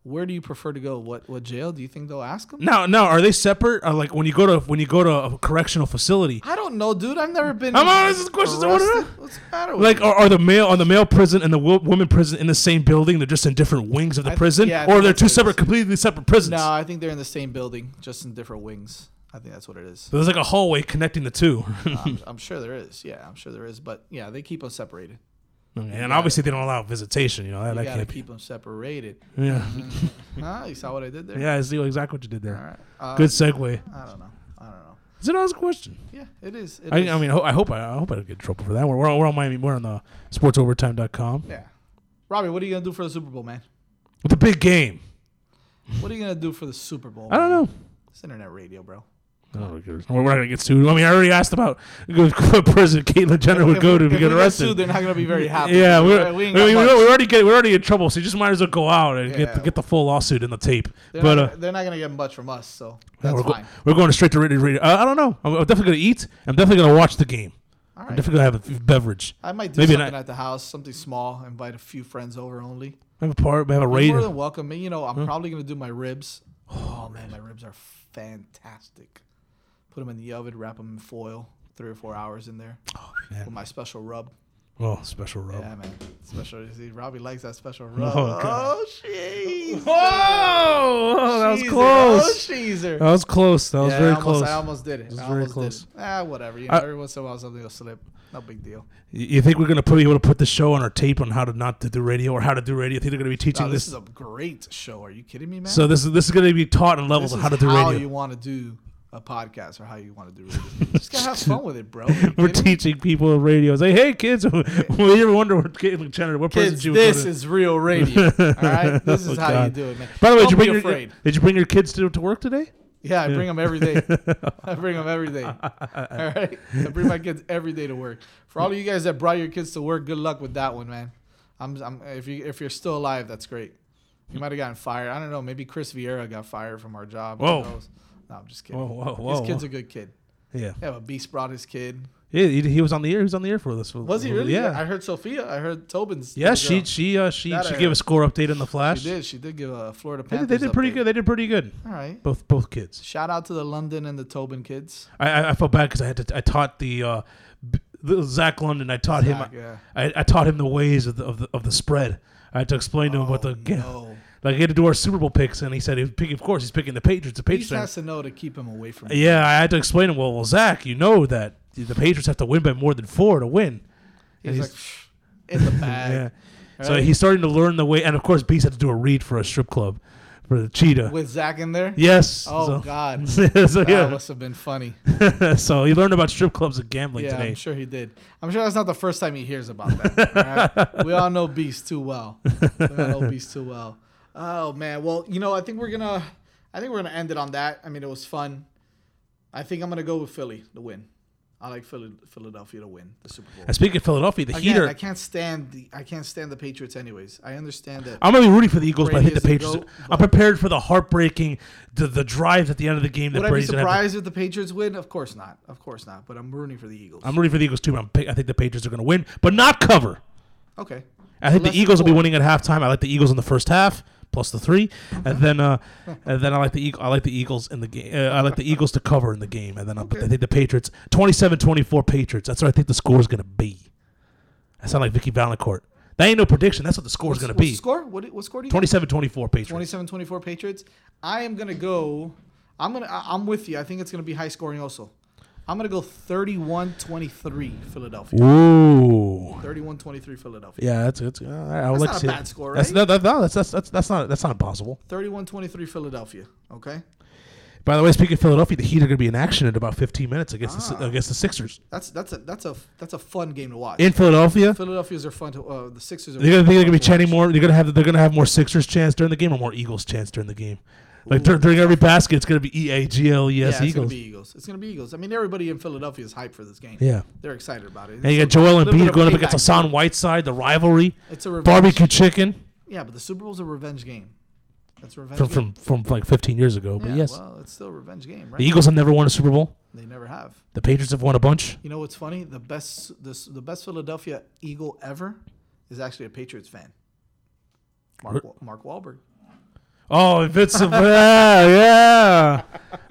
Where do you prefer to go? What what jail? Do you think they'll ask them? Now, now, are they separate? Uh, like when you go to when you go to a correctional facility, I don't know, dude. I've never been. I'm this questions I wanna know. arrested. What's the matter with like are, are the male on the male prison and the wo- woman prison in the same building? They're just in different wings of the I- prison, yeah, or they're two separate, completely separate prisons. No, I think they're in the same building, just in different wings. I think that's what it is. So there's like a hallway connecting the two. I'm, um, I'm sure there is. Yeah, I'm sure there is. But yeah, they keep us separated. Okay, and gotta- obviously they don't allow visitation. You know that, You that gotta can't be. keep them separated. Yeah. Mm-hmm. huh? You saw what I did there? Yeah, I see exactly what you did there. All right. Uh, Good um, segue. I don't know. I don't know. It's an honest question. Yeah, it is. It I, is. I mean, I ho- I hope I, I hope I don't get in trouble for that. We're, we're, on, we're on Miami. We're on uh, the sportsovertime.com. Yeah. Robbie, what are you gonna do for the Super Bowl, man? With the big game. What are you gonna do for the Super Bowl? I don't man? know. It's internet radio, bro. Oh, we're not gonna get sued. I mean, I already asked about what prison Caitlyn Jenner would If go to if to get arrested. sued, they're not gonna be very happy. Yeah, We- we're, we we we, we're already get, we're already in trouble. So you just might as well go out and Yeah. get the, get the full lawsuit in the tape. They're, but not, uh, they're not gonna get much from us, so that's we're, go- fine. we're going straight to radio. radio. Uh, I don't know. I'm, I'm definitely gonna eat. I'm definitely gonna watch the game. All I'm definitely gonna have a beverage. I might do maybe something at the house, something small. Invite a few friends over only. Have a part. Have a You're raid. more than welcome. You know, I'm Huh? probably gonna do my ribs. Oh man, my ribs are fantastic. Put them in the oven, wrap them in foil, three or four hours in there. man. With my special rub. Oh, special rub. Yeah, man. Special. You see, Robbie likes that special Oh, rub. God. Oh, jeez. Oh, that was close. Oh. That was close. That was Yeah, very I almost, close. I almost did it. It was I very almost close. Ah, whatever. You know, I- every once in a while something will slip. No big deal. You you think we're gonna put, be able to put the show on our tape on how to not to do radio or how to do radio? You think they're gonna be teaching No, this this? is a great show. Are you kidding me, man? so this is this is gonna be taught in levels This of how to do how radio. you want to do a podcast or how you want to do it. Just gotta have fun with it, bro. We're teaching people radio. Say, hey kids, will you ever wonder what Caitlyn Jenner, what Kids, present you this to? is real radio, all right? This is Oh, how you do it, man. By the way, Don't did you bring your, did you bring your kids to, to work today? Yeah, I Yeah. bring them every day. I bring them every day. All right, I bring my kids every day to work. For all of you guys that brought your kids to work, good luck with that one, man. I'm, I'm if you if you're still alive, that's great. You might have gotten fired. I don't know. Maybe Chris Vieira got fired from our job. Who Whoa. No, I'm just kidding. Whoa, whoa, whoa, His kid's a good kid. Yeah. Yeah, but Beast brought his kid. Yeah, he, he was on the air. He was on the air for this. Was he really? Yeah. I heard Sophia. I heard Tobin's. Yeah, she she uh, she That she I gave a score update in the flash. She did. She did give a Florida They Panthers. did, they did pretty update. good. They did pretty good. All right. Both both kids. Shout out to the London and the Tobin kids. I I, I felt bad because I had to I taught the uh, b- the Zach London. I taught Zach, him. yeah. I, I taught him the ways of the of the, of the spread. I had to explain to him what the like he had to do our Super Bowl picks, and he said he picking. Of course, he's picking the Patriots. The Patriots. has to know to keep him away from. Yeah, I had to explain to him. Well, well, Zach, you know that the Patriots have to win by more than four to win. And He's like in the bag. yeah. So Right? he's starting to learn the way, and of course, Beast had to do a read for a strip club for the cheetah. with Zach in there. Yes. Oh So- God. so, that yeah. must have been funny. so he learned about strip clubs and gambling yeah, today. I'm sure he did. I'm sure that's not the first time he hears about that. all right? We all know Beast too well. We all know Beast too well. Oh man. Well, you know, I think we're gonna, I think we're gonna end it on that. I mean, it was fun. I think I'm gonna go with Philly to win. I like Philly, Philadelphia to win the Super Bowl. And speaking of Philadelphia, the Again, Heater. I can't stand the I can't stand the Patriots anyways. I understand that. I'm gonna be rooting for the Eagles, but I think the Patriots. GOAT, I'm prepared for the heartbreaking, the the drives at the end of the game that Would I be Brady's gonna surprised if the Patriots win? Of course not. Of course not. But I'm rooting for the Eagles. I'm rooting for the Eagles too. But I'm, I think the Patriots are going to win, but not cover. Okay. I think the Eagles will be winning at halftime. I like the Eagles in the first half plus the three, and then uh, and then I like the Eag- I like the Eagles in the game. Uh, I like the Eagles to cover in the game, and then I, but I think the Patriots 27-24 Patriots. That's what I think the score is going to be. I sound like Vicky Valancourt. That ain't no prediction. That's what the score is going to What's be. the score? What, what score do you 27-24 Patriots. 27-24 Patriots. I am gonna go. I'm gonna. I- I'm with you. I think it's gonna be high scoring also. I'm gonna go 31-23 Philadelphia. Ooh. 31-23 Philadelphia. Yeah, that's it's. Uh, I would That's like not to a bad it. score, That's, right? no, that, no, that's, that's that's that's not that's not impossible. 31-23 Philadelphia. Okay. By the way, speaking of Philadelphia, the Heat are going to be in action in about 15 minutes against the, Ah. against the Sixers That's that's a that's a that's a fun game to watch. in Philadelphia. Philadelphia's are fun to. Uh, the Sixers are. They're gonna, fun they're gonna be to watch. chanting more. They're gonna have they're gonna have more Sixers chance during the game or more Eagles chance during the game. Like dur- during every basket, it's gonna be E A G L E Yeah, S it's gonna Eagles. be Eagles. It's gonna be Eagles. I mean, everybody in Philadelphia is hyped for this game. Yeah. they're excited about it. And you got It's a Joel little bit Embiid of going up payback. against Hassan Whiteside, the rivalry. It's a revenge. barbecue chicken Yeah, but the Super Bowl's a revenge game. That's a revenge from game. from from like 15 years ago. But Yeah, yes, well, it's still a revenge game, right? the Eagles have never won a Super Bowl. They never have. The Patriots have won a bunch. You know what's funny? The best this the best Philadelphia Eagle ever is actually a Patriots fan. Mark Wa- Mark Wahlberg. Oh, Vince, yeah, yeah.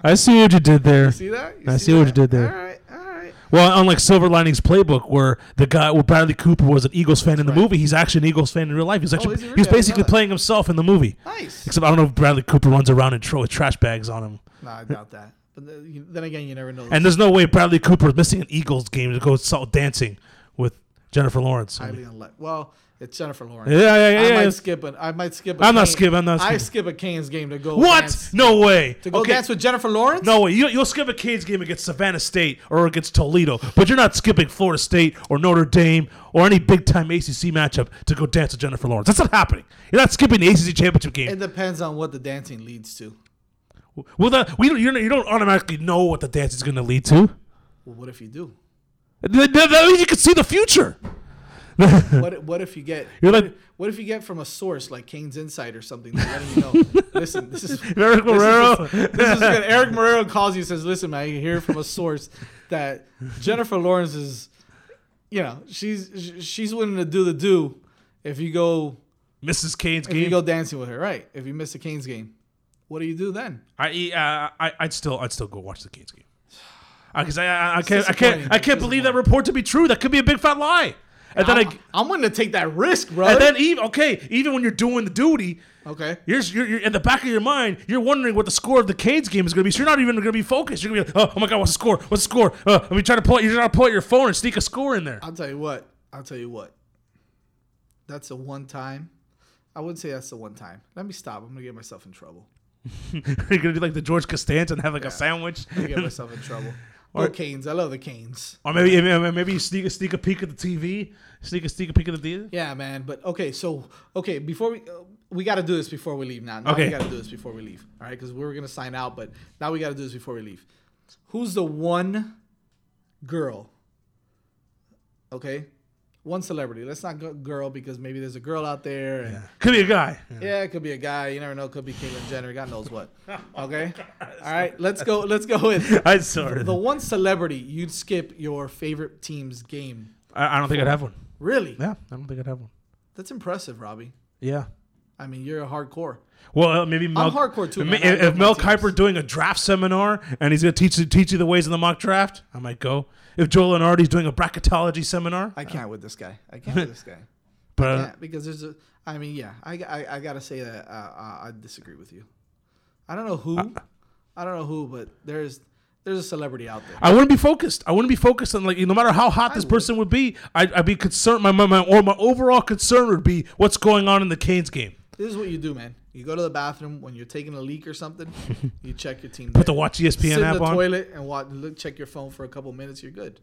I see what you did there. You see that? You I see see, what you did there. All right, all right. Well, unlike Silver Linings Playbook, where the guy, where Bradley Cooper was an Eagles fan in the movie, he's actually an Eagles fan in real life. He's oh, actually Oh, he really? Didn't basically playing himself in the movie. Nice. Except I don't know if Bradley Cooper runs around and throws trash bags on him. No, I doubt that. But then, again, you never know. And there's no way Bradley Cooper is missing an Eagles game to go salt dancing with Jennifer Lawrence. I highly unlikely. Well, it's Jennifer Lawrence. Yeah, yeah, yeah, I yeah. might skip it. I might skip. A I'm not skipping, I'm not Skipping. I skip a Canes game to go. what? dance- No way. To go Okay. dance with Jennifer Lawrence? No way. You, you'll skip a Canes game against Savannah State or against Toledo, but you're not skipping Florida State or Notre Dame or any big time ACC matchup to go dance with Jennifer Lawrence. That's not happening. You're not skipping the ACC championship game. It depends on what the dancing leads to. Well, that, we don't, you're, you don't automatically know what the dance is going to lead to. Well, what if you do? That means you can see the future. what what if you get You're like- if, what if you get from a source like Canes Insight or something that's letting you know listen this is Eric this is- Marrero. this is good. Eric Marrero calls you and says listen man I hear from a source that Jennifer Lawrence is you know, she's she's willing to do the do if you go Mrs. Canes if game. you go dancing with her, right? If you miss a Canes game, what do you do then? I, uh, I I'd still I'd still go watch the Canes game. Because I, I, I can't I can't. I can't believe that report to be true. That could be a big fat lie. And then I'm, I I'm willing to take that risk, bro. and then even okay even when you're doing the duty. Okay. You're, you're, you're in the back of your mind. You're wondering what the score of the Canes game is going to be. So you're not even going to be focused. You're going to be like, oh, oh my god, what's the score? What's the score? Uh, let me try to pull. You're trying to pull out your phone and sneak a score in there. I'll tell you what. I'll tell you what. That's a one time. I wouldn't say that's the one time. Let me stop. I'm gonna get myself in trouble. you're going to do like the George Costanza and have like a sandwich. I'm gonna get myself in trouble. Or- Or Canes. I love the Canes. Or maybe maybe you sneak a sneak a peek at the TV. Sneak a sneak a peek at the TV. Yeah, man. But okay, so okay, before we uh, we got to do this before we leave. Now, now Okay. we got to do this before we leave. All right, because we were gonna sign out, but now we got to do this before we leave. Who's the one girl? Okay, one celebrity. Let's not go girl because maybe there's a girl out there. And, Could be a guy. Yeah, it could be a guy. You never know. Could be Caitlyn Jenner. God knows what. Oh okay. All right. Let's go. Let's go with. I saw the one celebrity you'd skip your favorite team's game. I, I don't think I'd have one. Really? Yeah, I don't think I'd have one. That's impressive, Robbie. Yeah. I mean, you're a hardcore. Well, uh, maybe Mel, hardcore too, If, man. I if love my Mel teams. Kiper doing a draft seminar and he's gonna teach teach you the ways of the mock draft, I might go. If Joel Lunardi's doing a bracketology seminar, I can't with this guy. I can't with this guy. But, I uh, can't because there's a. I mean, yeah. I, I, I gotta say that uh, uh, I disagree with you. I don't know who. I don't know who, but there's there's a celebrity out there. I wouldn't be focused. I wouldn't be focused on like no matter how hot this person would be, I'd, I'd be concerned. My, my, my or my overall concern would be what's going on in the Canes game. This is what you do, man. You go to the bathroom when you're taking a leak or something. you check your team. Put the Watch ESPN Sit app in the on. toilet and watch, look, check your phone for a couple minutes. You're good.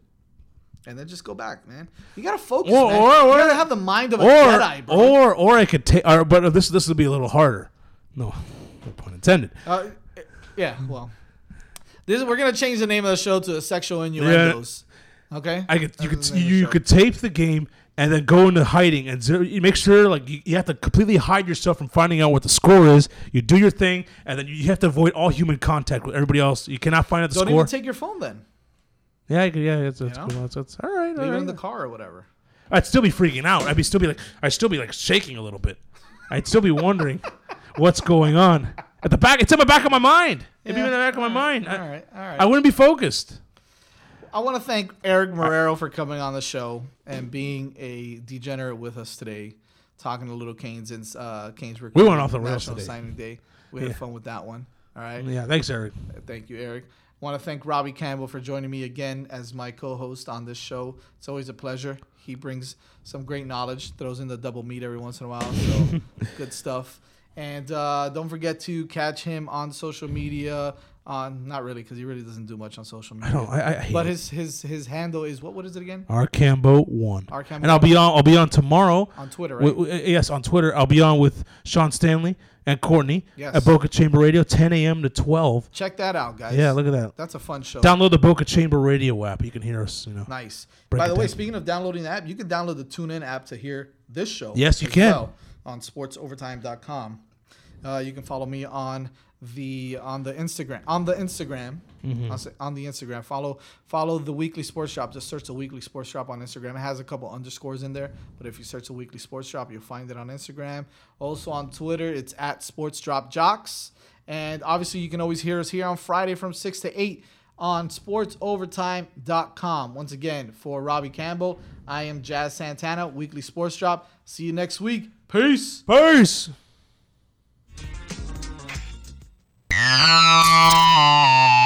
And then just go back, man. You gotta focus, Or- man. or- you gotta have the mind of a or Jedi, bro. or or I could take. or- But this this would be a little harder. No, no pun intended. Uh, yeah, well, this we're gonna change the name of the show to sexual innuendos. Okay, I could you That's could the name of you, the you show. could tape the game and then go into hiding and zero, you make sure like you, you have to completely hide yourself from finding out what the score is. You do your thing and then you, have to avoid all human contact with everybody else. You cannot find out the score. Don't even take your phone then. yeah, yeah, it's, it's cool. It's all right. all Leave it in the car or whatever. I'd still be freaking out. I'd be still be like I'd still be like shaking a little bit. I'd still be wondering what's going on at the back. It's in the back of my mind. It'd be in the back of my mind. All right, all right. I wouldn't be focused. I want to thank Eric Marrero for coming on the show and being a degenerate with us today, talking to Little Canes and uh, Canes We went off the rails today. Signing Day. We had Yeah. fun with that one. All right. Yeah, thanks, Eric. Thank you, Eric. I Want to thank Robbie Campbell for joining me again as my co-host on this show. It's always a pleasure. He brings some great knowledge, throws in the double meat every once in a while. So good stuff. And uh, don't forget to catch him on social media. On not really because he really doesn't do much on social media. don't- I- I hate but it. his his his handle is what? What is it again? Arcambo one. Arcambo and I'll be on. I'll be on tomorrow On Twitter, Wi- right? wi- yes, on Twitter. I'll be on with Sean Stanley and Courtney Yes. at Boca Chamber Radio, 10 a.m. to 12. Check that out, guys. Yeah, look at that. That's a fun show. Download the Boca Chamber Radio app. You can hear us. You know. Nice. By the way, down. speaking of downloading the app, you can download the TuneIn app to hear this show. Yes, you can. well on sportsovertime.com. Uh, you can follow me on the on the Instagram on the Instagram Mhm. on, on the Instagram. Follow follow the Weekly Sports Drop. Just search the Weekly Sports Drop on Instagram. It has a couple underscores in there, but if you search the Weekly Sports Drop, you'll find it on Instagram. Also on Twitter, it's at Sports Drop Jocks. And obviously, you can always hear us here on Friday from six to eight on sportsovertime.com. Once again, for Robbie Campbell, I am Jazz Santana, Weekly Sports Drop. See you next week. Peace. Peace. Ah.